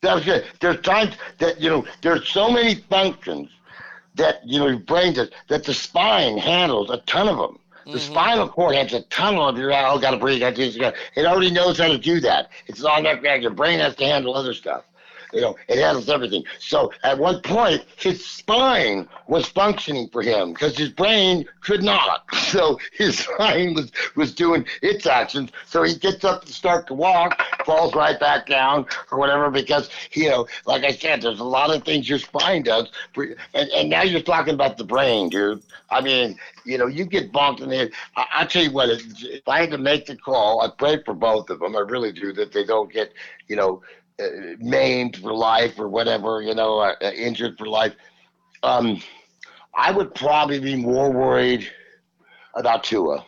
That was good. There's times that you know there's so many functions that you know your brain does that the spine handles a ton of them. The Mhm. spinal cord has a tunnel of your oh, got to breathe. Got to do this. It already knows how to do that. It's on that. Your brain has to handle other stuff. You know, it handles everything. So at one point, his spine was functioning for him because his brain could not. So his spine was was doing its actions. So he gets up to start to walk, falls right back down or whatever because you know, like I said, there's a lot of things your spine does. For, and and now you're talking about the brain, dude. I mean, you know, you get bonked in the head. I, I tell you what, if I had to make the call, I pray for both of them. I really do that they don't get, you know, maimed for life or whatever, you know, uh, uh, injured for life. Um, I would probably be more worried about Tua.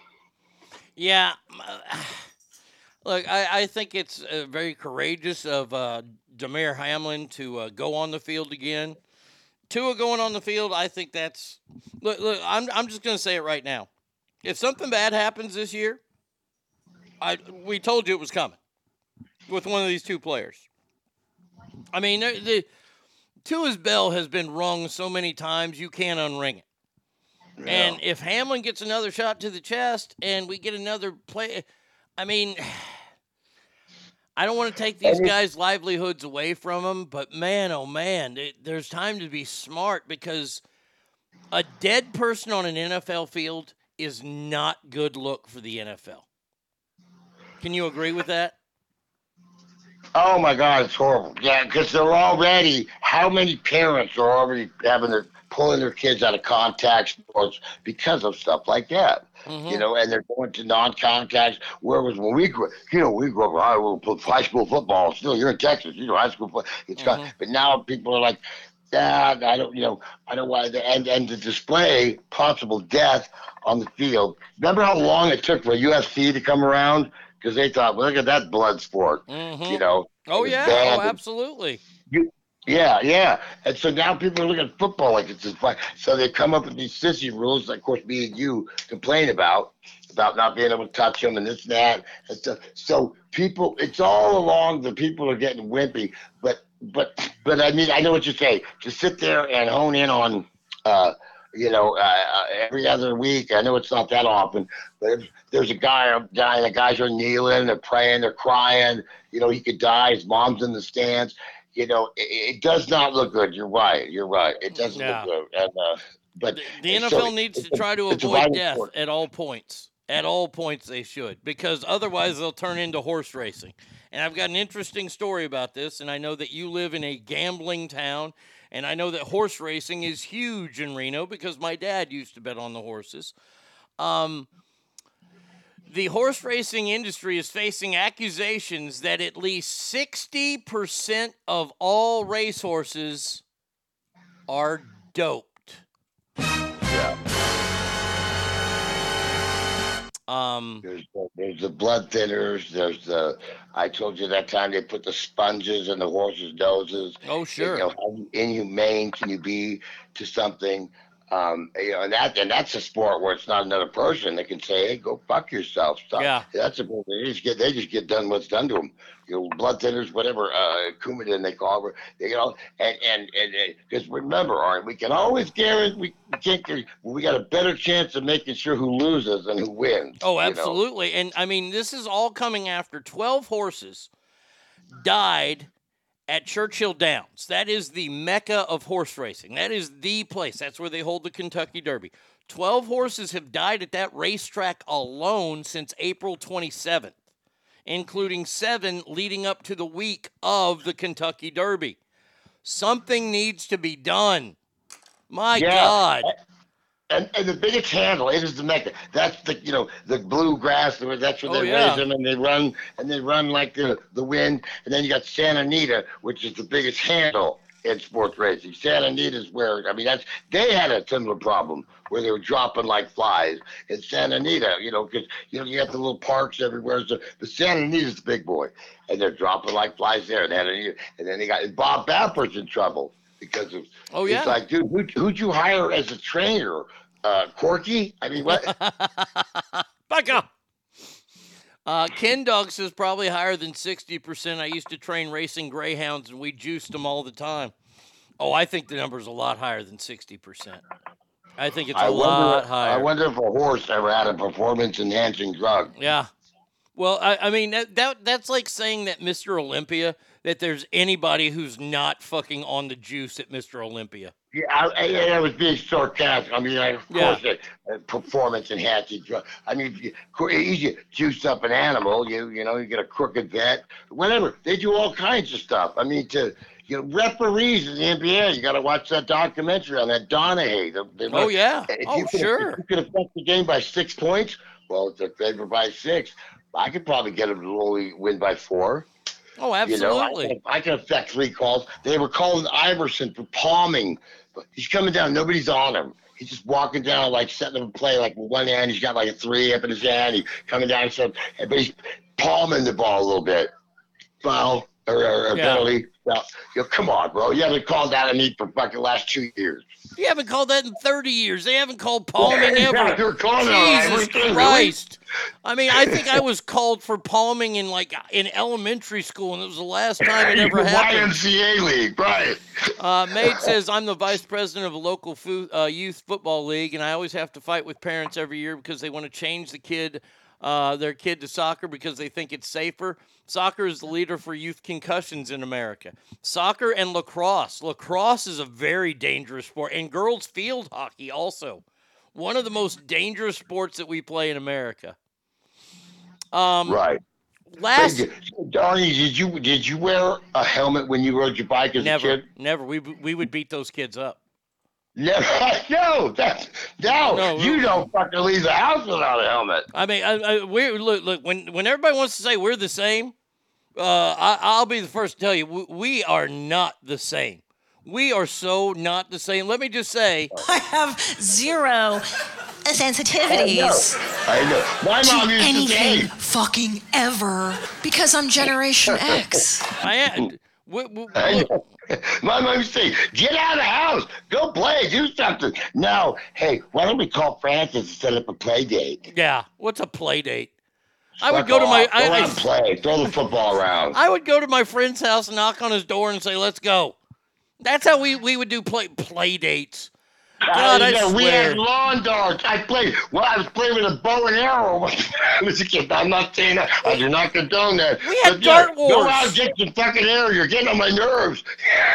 Yeah. Look, I, I think it's uh, very courageous of uh, Hamlin to uh, go on the field again. Tua going on the field, I think that's. Look, look I'm, I'm just going to say it right now. If something bad happens this year, I we told you it was coming with one of these two players. I mean, the, the Tua's bell has been rung so many times you can't unring it. And if Hamlin gets another shot to the chest and we get another play, I mean, I don't want to take these guys' livelihoods away from them, but man, oh man, it, there's time to be smart because a dead person on an NFL field is not good look for the NFL. Can you agree with that? Oh my God, it's horrible. Yeah, because they're already. How many parents are already having their pulling their kids out of contact sports because of stuff like that? You know, and they're going to non-contact. Where was when we grew, you know, we grew up high school, high school football. Still, you're in Texas, you know, high school football. It's got, but now people are like, ah, I don't, you know, I don't want to, and and to display possible death on the field. Remember how long it took for UFC to come around? Because they thought, well, look at that blood sport, you know. Oh yeah, oh absolutely. You, yeah, yeah. And so now people are looking at football like it's just fun. So they come up with these sissy rules, that, of course, me and you complain about, about not being able to touch them and this and that. And stuff. so people, it's all along the people are getting wimpy. But, but, but I mean, I know what you say. To sit there and hone in on, uh, you know, uh, uh, every other week. I know it's not that often, but if there's a guy, a guy, the guys are kneeling, they're praying, they're crying. You know, he could die. His mom's in the stands. You know, it, it does not look good. You're right. You're right. It doesn't Yeah. look good. And uh, but The NFL so needs to try to avoid death sport. at all points. At all points, they should, because otherwise they'll turn into horse racing. And I've got an interesting story about this, and I know that you live in a gambling town, and I know that horse racing is huge in Reno because my dad used to bet on the horses. Um, the horse racing industry is facing accusations that at least 60% of all racehorses are doped. Um, There's the, there's the blood thinners. There's the. I told you that time they put the sponges in the horses' noses. Oh, sure. You know, how inhumane can you be to something? Um, you know, and that and that's a sport where it's not another person that can say, "Hey, go fuck yourself." Stop. Yeah. That's a they just get they just get done what's done to them. You know, blood thinners, whatever, uh, Coumadin they call it. You know, and and and because remember, Art, we can always guarantee we, can't. guarantee- We got a better chance of making sure who loses than who wins. Oh, you know? absolutely. And I mean, this is all coming after 12 horses died at Churchill Downs. That is the mecca of horse racing. That is the place. That's where they hold the Kentucky Derby. 12 horses have died at that racetrack alone since April 27th, including seven leading up to the week of the Kentucky Derby. Something needs to be done. My Yeah. God. And, and the biggest handle it is the mecca. That's the you know the bluegrass. That's where Oh, they yeah. raise them and they run and they run like the the wind. And then you got Santa Anita, which is the biggest handle in sports racing. Santa Anita is where I mean that's they had a similar problem where they were dropping like flies in Santa Anita. You know because you know you got the little parks everywhere. So but Santa Anita's the big boy, and they're dropping like flies there. And then and then they got and Bob Baffert's in trouble because of Oh, yeah. It's like dude, who, who'd you hire as a trainer? Uh, Corky? I mean, what? Back up. Uh, Ken Dogs is probably higher than 60%. I used to train racing greyhounds and we juiced them all the time. Oh, I think the number's a lot higher than 60%. I think it's a I lot wonder, higher. I wonder if a horse ever had a performance-enhancing drug. Yeah. Well, I, I mean that, that that's like saying that Mr. Olympia that there's anybody who's not fucking on the juice at Mr. Olympia. Yeah, I, I, I was being sarcastic. I mean, I, of Yeah. course, a, a uh, performance-enhancing drug. I mean, you, you juice up an animal, you you know, you get a crooked vet, whatever. They do all kinds of stuff. I mean, to you know, referees in the NBA, you got to watch that documentary on that Donaghy. The, the, Oh, yeah. If Oh, you could, sure. You could affect the game by six points, well, favored by six, I could probably get them to only win by four. Oh, You know, I absolutely. I can affect three calls. They were calling Iverson for palming. But He's coming down. Nobody's on him. He's just walking down, like setting up a play, like with one hand. He's got like a three up in his hand. He's coming down, so, but he's palming the ball a little bit. Foul or, or, Yeah. penalty. Well, you know, come on, bro. You haven't called that a me for fucking last two years. You haven't called that in 30 years. They haven't called palming Yeah, ever. you're calling Jesus. Christ. I mean, I think I was called for palming in like in elementary school, and it was the last time it ever happened. YMCA league, right? Uh, Maid says I'm the vice president of a local fu- uh, youth football league, and I always have to fight with parents every year because they want to change the kid, uh, their kid to soccer because they think it's safer. Soccer is the leader for youth concussions in America. Soccer and lacrosse. Lacrosse is a very dangerous sport, and girls field hockey also. One of the most dangerous sports that we play in America. Um, Right. Last Arnie, did you did you wear a helmet when you rode your bike as never, a kid? never. We we would beat those kids up. Never. No, that's no. No, you don't fucking leave the house without a helmet. I mean, I, I, we look, look. When when everybody wants to say we're the same, uh, I, I'll be the first to tell you we, we are not the same. We are so not the same. Let me just say, I have zero sensitivities. I know. I know. My to mom used to anything say. fucking ever because I'm Generation X. I am. We, we, I know. My mom used to say, "Get out of the house, go play, do something." Now, hey, why don't we call Francis and set up a play date? yeah. What's a play date? I would go to my. off. Go I, I, and play. Throw the football around. I would go to my friend's house, knock on his door, and say, "Let's go." That's how we, we would do play play dates. God, I we swear. had lawn darts. I played. Well, I was playing with a bow and arrow when I was a kid. I'm not saying that. I do not condone that. We had But, dart Go wars. out and get some fucking arrow. You're getting on my nerves.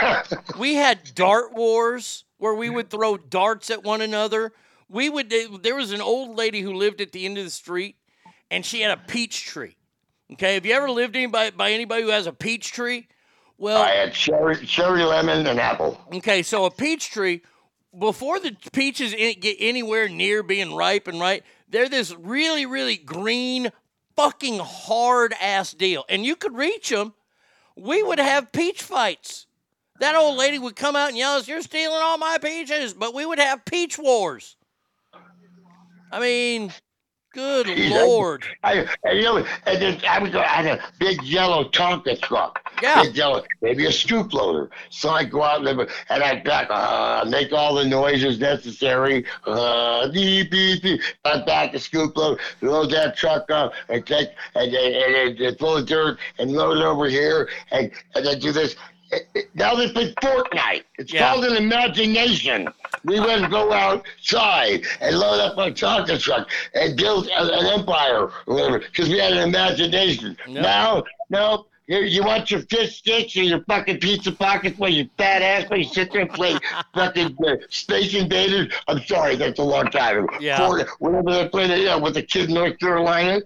we had dart wars where we would throw darts at one another. We would. There was an old lady who lived at the end of the street, and she had a peach tree. Okay, have you ever lived anybody by anybody who has a peach tree? Well, I had cherry, cherry, lemon, and apple. Okay, so a peach tree, before the peaches get anywhere near being ripe and right, they're this really, really green, fucking hard ass deal. And you could reach them. We would have peach fights. That old lady would come out and yell, You're stealing all my peaches. But we would have peach wars. I mean, good I- lord. I, and, you know, and then I was I had a big yellow Tonka truck. Yeah. Big yellow, maybe a scoop loader. So I go out and, and I back, uh, make all the noises necessary. Uh, beep, beep, beep. I back the scoop loader, load that truck up, and take and, and, and, and full of dirt, and load it over here, and, and then do this. It- it- Now they play Fortnite. It's Yeah. called an imagination. We went and go outside and load up our Tonka truck and build a- an empire or whatever because we had an imagination. Yep. Now, no, you, you want your fish sticks and your fucking pizza pockets where you fat ass where you sit there and play fucking uh, Space Invaders. I'm sorry, that's a long time ago. Yeah. Fort- whenever they played it, yeah, with the kid in North Carolina,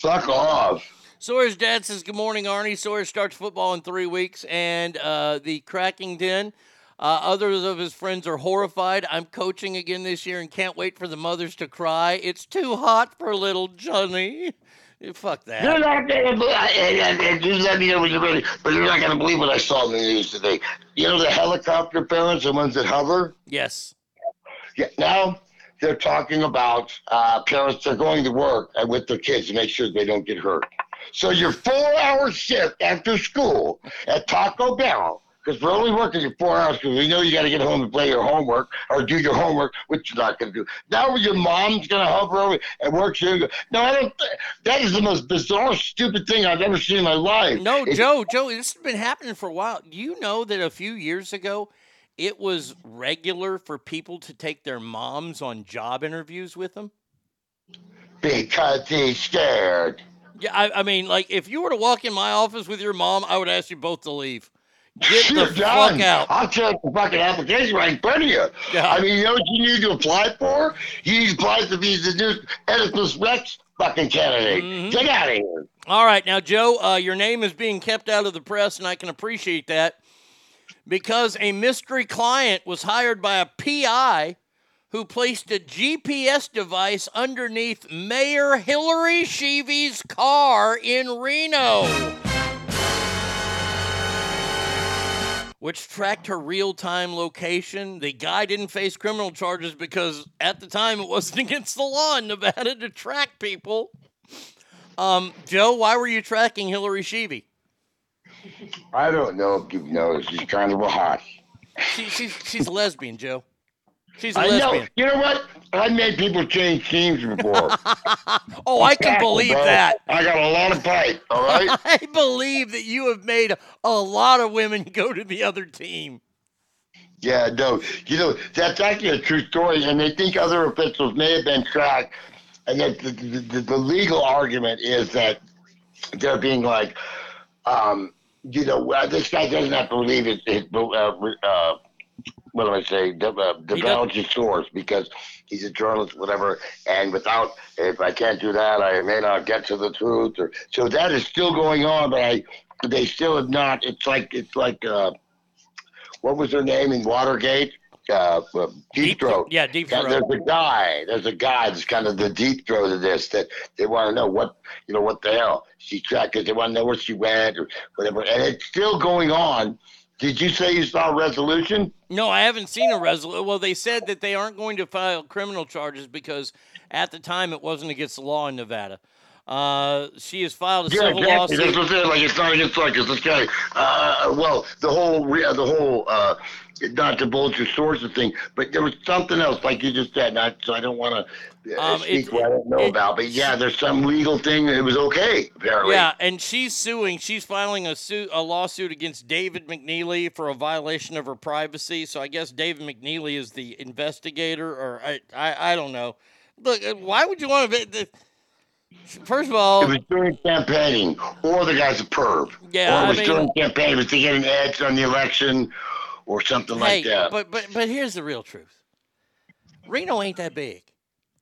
fuck off. Sawyer's dad says, Good morning, Arnie. Sawyer starts football in three weeks, and uh, the cracking den. Uh, others of his friends are horrified. I'm coaching again this year and can't wait for the mothers to cry. It's too hot for little Johnny. Fuck that. You're not gonna believe, and, and, and just let me know when you're ready, but you're not gonna believe what I saw in the news today. You know the helicopter parents, the ones that hover. Yes. Yeah, now they're talking about uh, parents that are going to work and with their kids to make sure they don't get hurt. So your four-hour shift after school at Taco Bell, because we're only working your four hours because we know you got to get home and play your homework or do your homework, which you're not going to do. Now your mom's going to hover over and work. You no, I don't. Th- that is the most bizarre, stupid thing I've ever seen in my life. No, It's- Joe, Joe, this has been happening for a while. Do you know that a few years ago, it was regular for people to take their moms on job interviews with them? Because he's scared. Yeah, I, I mean, like if you were to walk in my office with your mom, I would ask you both to leave. Get the You're fuck done. out. I'll check the fucking application right in front of you. I mean, you know what you need to apply for? You need to apply to be the new Oedipus Rex fucking candidate. Mm-hmm. Get out of here. All right, now Joe, uh, your name is being kept out of the press, and I can appreciate that because a mystery client was hired by a PI who placed a GPS device underneath Mayor Hillary Schieve's car in Reno. Which tracked her real time location. The guy didn't face criminal charges because at the time it wasn't against the law in Nevada to track people. Um, Joe, why were you tracking Hillary Schieve? I don't know if you've noticed. She's kind of a hot. She, she's she's a lesbian, Joe. She's a I know. You know what? I made people change teams before. Oh, I can believe Bro, that. I got a lot of pipe. All right. I believe that you have made a lot of women go to the other team. Yeah, no, you know that's actually a true story, and they think other officials may have been tracked, and that the, the, the, the legal argument is that they're being like, um, you know, uh, this guy doesn't have to believe his, his uh, uh, what do I say, de- uh, divulge his source because he's a journalist, whatever, and without, if I can't do that, I may not get to the truth, or so that is still going on, but I, they still have not. It's like it's like. Uh, what was her name in Watergate? Uh, uh, deep, throat. yeah, Deep Throat. There's a guy. There's a guy that's kind of the deep throat of this that they want to know what you know what the hell she tracked because they want to know where she went or whatever, and it's still going on. Did you say you saw a resolution? No, I haven't seen a resolution. Well, they said that they aren't going to file criminal charges because at the time it wasn't against the law in Nevada. Uh, she has filed a Yeah, civil exactly. That's lawsuit. what I'm saying. Like it's not against like this guy. Uh, well, the whole the whole uh, not to divulge your source of thing, but there was something else, like you just said. Not so I don't want to uh, Um, speak what I don't know it- about, but yeah, there's some legal thing. It was okay apparently. Yeah, and she's suing. She's filing a suit, a lawsuit against David McNeely for a violation of her privacy. So I guess David McNeely is the investigator, or I, I, I don't know. Look, uh, why would you want to? The, First of all, It was during campaigning, or the guy's a perv. Yeah, or it I was mean- during campaign. It was to get an edge on the election, or something hey, like that. but but but here's the real truth. Reno ain't that big,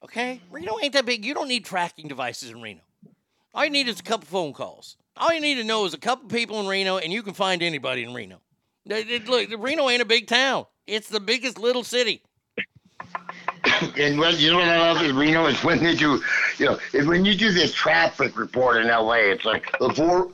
okay? Reno ain't that big. You don't need tracking devices in Reno. All you need is a couple phone calls. All you need to know is a couple people in Reno, and you can find anybody in Reno. Look, Reno ain't a big town. It's the biggest little city. and when you know what I love is Reno is when they do, you know, when you do the traffic report in LA. It's like the four,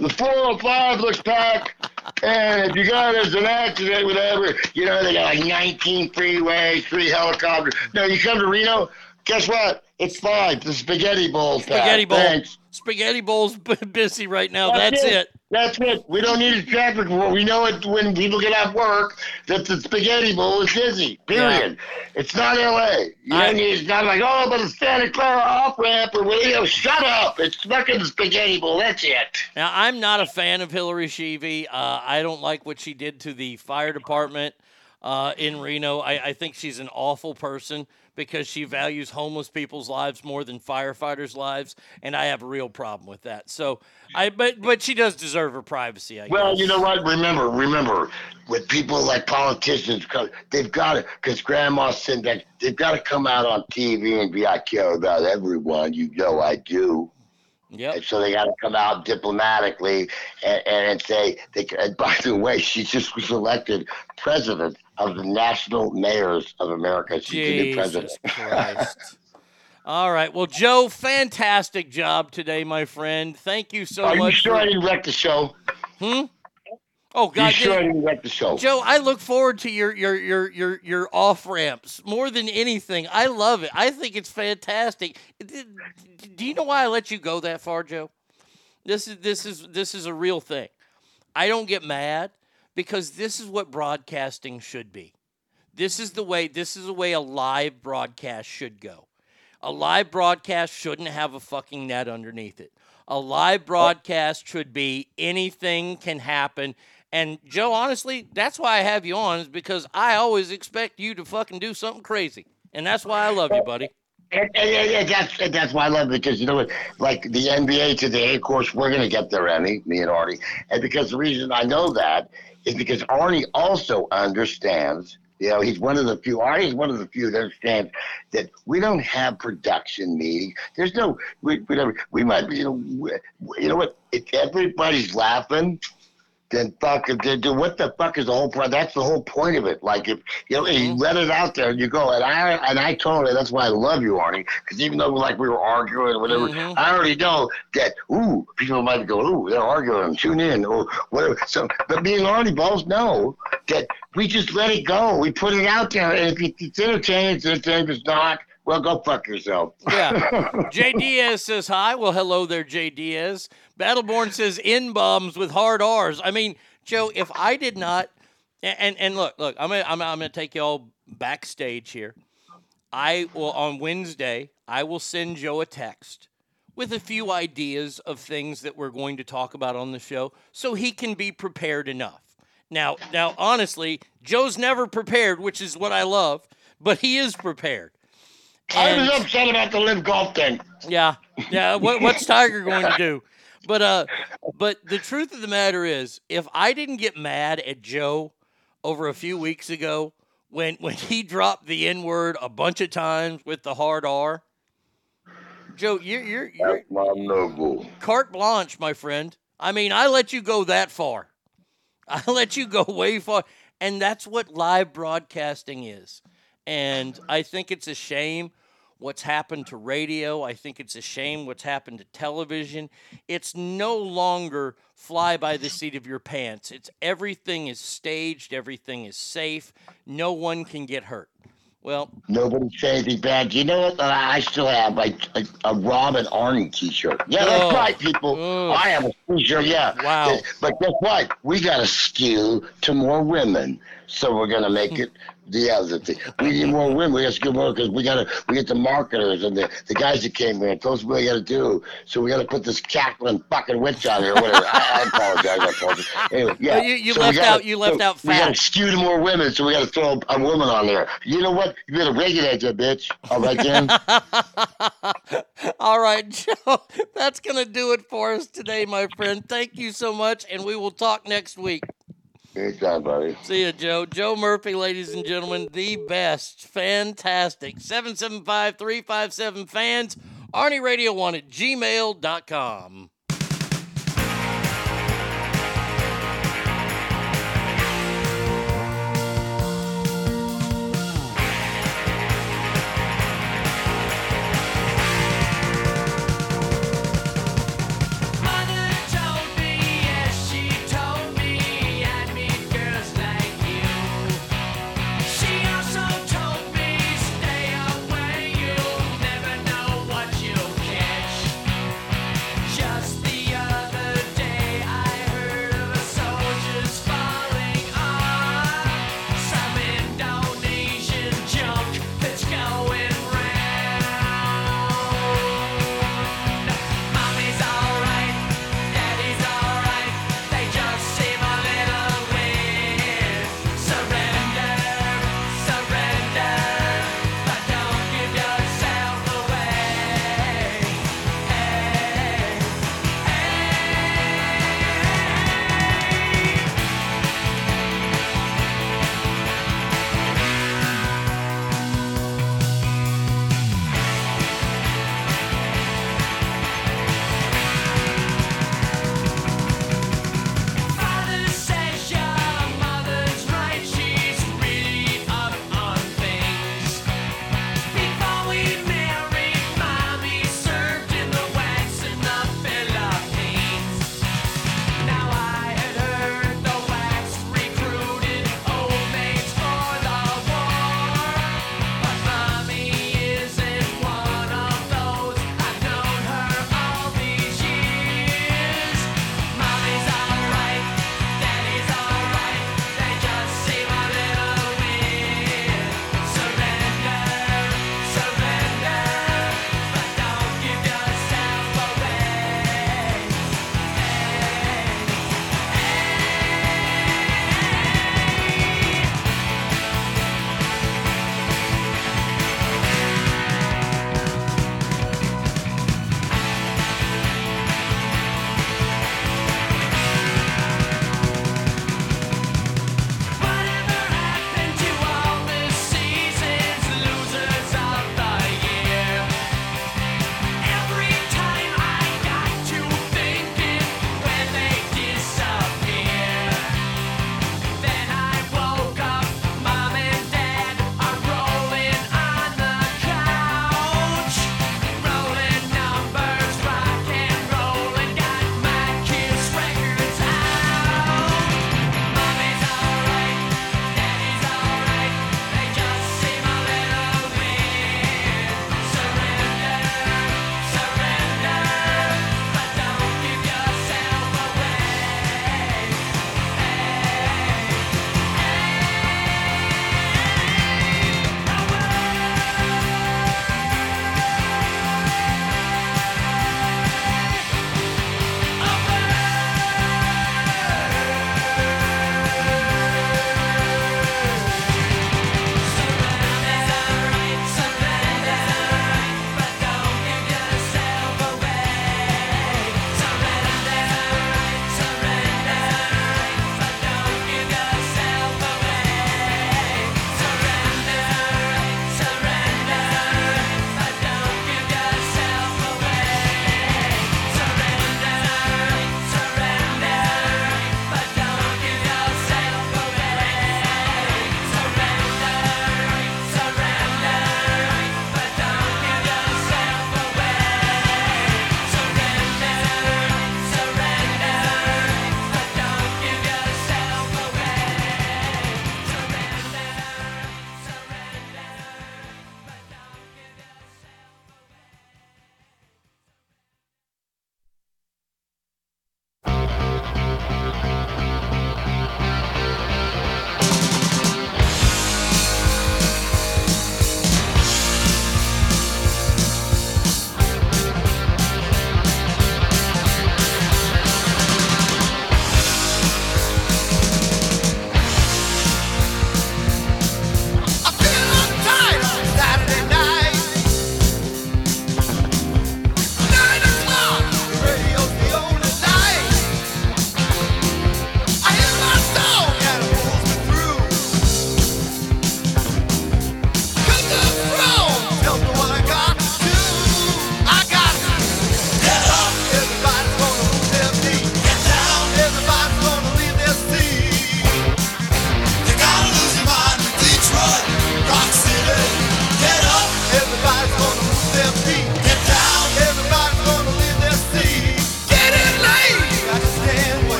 the 405 looks packed, and if you got there's an accident, whatever, you know, they got like 19 freeways, three helicopters. No, you come to Reno, guess what? It's fine. The spaghetti bowl. Spaghetti bowl. Thanks. Spaghetti bowl's b- busy right now. That's, it. That's it. We don't need a traffic report. We know it when people get off work that the spaghetti bowl is busy. Period. It's not L.A. You don't need, it's not like oh, but it's Santa Clara off ramp or you. Shut up. It's fucking the spaghetti bowl. That's it. Now, I'm not a fan of Hillary Schieve. Uh, I don't like what she did to the fire department uh, in Reno. I, I think she's an awful person because she values homeless people's lives more than firefighters' lives, and I have a real problem with that. So, I but but she does deserve her privacy. I Well, guess. you know what? Remember, remember, with people like politicians, they've got to, because Grandma said that they've got to come out on TV and be, I care about everyone. You know, I do. Yep. And so they got to come out diplomatically and, and say, they, and by the way, she just was elected president of the National Mayors of America. She's the new president. Christ. All right. Well, Joe, fantastic job today, my friend. Thank you so Are you sure for- I didn't wreck the show? Hmm? Oh God! You sure I did- didn't wreck the show? Joe, I look forward to your your your your your off ramps more than anything. I love it. I think it's fantastic. Do you know why I let you go that far, Joe? This is this is this is a real thing. I don't get mad because this is what broadcasting should be. This is the way this is the way a live broadcast should go. A live broadcast shouldn't have a fucking net underneath it. A live oh. broadcast should be anything can happen And Joe, honestly, that's why I have you on, is because I always expect you to fucking do something crazy. And that's why I love you, buddy. And, and, and- and that's that's why I love it because you know what, like the NBA today, of course, we're gonna get there, Emmy, me and Artie, and because the reason I know that is because Arnie also understands. You know, he's one of the few. Arnie's one of the few that understands that we don't have production meetings. There's no. We, we, we might be. You know, we, you know what? If everybody's laughing, then fuck it. Then, then what the fuck is the whole point? That's the whole point of it. Like if you know, you mm-hmm. let it out there and you go. And I and I told her that's why I love you, Arnie. Because even though like we were arguing or whatever, mm-hmm. I already know that. Ooh, people might go, ooh, they're arguing. Tune in or whatever. So, but me and Arnie both know that we just let it go. We put it out there, and if it- it's entertaining, it's entertaining. If it's not, well, go fuck yourself. Yeah. Jay Diaz says hi. Well, hello there, Jay Diaz. Battleborn says in bombs with hard R's. I mean, Joe, if I did not, and and, and look, look, I'm gonna, I'm, I'm gonna take y'all backstage here. I will on Wednesday. I will send Joe a text with a few ideas of things that we're going to talk about on the show, so he can be prepared enough. Now, now, honestly, Joe's never prepared, which is what I love, but he is prepared. I was upset about the LIV golf thing. yeah, yeah. What, what's Tiger going to do? But uh, but the truth of the matter is, if I didn't get mad at Joe over a few weeks ago when when he dropped the N word a bunch of times with the hard R, Joe, you're you're you're That's my noble. carte blanche, my friend. I mean, I let you go that far. I let you go way far. And that's what live broadcasting is. And I think it's a shame what's happened to radio. I think it's a shame what's happened to television. It's no longer fly by the seat of your pants. It's everything is staged, everything is safe. No one can get hurt. Well, Nobody say anything bad. You know what? I still have like a, a Rob and Arnie T-shirt. Yeah, that's Oh. right, people. I have a T-shirt. Yeah. Wow. But guess what? We got to skew to more women, so we're gonna make it the other thing. We mm-hmm. need more women. We got more because we got to. We get the marketers and the, the guys that came here and told us what we got to do. So we got to put this cackling fucking witch on here. Whatever. I, I apologize. I apologize. Anyway, yeah. You- you So left gotta- out- you left so out We gotta skew to more women, so we got to throw a woman on there. You know what? You better regulate that bitch. All right, Ken. All right, Joe, that's going to do it for us today, my friend. Thank you so much, and we will talk next week. Anytime, buddy. See you, Joe. Joe Murphy, ladies and gentlemen, the best. Fantastic. 775 357 fans. Arnie Radio 1 at gmail.com.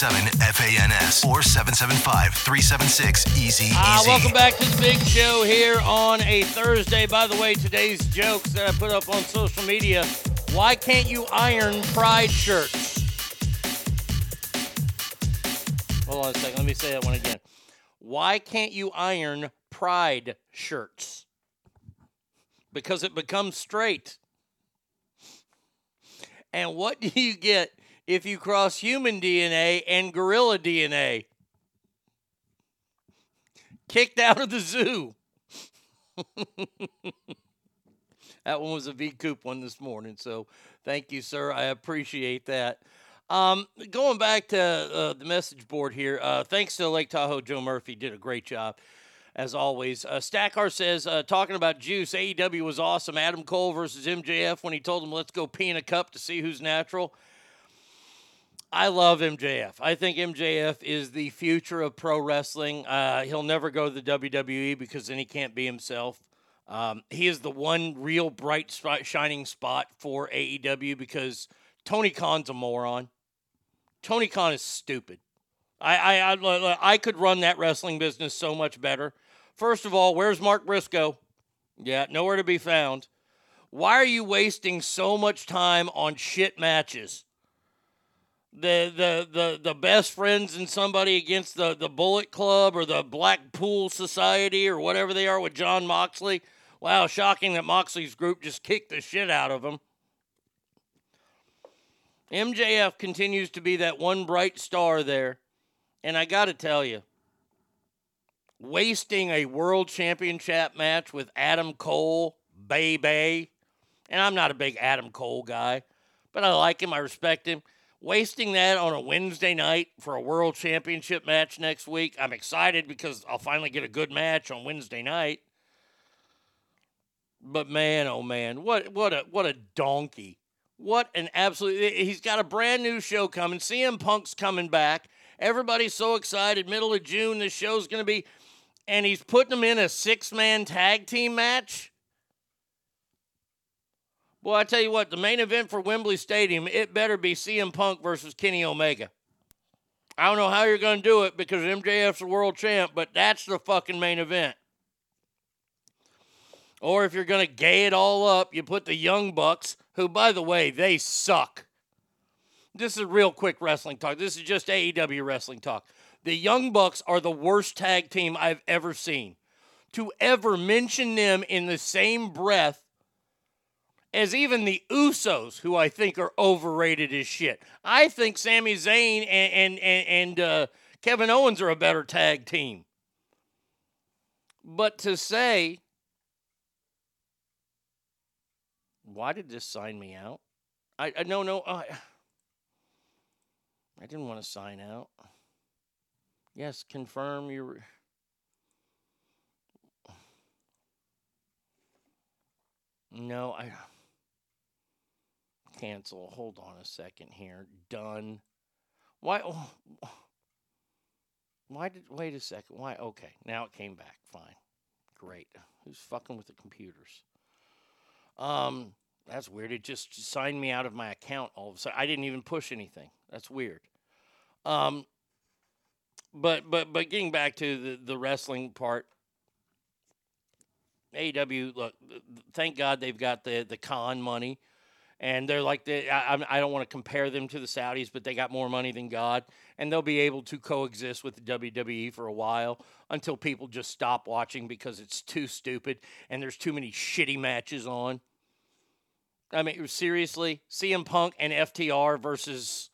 775-357-FANS or 775-376-EASY-EASY. Uh, welcome back to the big show here on a Thursday. By the way, today's jokes that I put up on social media. Why can't you iron pride shirts? Hold on a second. Let me say that one again. Why can't you iron pride shirts? Because it becomes straight. And what do you get if you cross human DNA and gorilla DNA? Kicked out of the zoo. that one was a V Coop one this morning. So thank you, sir. I appreciate that. Um, going back to uh, the message board here, uh, thanks to Lake Tahoe, Joe Murphy did a great job as always. Uh, Stackar says, uh, talking about juice, AEW was awesome. Adam Cole versus MJF when he told him, let's go pee in a cup to see who's natural. I love MJF. I think MJF is the future of pro wrestling. Uh, he'll never go to the WWE because then he can't be himself. Um, he is the one real bright, shining spot for AEW because Tony Khan's a moron. Tony Khan is stupid. I, I, I, I could run that wrestling business so much better. First of all, where's Mark Briscoe? Yeah, nowhere to be found. Why are you wasting so much time on shit matches? The the the the best friends and somebody against the the Bullet Club or the Blackpool Society or whatever they are with Jon Moxley. Wow, shocking that Moxley's group just kicked the shit out of him. MJF continues to be that one bright star there. And I got to tell you, wasting a world championship match with Adam Cole, baby, and I'm not a big Adam Cole guy, but I like him, I respect him. Wasting that on a Wednesday night for a world championship match next week, I'm excited because I'll finally get a good match on Wednesday night. But man, oh man, what what a what a donkey. What an absolute he's got a brand new show coming. CM Punk's coming back. Everybody's so excited. Middle of June, this show's going to be. And he's putting them in a six man tag team match. Boy, I tell you what, the main event for Wembley Stadium, it better be CM Punk versus Kenny Omega. I don't know how you're going to do it because MJF's the world champ, but that's the fucking main event. Or if you're going to gay it all up, you put the Young Bucks, who, by the way, they suck. This is a real quick wrestling talk. This is just AEW wrestling talk. The Young Bucks are the worst tag team I've ever seen. To ever mention them in the same breath as even the Usos, who I think are overrated as shit. I think Sami Zayn and and and, uh, Kevin Owens are a better tag team. But to say, why did this sign me out? I, I no no. I, I didn't want to sign out. Yes, confirm your. No, I. Cancel. Hold on a second here. Done. Why? Oh, why did. Wait a second. Why? Okay. Now it came back. Fine. Great. Who's fucking with the computers? Um, that's weird. It just signed me out of my account all of a sudden. I didn't even push anything. That's weird. Um, but but but getting back to the the wrestling part, AW, Look, thank God they've got the the con money, and they're like. I, I don't want to compare them to the Saudis, but they got more money than God, and they'll be able to coexist with the WWE for a while until people just stop watching because it's too stupid and there's too many shitty matches on. I mean, seriously, CM Punk and FTR versus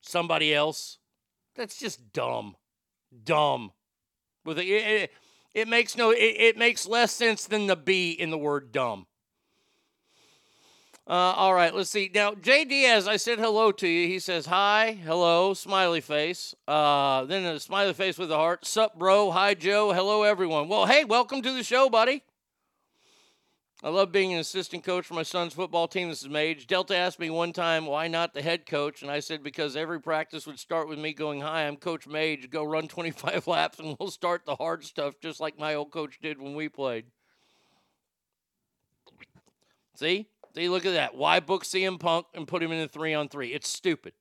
somebody else. That's just dumb, dumb. With it, it, it makes no, it, it makes less sense than the B in the word dumb. Uh, all right, let's see. Now, Jay Diaz, I said hello to you. He says hi, hello, smiley face. Uh, then a smiley face with a heart. Sup, bro? Hi, Joe. Hello, everyone. Well, hey, welcome to the show, buddy. I love being an assistant coach for my son's football team. This is Mage. Delta asked me one time, why not the head coach? And I said, because every practice would start with me going, Hi, I'm Coach Mage. Go run 25 laps and we'll start the hard stuff just like my old coach did when we played. See? See, look at that. Why book CM Punk and put him in a three on three? It's stupid.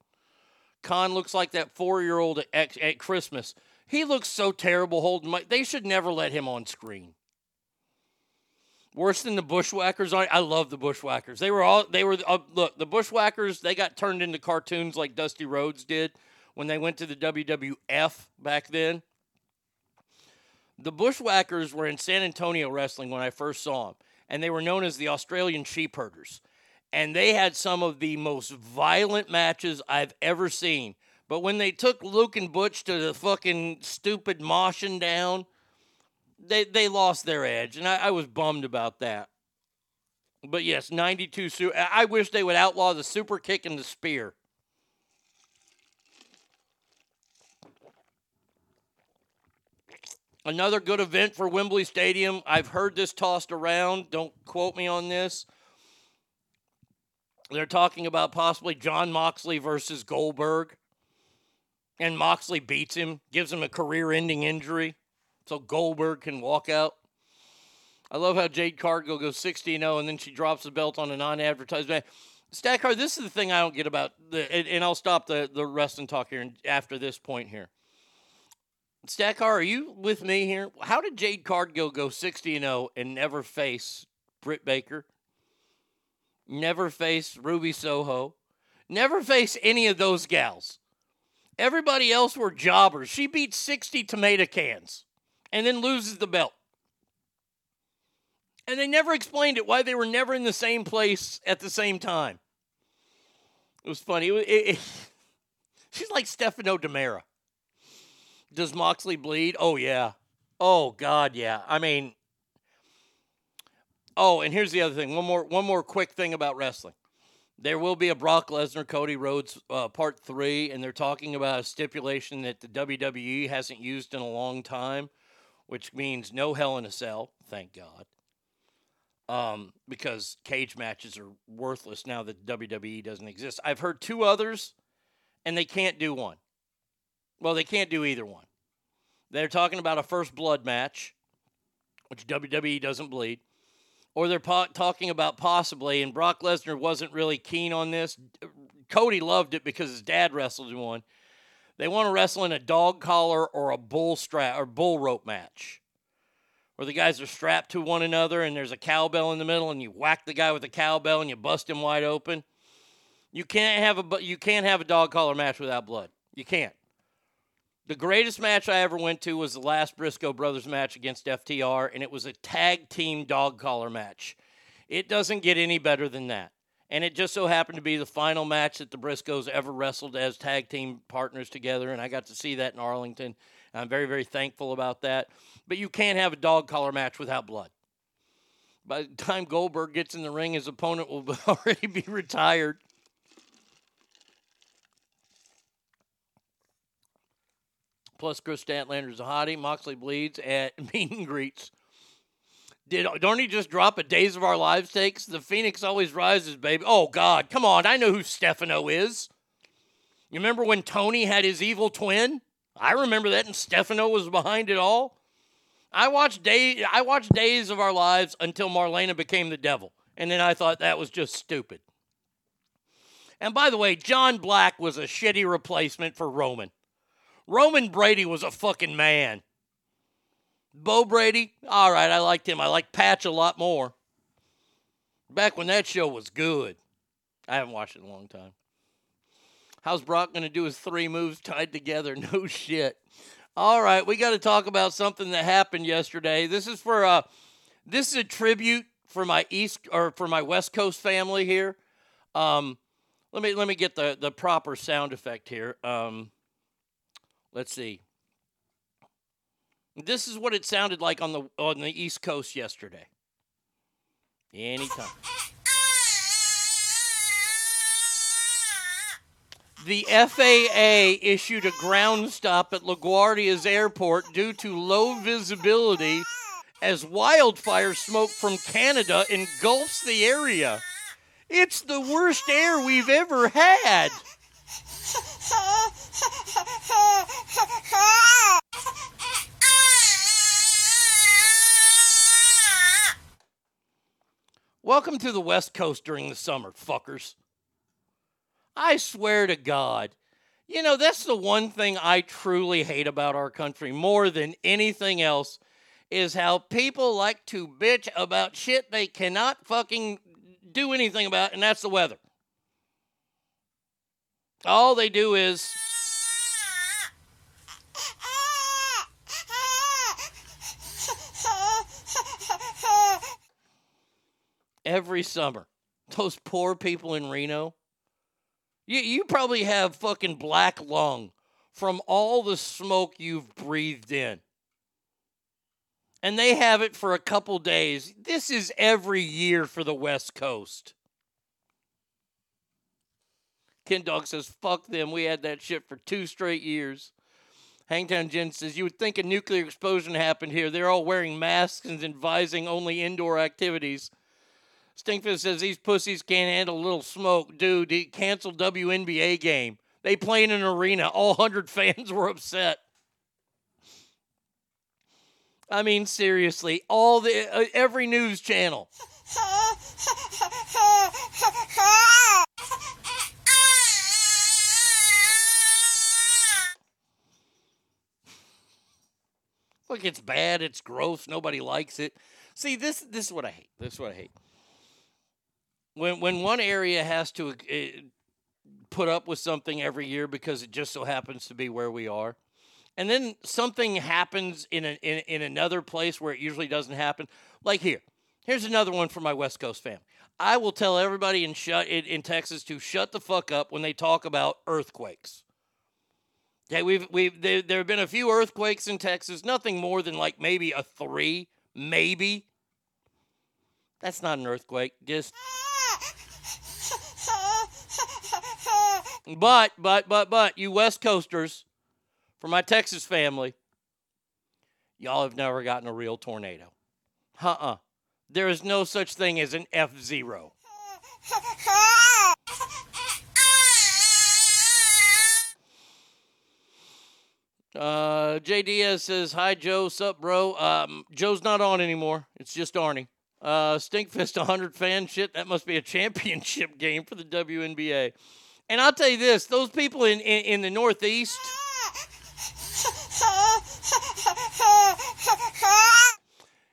Khan looks like that four-year-old at, at Christmas. He looks so terrible holding my. They should never let him on screen. Worse than the Bushwhackers. I, I love the Bushwhackers. They were all. They were. Uh, look, the Bushwhackers. They got turned into cartoons like Dusty Rhodes did when they went to the WWF back then. The Bushwhackers were in San Antonio wrestling when I first saw them, and they were known as the Australian Sheepherders. And they had some of the most violent matches I've ever seen. But when they took Luke and Butch to the fucking stupid moshing down, they they lost their edge, and I, I was bummed about that. But yes, 92 su- I I wish they would outlaw the super kick and the spear. Another good event for Wembley Stadium. I've heard this tossed around. Don't quote me on this. They're talking about possibly Jon Moxley versus Goldberg. And Moxley beats him, gives him a career ending injury so Goldberg can walk out. I love how Jade Cargill goes 60 0 and then she drops the belt on a non advertised match. Stackard, this is the thing I don't get about the, and, and I'll stop the, the wrestling talk here after this point here. Stackar, are you with me here? How did Jade Cargill go 60 and 0 and never face Britt Baker? Never face Ruby Soho? Never face any of those gals. Everybody else were jobbers. She beat 60 tomato cans and then loses the belt. And they never explained it why they were never in the same place at the same time. It was funny. It, it, it, she's like Stefano DiMera. Does Moxley bleed? Oh, yeah. Oh, God, yeah. I mean, oh, and here's the other thing. One more, one more quick thing about wrestling. There will be a Brock Lesnar Cody Rhodes uh, part three, and they're talking about a stipulation that the WWE hasn't used in a long time, which means no Hell in a Cell, thank God. Um, because cage matches are worthless now that the WWE doesn't exist. I've heard two others, and they can't do one. Well, they can't do either one. They're talking about a first blood match, which WWE doesn't bleed or they're po- talking about possibly, and Brock Lesnar wasn't really keen on this. Cody loved it because his dad wrestled in one. They want to wrestle in a dog collar or a bull strap or bull rope match, where the guys are strapped to one another and there's a cowbell in the middle, and you whack the guy with the cowbell and you bust him wide open. You can't have a you can't have a dog collar match without blood. You can't. The greatest match I ever went to was the last Briscoe brothers match against FTR, and it was a tag team dog collar match. It doesn't get any better than that. And it just so happened to be the final match that the Briscoes ever wrestled as tag team partners together, and I got to see that in Arlington. I'm very, very thankful about that. But you can't have a dog collar match without blood. By the time Goldberg gets in the ring, his opponent will already be retired. Plus, Kris Statlander's a hottie. Moxley bleeds at meet and greets. Did don't he just drop a Days of Our Lives takes? The Phoenix always rises, baby. Oh God, come on! I know who Stefano is. You remember when Tony had his evil twin? I remember that, and Stefano was behind it all. I watched day I watched Days of Our Lives until Marlena became the devil, and then I thought that was just stupid. And by the way, John Black was a shitty replacement for Roman. Roman Brady was a fucking man. Bo Brady, all right, I liked him. I liked Patch a lot more. Back when that show was good. I haven't watched it in a long time. How's Brock going to do his three moves tied together? No shit. All right, we got to talk about something that happened yesterday. This is for uh this is a tribute for my east or for my West Coast family here. Um let me let me get the the proper sound effect here. Um let's see. This is what it sounded like on the on the East Coast yesterday. Anytime. The FAA issued a ground stop at LaGuardia's airport due to low visibility as wildfire smoke from Canada engulfs the area. It's the worst air we've ever had. Welcome to the West Coast during the summer, fuckers. I swear to God, You know, that's the one thing I truly hate about our country more than anything else is how people like to bitch about shit they cannot fucking do anything about, and that's the weather. All they do is. Every summer, those poor people in Reno. You, you probably have fucking black lung from all the smoke you've breathed in. And they have it for a couple days. This is every year for the West Coast. Ken Dog says, fuck them. We had that shit for two straight years. Hangtown Jen says, you would think a nuclear explosion happened here. They're all wearing masks and advising only indoor activities. Stinkfist says these pussies can't handle a little smoke. Dude, he canceled WNBA game. They play in an arena. All 100 fans were upset. I mean, seriously, all the uh, every news channel. Look, it's bad. It's gross. Nobody likes it. See, this this is what I hate. This is what I hate. When when one area has to uh, put up with something every year because it just so happens to be where we are, and then something happens in, a, in in another place where it usually doesn't happen. Like here, here's another one for my West Coast family. I will tell everybody in shut in, in Texas to shut the fuck up when they talk about earthquakes. Okay, we've we've there, there have been a few earthquakes in Texas, nothing more than like maybe a three, maybe. That's not an earthquake, just. But but but but you West Coasters, for my Texas family, y'all have never gotten a real tornado. Uh uh There is no such thing as an F zero. Uh, JDS says, Hi, Joe. Sup, bro? Um, Joe's not on anymore. It's just Arnie. Uh, Stinkfist 100 fan shit. That must be a championship game for the WNBA. And I'll tell you this those people in, in, in the Northeast.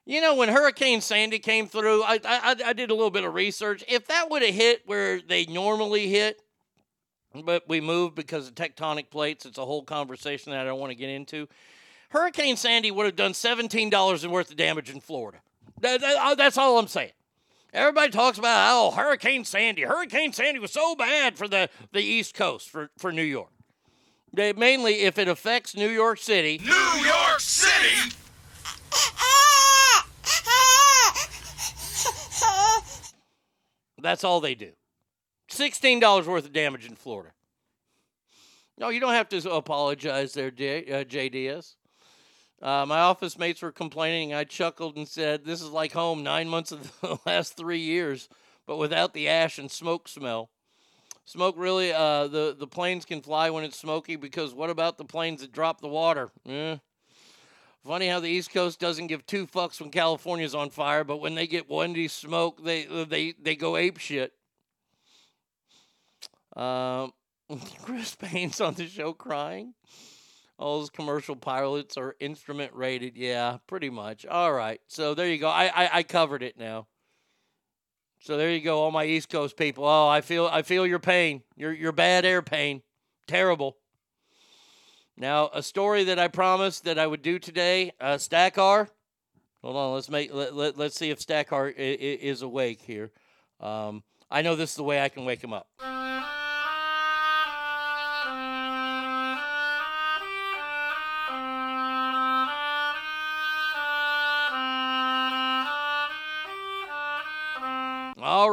You know, when Hurricane Sandy came through, I, I, I did a little bit of research. If that would have hit where they normally hit, but we moved because of tectonic plates. It's a whole conversation that I don't want to get into. Hurricane Sandy would have done $17 worth of damage in Florida. Uh, that's all I'm saying. Everybody talks about, oh, Hurricane Sandy. Hurricane Sandy was so bad for the, the East Coast, for, for New York. They, mainly, if it affects New York City. New York City! That's all they do. $16 worth of damage in Florida. No, you don't have to apologize there, J, uh, JDS. Uh, my office mates were complaining. I chuckled and said, This is like home nine months of the last three years, but without the ash and smoke smell. Smoke really, uh, the, the planes can fly when it's smoky because what about the planes that drop the water? Eh. Funny how the East Coast doesn't give two fucks when California's on fire, but when they get windy smoke, they they they go ape shit. Um, Chris Payne's on the show crying. All those commercial pilots are instrument rated. Yeah, pretty much. All right. So there you go. I, I, I covered it now. So there you go, all my East Coast people. Oh, I feel I feel your pain. Your your bad air pain. Terrible. Now, a story that I promised that I would do today, uh, Stackar. Hold on, let's make let, let, let's see if Stackar is awake here. Um, I know this is the way I can wake him up.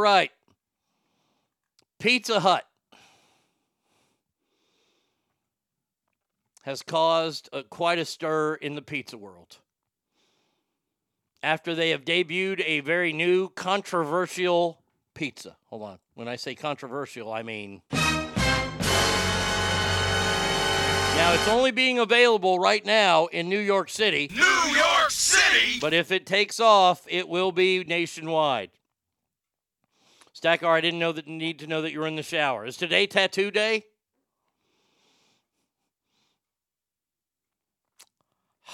Right. Pizza Hut has caused uh, quite a stir in the pizza world after they have debuted a very new controversial pizza. Hold on. When I say controversial, I mean. Now, it's only being available right now in New York City. New York City! But if it takes off, it will be nationwide. Stacker, oh, I didn't know that need to know that you were in the shower. Is today tattoo day?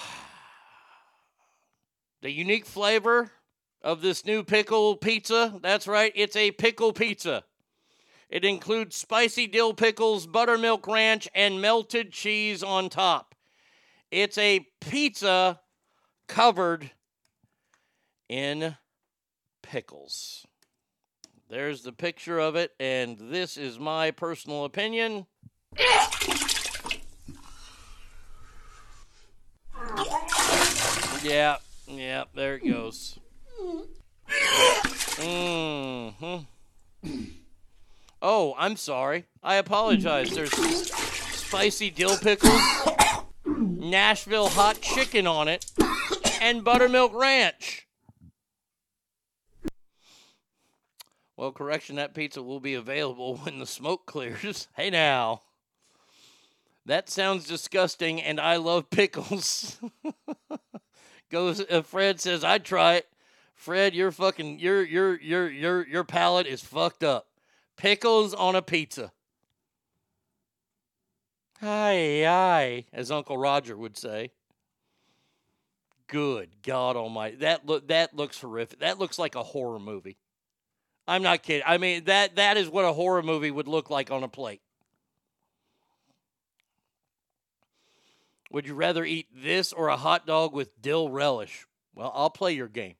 the unique flavor of this new pickle pizza. That's right, it's a pickle pizza. It includes spicy dill pickles, buttermilk ranch, and melted cheese on top. It's a pizza covered in pickles. There's the picture of it, and this is my personal opinion. Yeah, yeah, there it goes. hmm Oh, I'm sorry. I apologize. There's spicy dill pickles, Nashville hot chicken on it, and buttermilk ranch. Well, correction, that pizza will be available when the smoke clears. Hey now. That sounds disgusting, and I love pickles. Goes uh, Fred says I'd try it. Fred, your fucking your your your your your palate is fucked up. Pickles on a pizza. Hi, hi, as Uncle Roger would say. Good God Almighty, that look that looks horrific. That looks like a horror movie. I'm not kidding. I mean that that is what a horror movie would look like on a plate. Would you rather eat this or a hot dog with dill relish? Well, I'll play your game.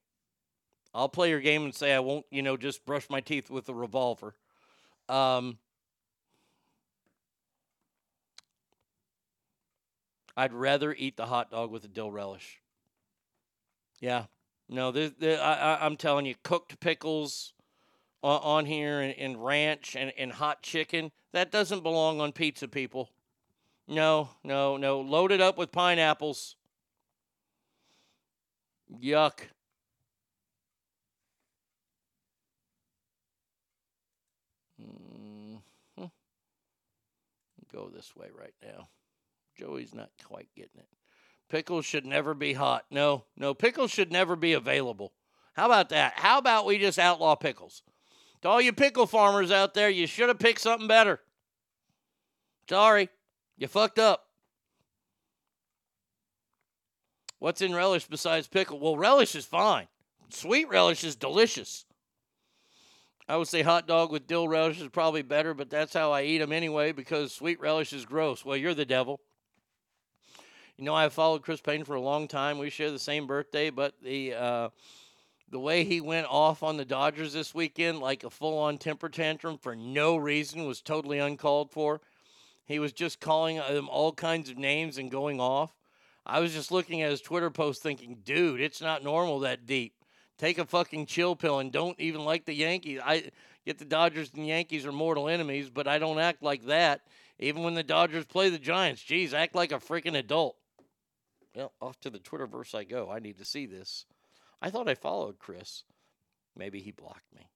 I'll play your game and say I won't, you know, just brush my teeth with a revolver. Um, I'd rather eat the hot dog with the dill relish. Yeah, no, this, I, I, I'm telling you, cooked pickles on, on here and, and ranch and, and hot chicken that doesn't belong on pizza, people. No, no, no. Load it up with pineapples. Yuck. Mhm. Go this way right now. Joey's not quite getting it. Pickles should never be hot. No, no, pickles should never be available. How about that? How about we just outlaw pickles? To all you pickle farmers out there, you should have picked something better. Sorry, you fucked up. What's in relish besides pickle? Well, relish is fine. Sweet relish is delicious. I would say hot dog with dill relish is probably better, but that's how I eat them anyway because sweet relish is gross. Well, you're the devil. You know, I've followed Chris Payne for a long time. We share the same birthday, but the uh, the way he went off on the Dodgers this weekend, like a full on temper tantrum for no reason, was totally uncalled for. He was just calling them all kinds of names and going off. I was just looking at his Twitter post thinking, dude, it's not normal that deep. Take a fucking chill pill and don't even like the Yankees. I get the Dodgers and Yankees are mortal enemies, but I don't act like that. Even when the Dodgers play the Giants, geez, act like a freaking adult. Well, off to the Twitterverse I go. I need to see this. I thought I followed Chris. Maybe he blocked me.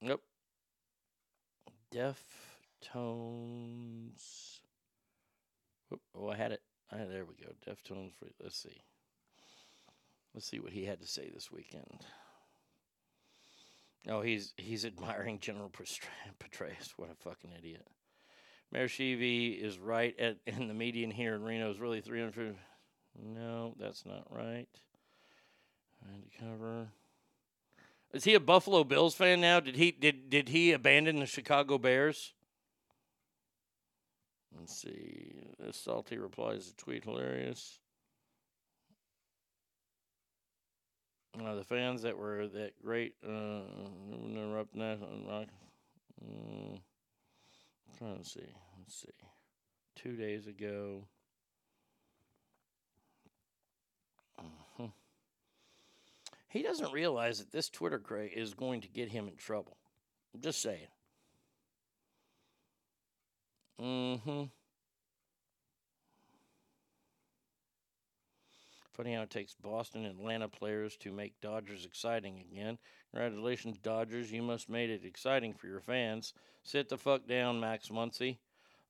Nope. Deftones. Oh, I had it. Had, there we go. Deftones. Let's see. Let's see what he had to say this weekend. Oh, he's he's admiring General Petraeus. What a fucking idiot. Mayor Schieve is right at and the median here in Reno is really 300. No, that's not right. Trying to cover. Is he a Buffalo Bills fan now? Did he did did he abandon the Chicago Bears? Let's see. This salty replies to tweet hilarious. Uh, the fans that were that great uh, interrupt national rock. Mm, trying to see. Let's see. Two days ago. Mhm. He doesn't realize that this Twitter cray is going to get him in trouble. I'm just saying. Mm-hmm. Funny how it takes Boston and Atlanta players to make Dodgers exciting again. Congratulations, Dodgers. You must made it exciting for your fans. Sit the fuck down, Max Muncy.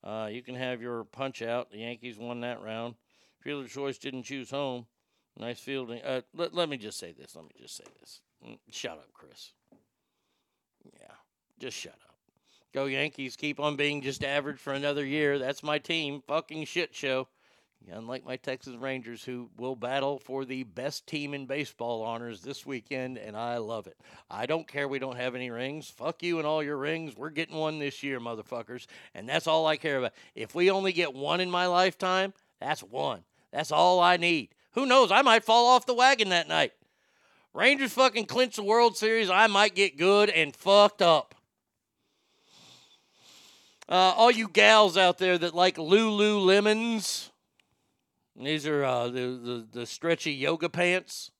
Uh, you can have your punch out. The Yankees won that round. Fielder choice didn't choose home. Nice fielding. Uh, let, let me just say this. Let me just say this. Mm, Shut up, Chris. Yeah, just shut up. Go Yankees. Keep on being just average for another year. That's my team. Fucking shit show. Unlike my Texas Rangers, who will battle for the best team in baseball honors this weekend, and I love it. I don't care we don't have any rings. Fuck you and all your rings. We're getting one this year, motherfuckers. And that's all I care about. If we only get one in my lifetime, that's one. That's all I need. Who knows? I might fall off the wagon that night. Rangers fucking clinch the World Series. I might get good and fucked up. Uh, all you gals out there that like Lululemons, these are uh, the, the, the stretchy yoga pants.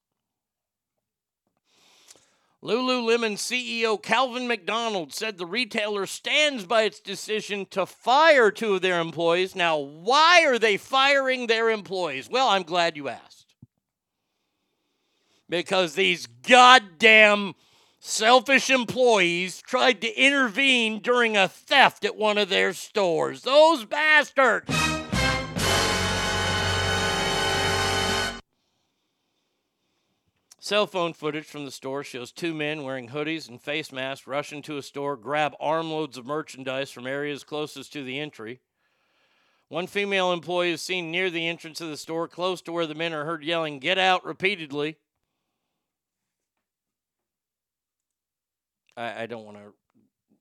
Lululemon CEO Calvin McDonald said the retailer stands by its decision to fire two of their employees. Now, why are they firing their employees? Well, I'm glad you asked. Because these goddamn selfish employees tried to intervene during a theft at one of their stores. Those bastards! Cell phone footage from the store shows two men wearing hoodies and face masks rush into a store, grab armloads of merchandise from areas closest to the entry. One female employee is seen near the entrance of the store, close to where the men are heard yelling, Get out repeatedly. I, I don't want to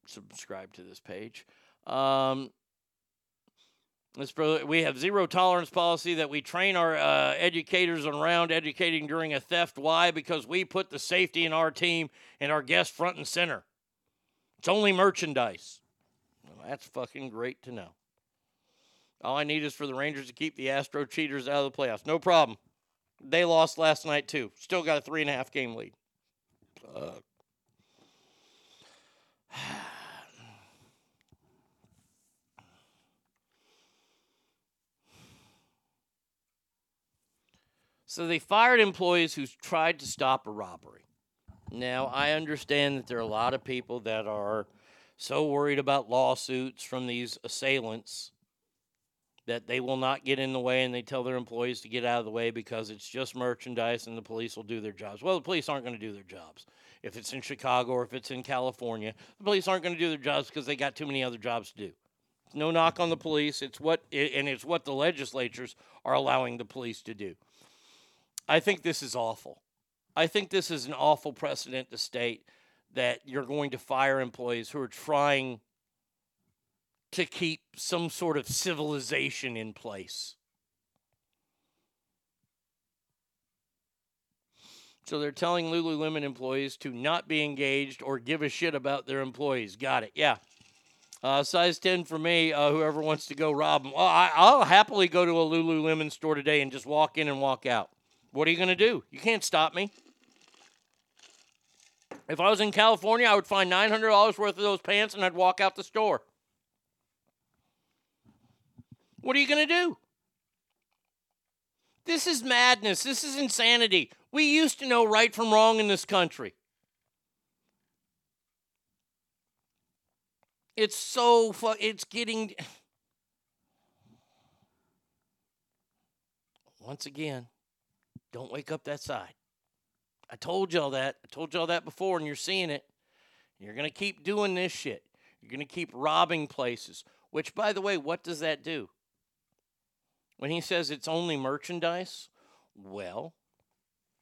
subscribe to this page. Um, we have zero tolerance policy that we train our uh, educators around educating during a theft. Why? Because we put the safety in our team and our guests front and center. It's only merchandise. Well, that's fucking great to know. All I need is for the Rangers to keep the Astro cheaters out of the playoffs. No problem. They lost last night too. Still got a three and a half game lead. Uh, So they fired employees who tried to stop a robbery. Now, I understand that there are a lot of people that are so worried about lawsuits from these assailants that they will not get in the way and they tell their employees to get out of the way because it's just merchandise and the police will do their jobs. Well, the police aren't going to do their jobs. If it's in Chicago or if it's in California, the police aren't going to do their jobs because they got too many other jobs to do. No knock on the police. It's what and it's what the legislatures are allowing the police to do. I think this is awful. I think this is an awful precedent to state that you're going to fire employees who are trying to keep some sort of civilization in place. So they're telling Lululemon employees to not be engaged or give a shit about their employees. Got it. Yeah. Uh, size 10 for me, uh, whoever wants to go rob them. Well, I, I'll happily go to a Lululemon store today and just walk in and walk out. What are you going to do? You can't stop me. If I was in California, I would find $900 worth of those pants and I'd walk out the store. What are you going to do? This is madness. This is insanity. We used to know right from wrong in this country. It's so fu- it's getting Once again, don't wake up that side. I told y'all that. I told y'all that before, and you're seeing it. You're going to keep doing this shit. You're going to keep robbing places, which, by the way, what does that do? When he says it's only merchandise, well,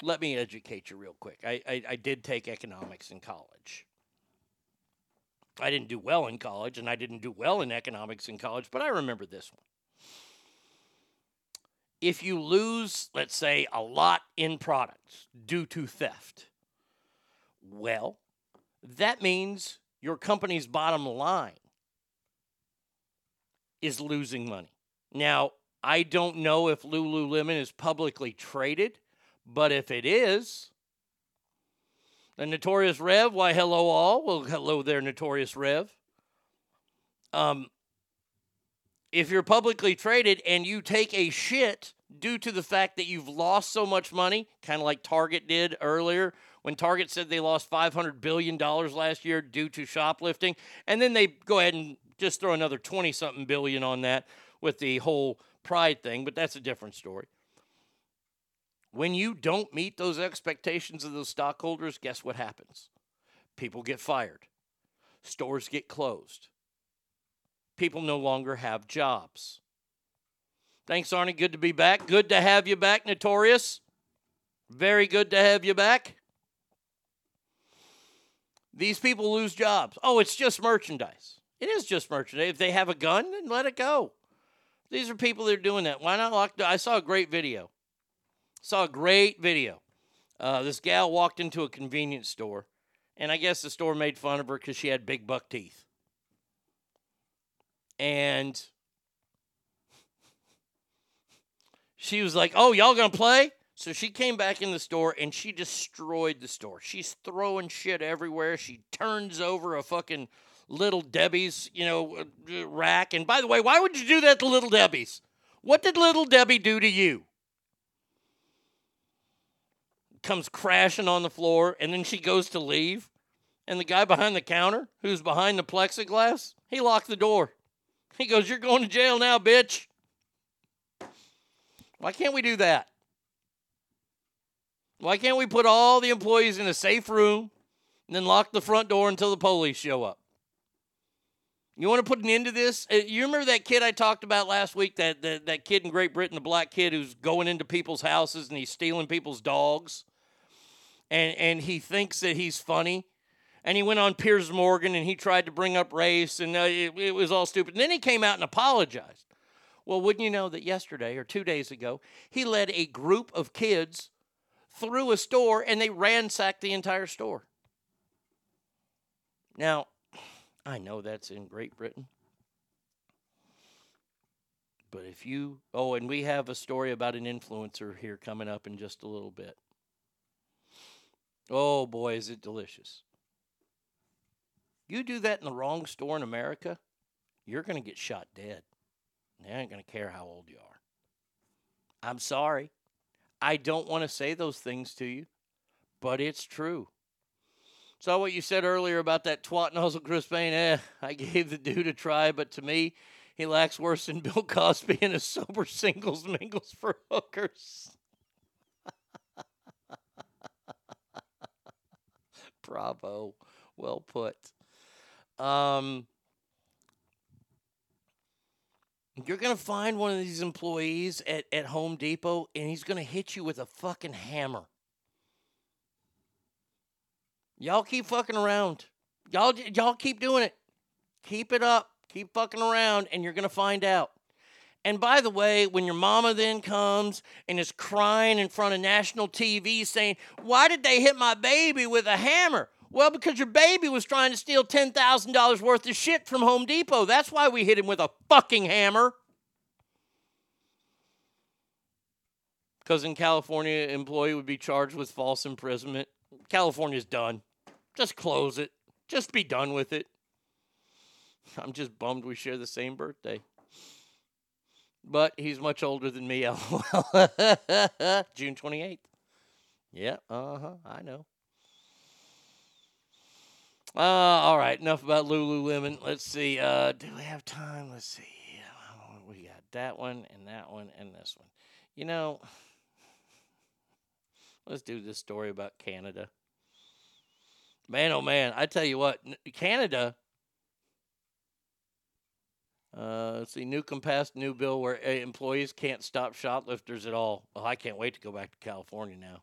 let me educate you real quick. I, I, I did take economics in college. I didn't do well in college, and I didn't do well in economics in college, but I remember this one if you lose, let's say, a lot in products due to theft, well, that means your company's bottom line is losing money. Now, I don't know if Lululemon is publicly traded, but if it is, the Notorious Rev, why, hello all. Well, hello there, Notorious Rev. Um, if you're publicly traded and you take a shit due to the fact that you've lost so much money, kind of like Target did earlier when Target said they lost $500 billion last year due to shoplifting, and then they go ahead and just throw another 20 something billion on that with the whole pride thing, but that's a different story. When you don't meet those expectations of those stockholders, guess what happens? People get fired, stores get closed, people no longer have jobs. Thanks, Arnie. Good to be back. Good to have you back, Notorious. Very good to have you back. These people lose jobs. Oh, it's just merchandise. It is just merchandise. If they have a gun, then let it go. These are people that are doing that. Why not lock? I saw a great video. Saw a great video. Uh, this gal walked into a convenience store, and I guess the store made fun of her because she had big buck teeth. And she was like, "Oh, y'all gonna play?" So she came back in the store and she destroyed the store. She's throwing shit everywhere. She turns over a fucking Little Debbie's, you know, uh, rack. And by the way, why would you do that to Little Debbie's? What did Little Debbie do to you? Comes crashing on the floor, and then she goes to leave. And the guy behind the counter, who's behind the plexiglass, he locked the door. He goes, You're going to jail now, bitch. Why can't we do that? Why can't we put all the employees in a safe room and then lock the front door until the police show up? You want to put an end to this? Uh, You remember that kid I talked about last week? That, that that kid in Great Britain, the black kid who's going into people's houses and he's stealing people's dogs, and and he thinks that he's funny, and he went on Piers Morgan and he tried to bring up race and uh, it, it was all stupid. And then he came out and apologized. Well, wouldn't you know that yesterday or two days ago he led a group of kids through a store and they ransacked the entire store. Now, I know that's in Great Britain. But if you, oh, and we have a story about an influencer here coming up in just a little bit. Oh boy, is it delicious. You do that in the wrong store in America, you're going to get shot dead. They ain't going to care how old you are. I'm sorry. I don't want to say those things to you, but it's true. Saw what you said earlier about that twat nozzle Chris Payne. Eh, I gave the dude a try, but to me, he lacks worse than Bill Cosby and his sober singles mingles for hookers. Bravo. Well put. Um, you're going to find one of these employees at, at Home Depot and he's going to hit you with a fucking hammer. Y'all keep fucking around. Y'all y'all keep doing it. Keep it up. Keep fucking around and you're going to find out. And by the way, when your mama then comes and is crying in front of national TV saying, Why did they hit my baby with a hammer? Well, because your baby was trying to steal $10,000 worth of shit from Home Depot. That's why we hit him with a fucking hammer. Because in California, employee would be charged with false imprisonment. California's done. Just close it. Just be done with it. I'm just bummed we share the same birthday. But he's much older than me, lol. June 28th. Yeah, uh huh, I know. Uh, all right, enough about Lululemon. Let's see. Uh, do we have time? Let's see. We got that one and that one and this one. You know, let's do this story about Canada. Man, oh man, I tell you what, Canada. Uh, let's see, Newsom passed new bill where uh, employees can't stop shoplifters at all. I can't wait to go back to California now.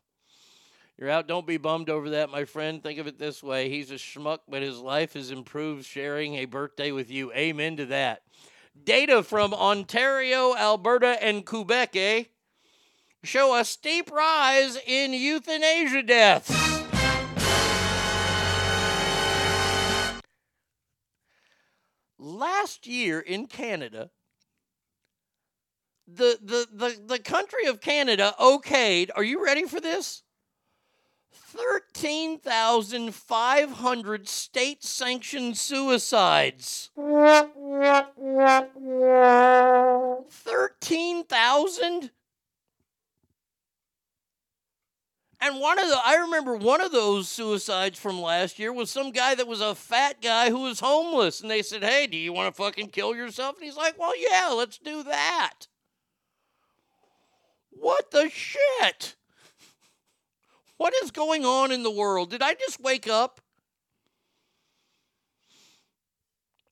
You're out. Don't be bummed over that, my friend. Think of it this way he's a schmuck, but his life has improved sharing a birthday with you. Amen to that. Data from Ontario, Alberta, and Quebec, eh? Show a steep rise in euthanasia deaths. Last year in Canada, the, the, the, the country of Canada okayed, are you ready for this? 13,500 state sanctioned suicides. 13,000? And one of the, I remember one of those suicides from last year was some guy that was a fat guy who was homeless. And they said, Hey, do you want to fucking kill yourself? And he's like, Well, yeah, let's do that. What the shit? What is going on in the world? Did I just wake up?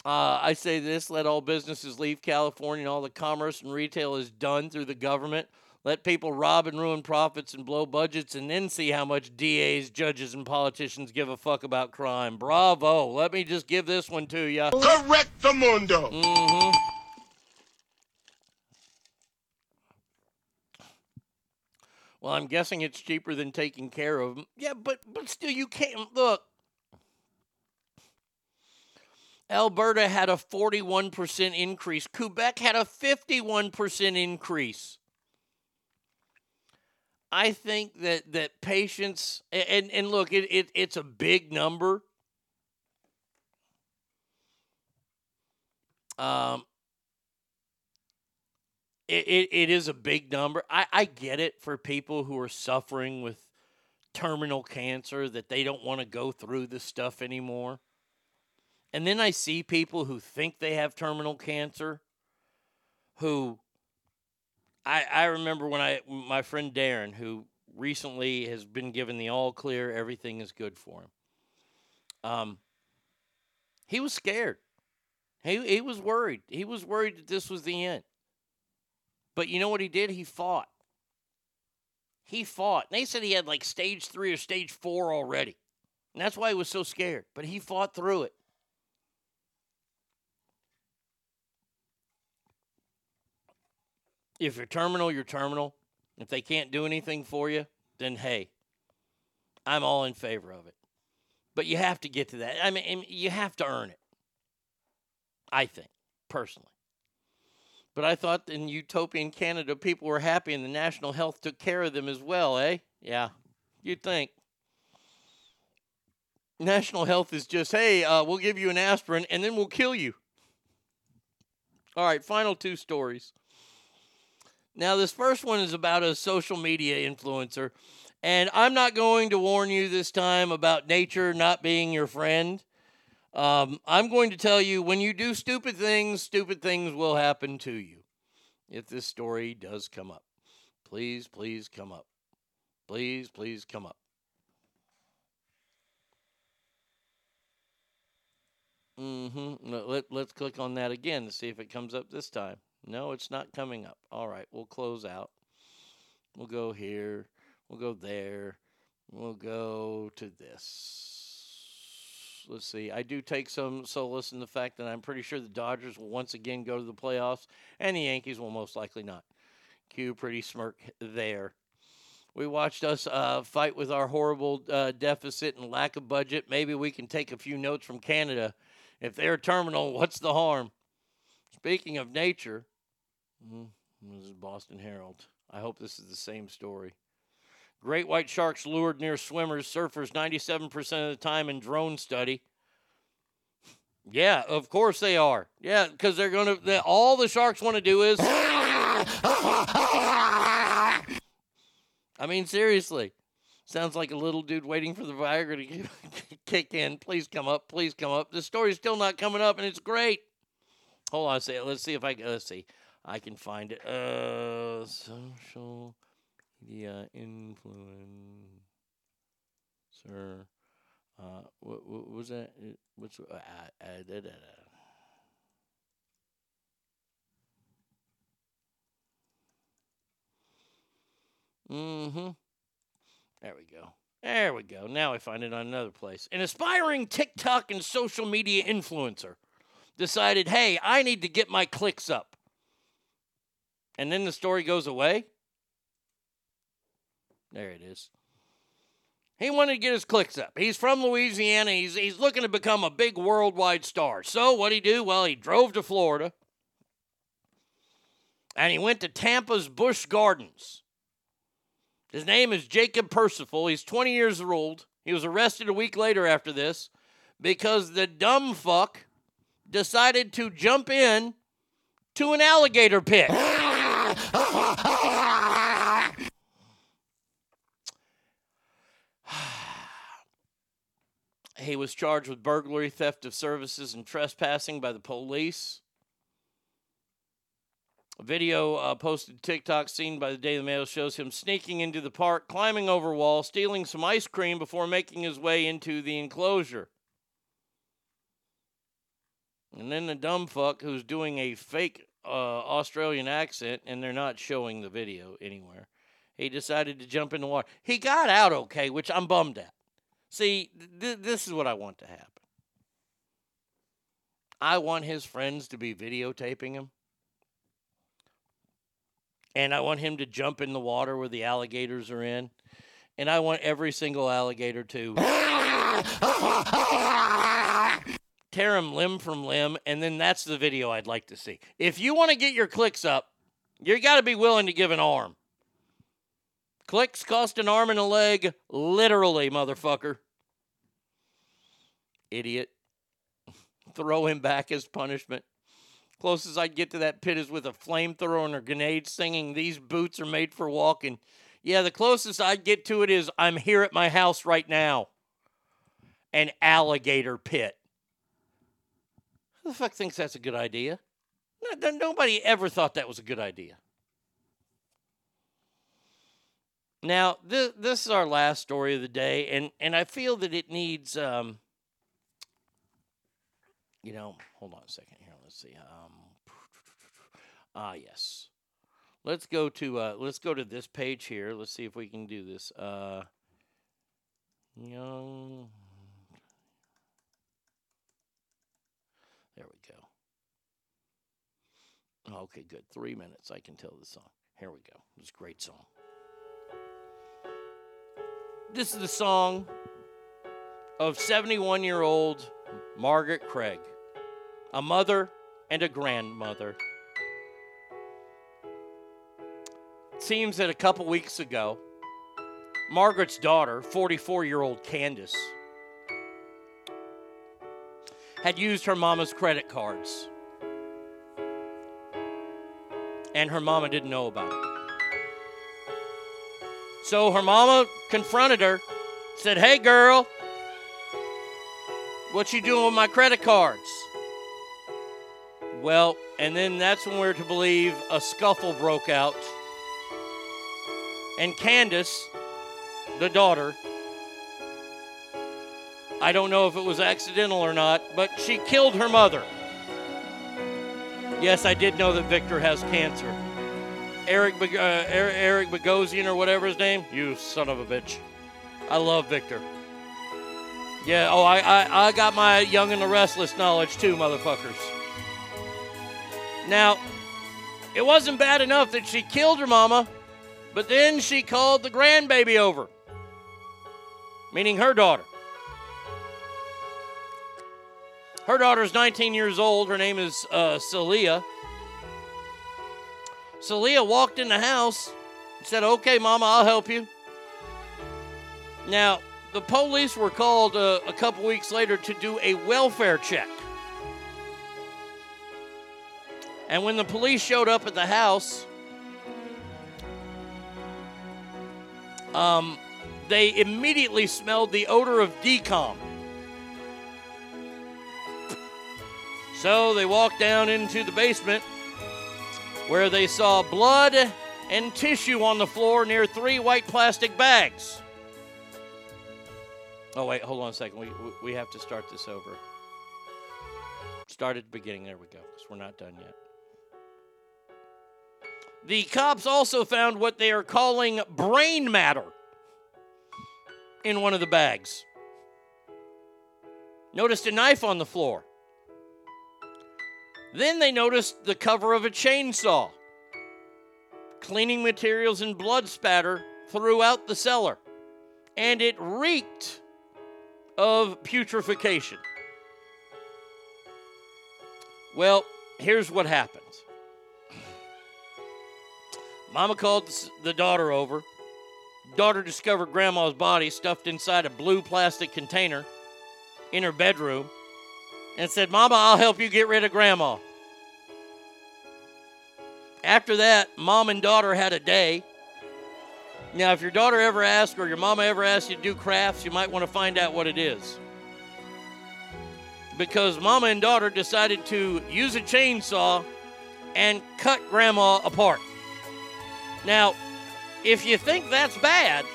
Uh, I say this let all businesses leave California and all the commerce and retail is done through the government. Let people rob and ruin profits and blow budgets and then see how much DAs, judges, and politicians give a fuck about crime. Bravo. Let me just give this one to you. Correct the mundo. hmm Well, I'm guessing it's cheaper than taking care of them. Yeah, but but still, you can't look. Alberta had a 41% increase. Quebec had a 51% increase. I think that that patients and and look, it, it it's a big number. Um, it, it, it is a big number. I, I get it for people who are suffering with terminal cancer that they don't want to go through this stuff anymore. And then I see people who think they have terminal cancer who I, I remember when I my friend Darren who recently has been given the all clear everything is good for him. Um he was scared. He he was worried. He was worried that this was the end. But you know what he did? He fought. He fought. And They said he had like stage 3 or stage 4 already. And that's why he was so scared, but he fought through it. if you're terminal, you're terminal. If they can't do anything for you, then hey, I'm all in favor of it. But you have to get to that. I mean, you have to earn it. I think, personally. But I thought in utopian Canada, people were happy and the national health took care of them as well, eh? Yeah, you'd think. National health is just, hey, uh, we'll give you an aspirin and then we'll kill you. All right, final two stories. Now, this first one is about a social media influencer. And I'm not going to warn you this time about nature not being your friend. Um, I'm going to tell you when you do stupid things, stupid things will happen to you. If this story does come up, please, please come up. Please, please come up. Mm-hmm. Let, let's click on that again to see if it comes up this time. No, it's not coming up. All right, we'll close out. We'll go here. We'll go there. We'll go to this. Let's see. I do take some solace in the fact that I'm pretty sure the Dodgers will once again go to the playoffs, and the Yankees will most likely not. Cue pretty smirk there. We watched us uh, fight with our horrible uh, deficit and lack of budget. Maybe we can take a few notes from Canada. If they're terminal, what's the harm? Speaking of nature, mm, this is Boston Herald. I hope this is the same story. Great white sharks lured near swimmers, surfers 97% of the time in drone study. Yeah, of course they are. Yeah, because they're going to, all the sharks want to do is. I mean, seriously. Sounds like a little dude waiting for the Viagra to kick in. Please come up. Please come up. The story's still not coming up, and it's great. Hold on a second. Let's see if I can. Let's see. I can find it. Uh, social media influencer. Uh, what, what was that? What's uh, uh, da, da, da. Mm-hmm. There we go. There we go. Now I find it on another place. An aspiring TikTok and social media influencer decided, hey, I need to get my clicks up. And then the story goes away. There it is. He wanted to get his clicks up. He's from Louisiana. He's, he's looking to become a big worldwide star. So, what'd he do? Well, he drove to Florida and he went to Tampa's Busch Gardens. His name is Jacob Percival. He's 20 years old. He was arrested a week later after this because the dumb fuck decided to jump in to an alligator pit. he was charged with burglary, theft of services, and trespassing by the police. A video uh, posted TikTok seen by the Daily Mail shows him sneaking into the park, climbing over wall, stealing some ice cream before making his way into the enclosure. And then the dumb fuck who's doing a fake uh, Australian accent, and they're not showing the video anywhere. He decided to jump in the water. He got out okay, which I'm bummed at. See, th- this is what I want to happen. I want his friends to be videotaping him. And I want him to jump in the water where the alligators are in. And I want every single alligator to tear him limb from limb. And then that's the video I'd like to see. If you want to get your clicks up, you got to be willing to give an arm. Clicks cost an arm and a leg, literally, motherfucker. Idiot. Throw him back as punishment. Closest I'd get to that pit is with a flamethrower and a grenade singing, These boots are made for walking. Yeah, the closest I'd get to it is I'm here at my house right now. An alligator pit. Who the fuck thinks that's a good idea? No- no- Nobody ever thought that was a good idea. Now, this, this is our last story of the day, and, and I feel that it needs, um, you know, hold on a second here. Let's see. Um, ah, yes. Let's go to uh, let's go to this page here. Let's see if we can do this. Uh, young. There we go. Okay, good. Three minutes. I can tell the song. Here we go. It's a great song. This is the song of 71 year old Margaret Craig, a mother and a grandmother. It seems that a couple weeks ago, Margaret's daughter, 44 year old Candace, had used her mama's credit cards. And her mama didn't know about it. So her mama confronted her, said, Hey girl, what you doing with my credit cards? Well, and then that's when we're to believe a scuffle broke out. And Candace, the daughter, I don't know if it was accidental or not, but she killed her mother. Yes, I did know that Victor has cancer. Eric, uh, Er- Eric Bogosian or whatever his name. You son of a bitch. I love Victor. Yeah. Oh, I, I, I got my Young and the Restless knowledge too, motherfuckers. Now, it wasn't bad enough that she killed her mama, but then she called the grandbaby over, meaning her daughter. Her daughter's 19 years old. Her name is uh, Celia. Celia walked in the house and said, Okay, Mama, I'll help you. Now, the police were called uh, a couple weeks later to do a welfare check. And when the police showed up at the house, um, they immediately smelled the odor of decom. So they walked down into the basement where they saw blood and tissue on the floor near three white plastic bags. Oh, wait, hold on a second. We, we- have to start this over. Start at the beginning. There we go, because we're not done yet. The cops also found what they are calling brain matter in one of the bags. Noticed a knife on the floor. Then they noticed the cover of a chainsaw, cleaning materials and blood spatter throughout the cellar, and it reeked of putrefaction. Well, here's what happened. Mama called the daughter over. Daughter discovered grandma's body stuffed inside a blue plastic container in her bedroom and said, Mama, I'll help you get rid of grandma. After that, mom and daughter had a day. Now, if your daughter ever asks or your mama ever asks you to do crafts, you might want to find out what it is. Because mama and daughter decided to use a chainsaw and cut grandma apart. Now, if you think that's bad,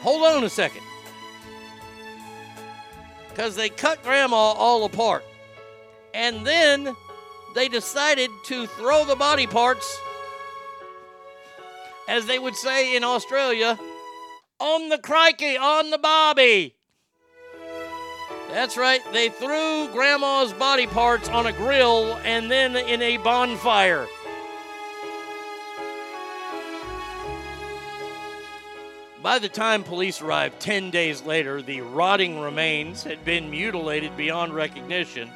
hold on a second. Because they cut grandma all apart. And then they decided to throw the body parts, as they would say in Australia, on the crikey, on the bobby. That's right, they threw Grandma's body parts on a grill and then in a bonfire. By the time police arrived 10 days later, the rotting remains had been mutilated beyond recognition.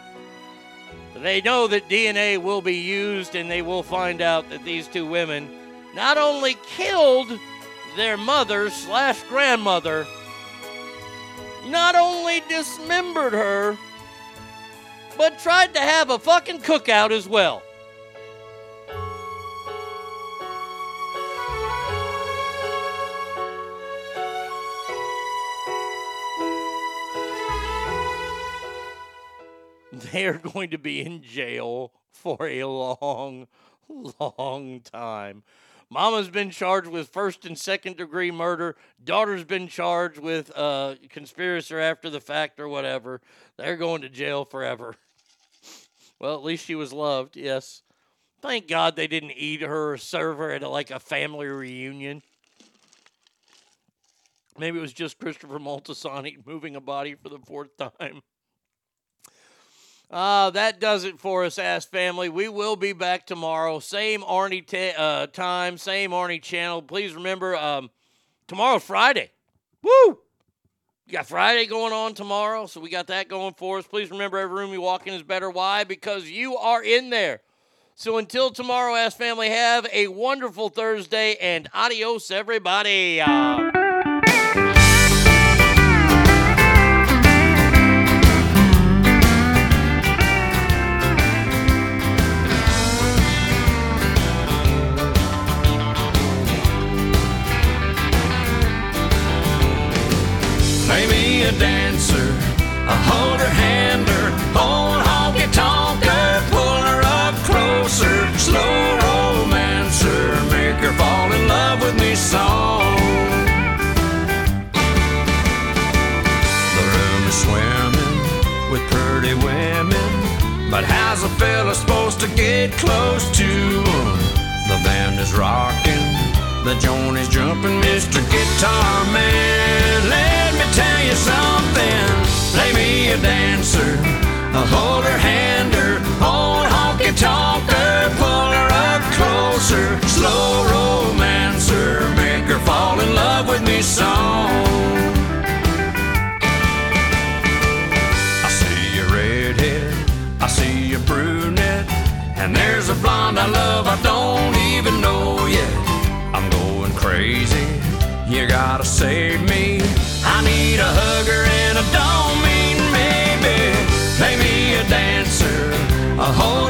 They know that DNA will be used and they will find out that these two women not only killed their mother slash grandmother, not only dismembered her, but tried to have a fucking cookout as well. They are going to be in jail for a long, long time. Mama's been charged with first and second degree murder. Daughter's been charged with uh, conspiracy after the fact or whatever. They're going to jail forever. Well, at least she was loved, yes. Thank God they didn't eat her or serve her at like a family reunion. Maybe it was just Christopher Moltisanti moving a body for the fourth time. Uh, that does it for us, Ass Family. We will be back tomorrow. Same Arnie uh, time, same Arnie channel. Please remember, um, tomorrow, Friday. Woo! You got Friday going on tomorrow, so we got that going for us. Please remember, every room you walk in is better. Why? Because you are in there. So until tomorrow, Ass Family, have a wonderful Thursday and adios, everybody. Uh, a hold her hander, old honky tonker, pull her up closer, slow romancer, make her fall in love with me song. The room is swimming with pretty women, but how's a fella supposed to get close to 'em? The band is rocking, the joint is jumping, Mr. Guitar Man. A dancer, a hold her hander, old honky tonker, pull her up closer, slow romancer, make her fall in love with me song. I see a redhead, I see a brunette, and there's a blonde I love I don't even know yet. I'm going crazy, you gotta save me. I need a hugger hold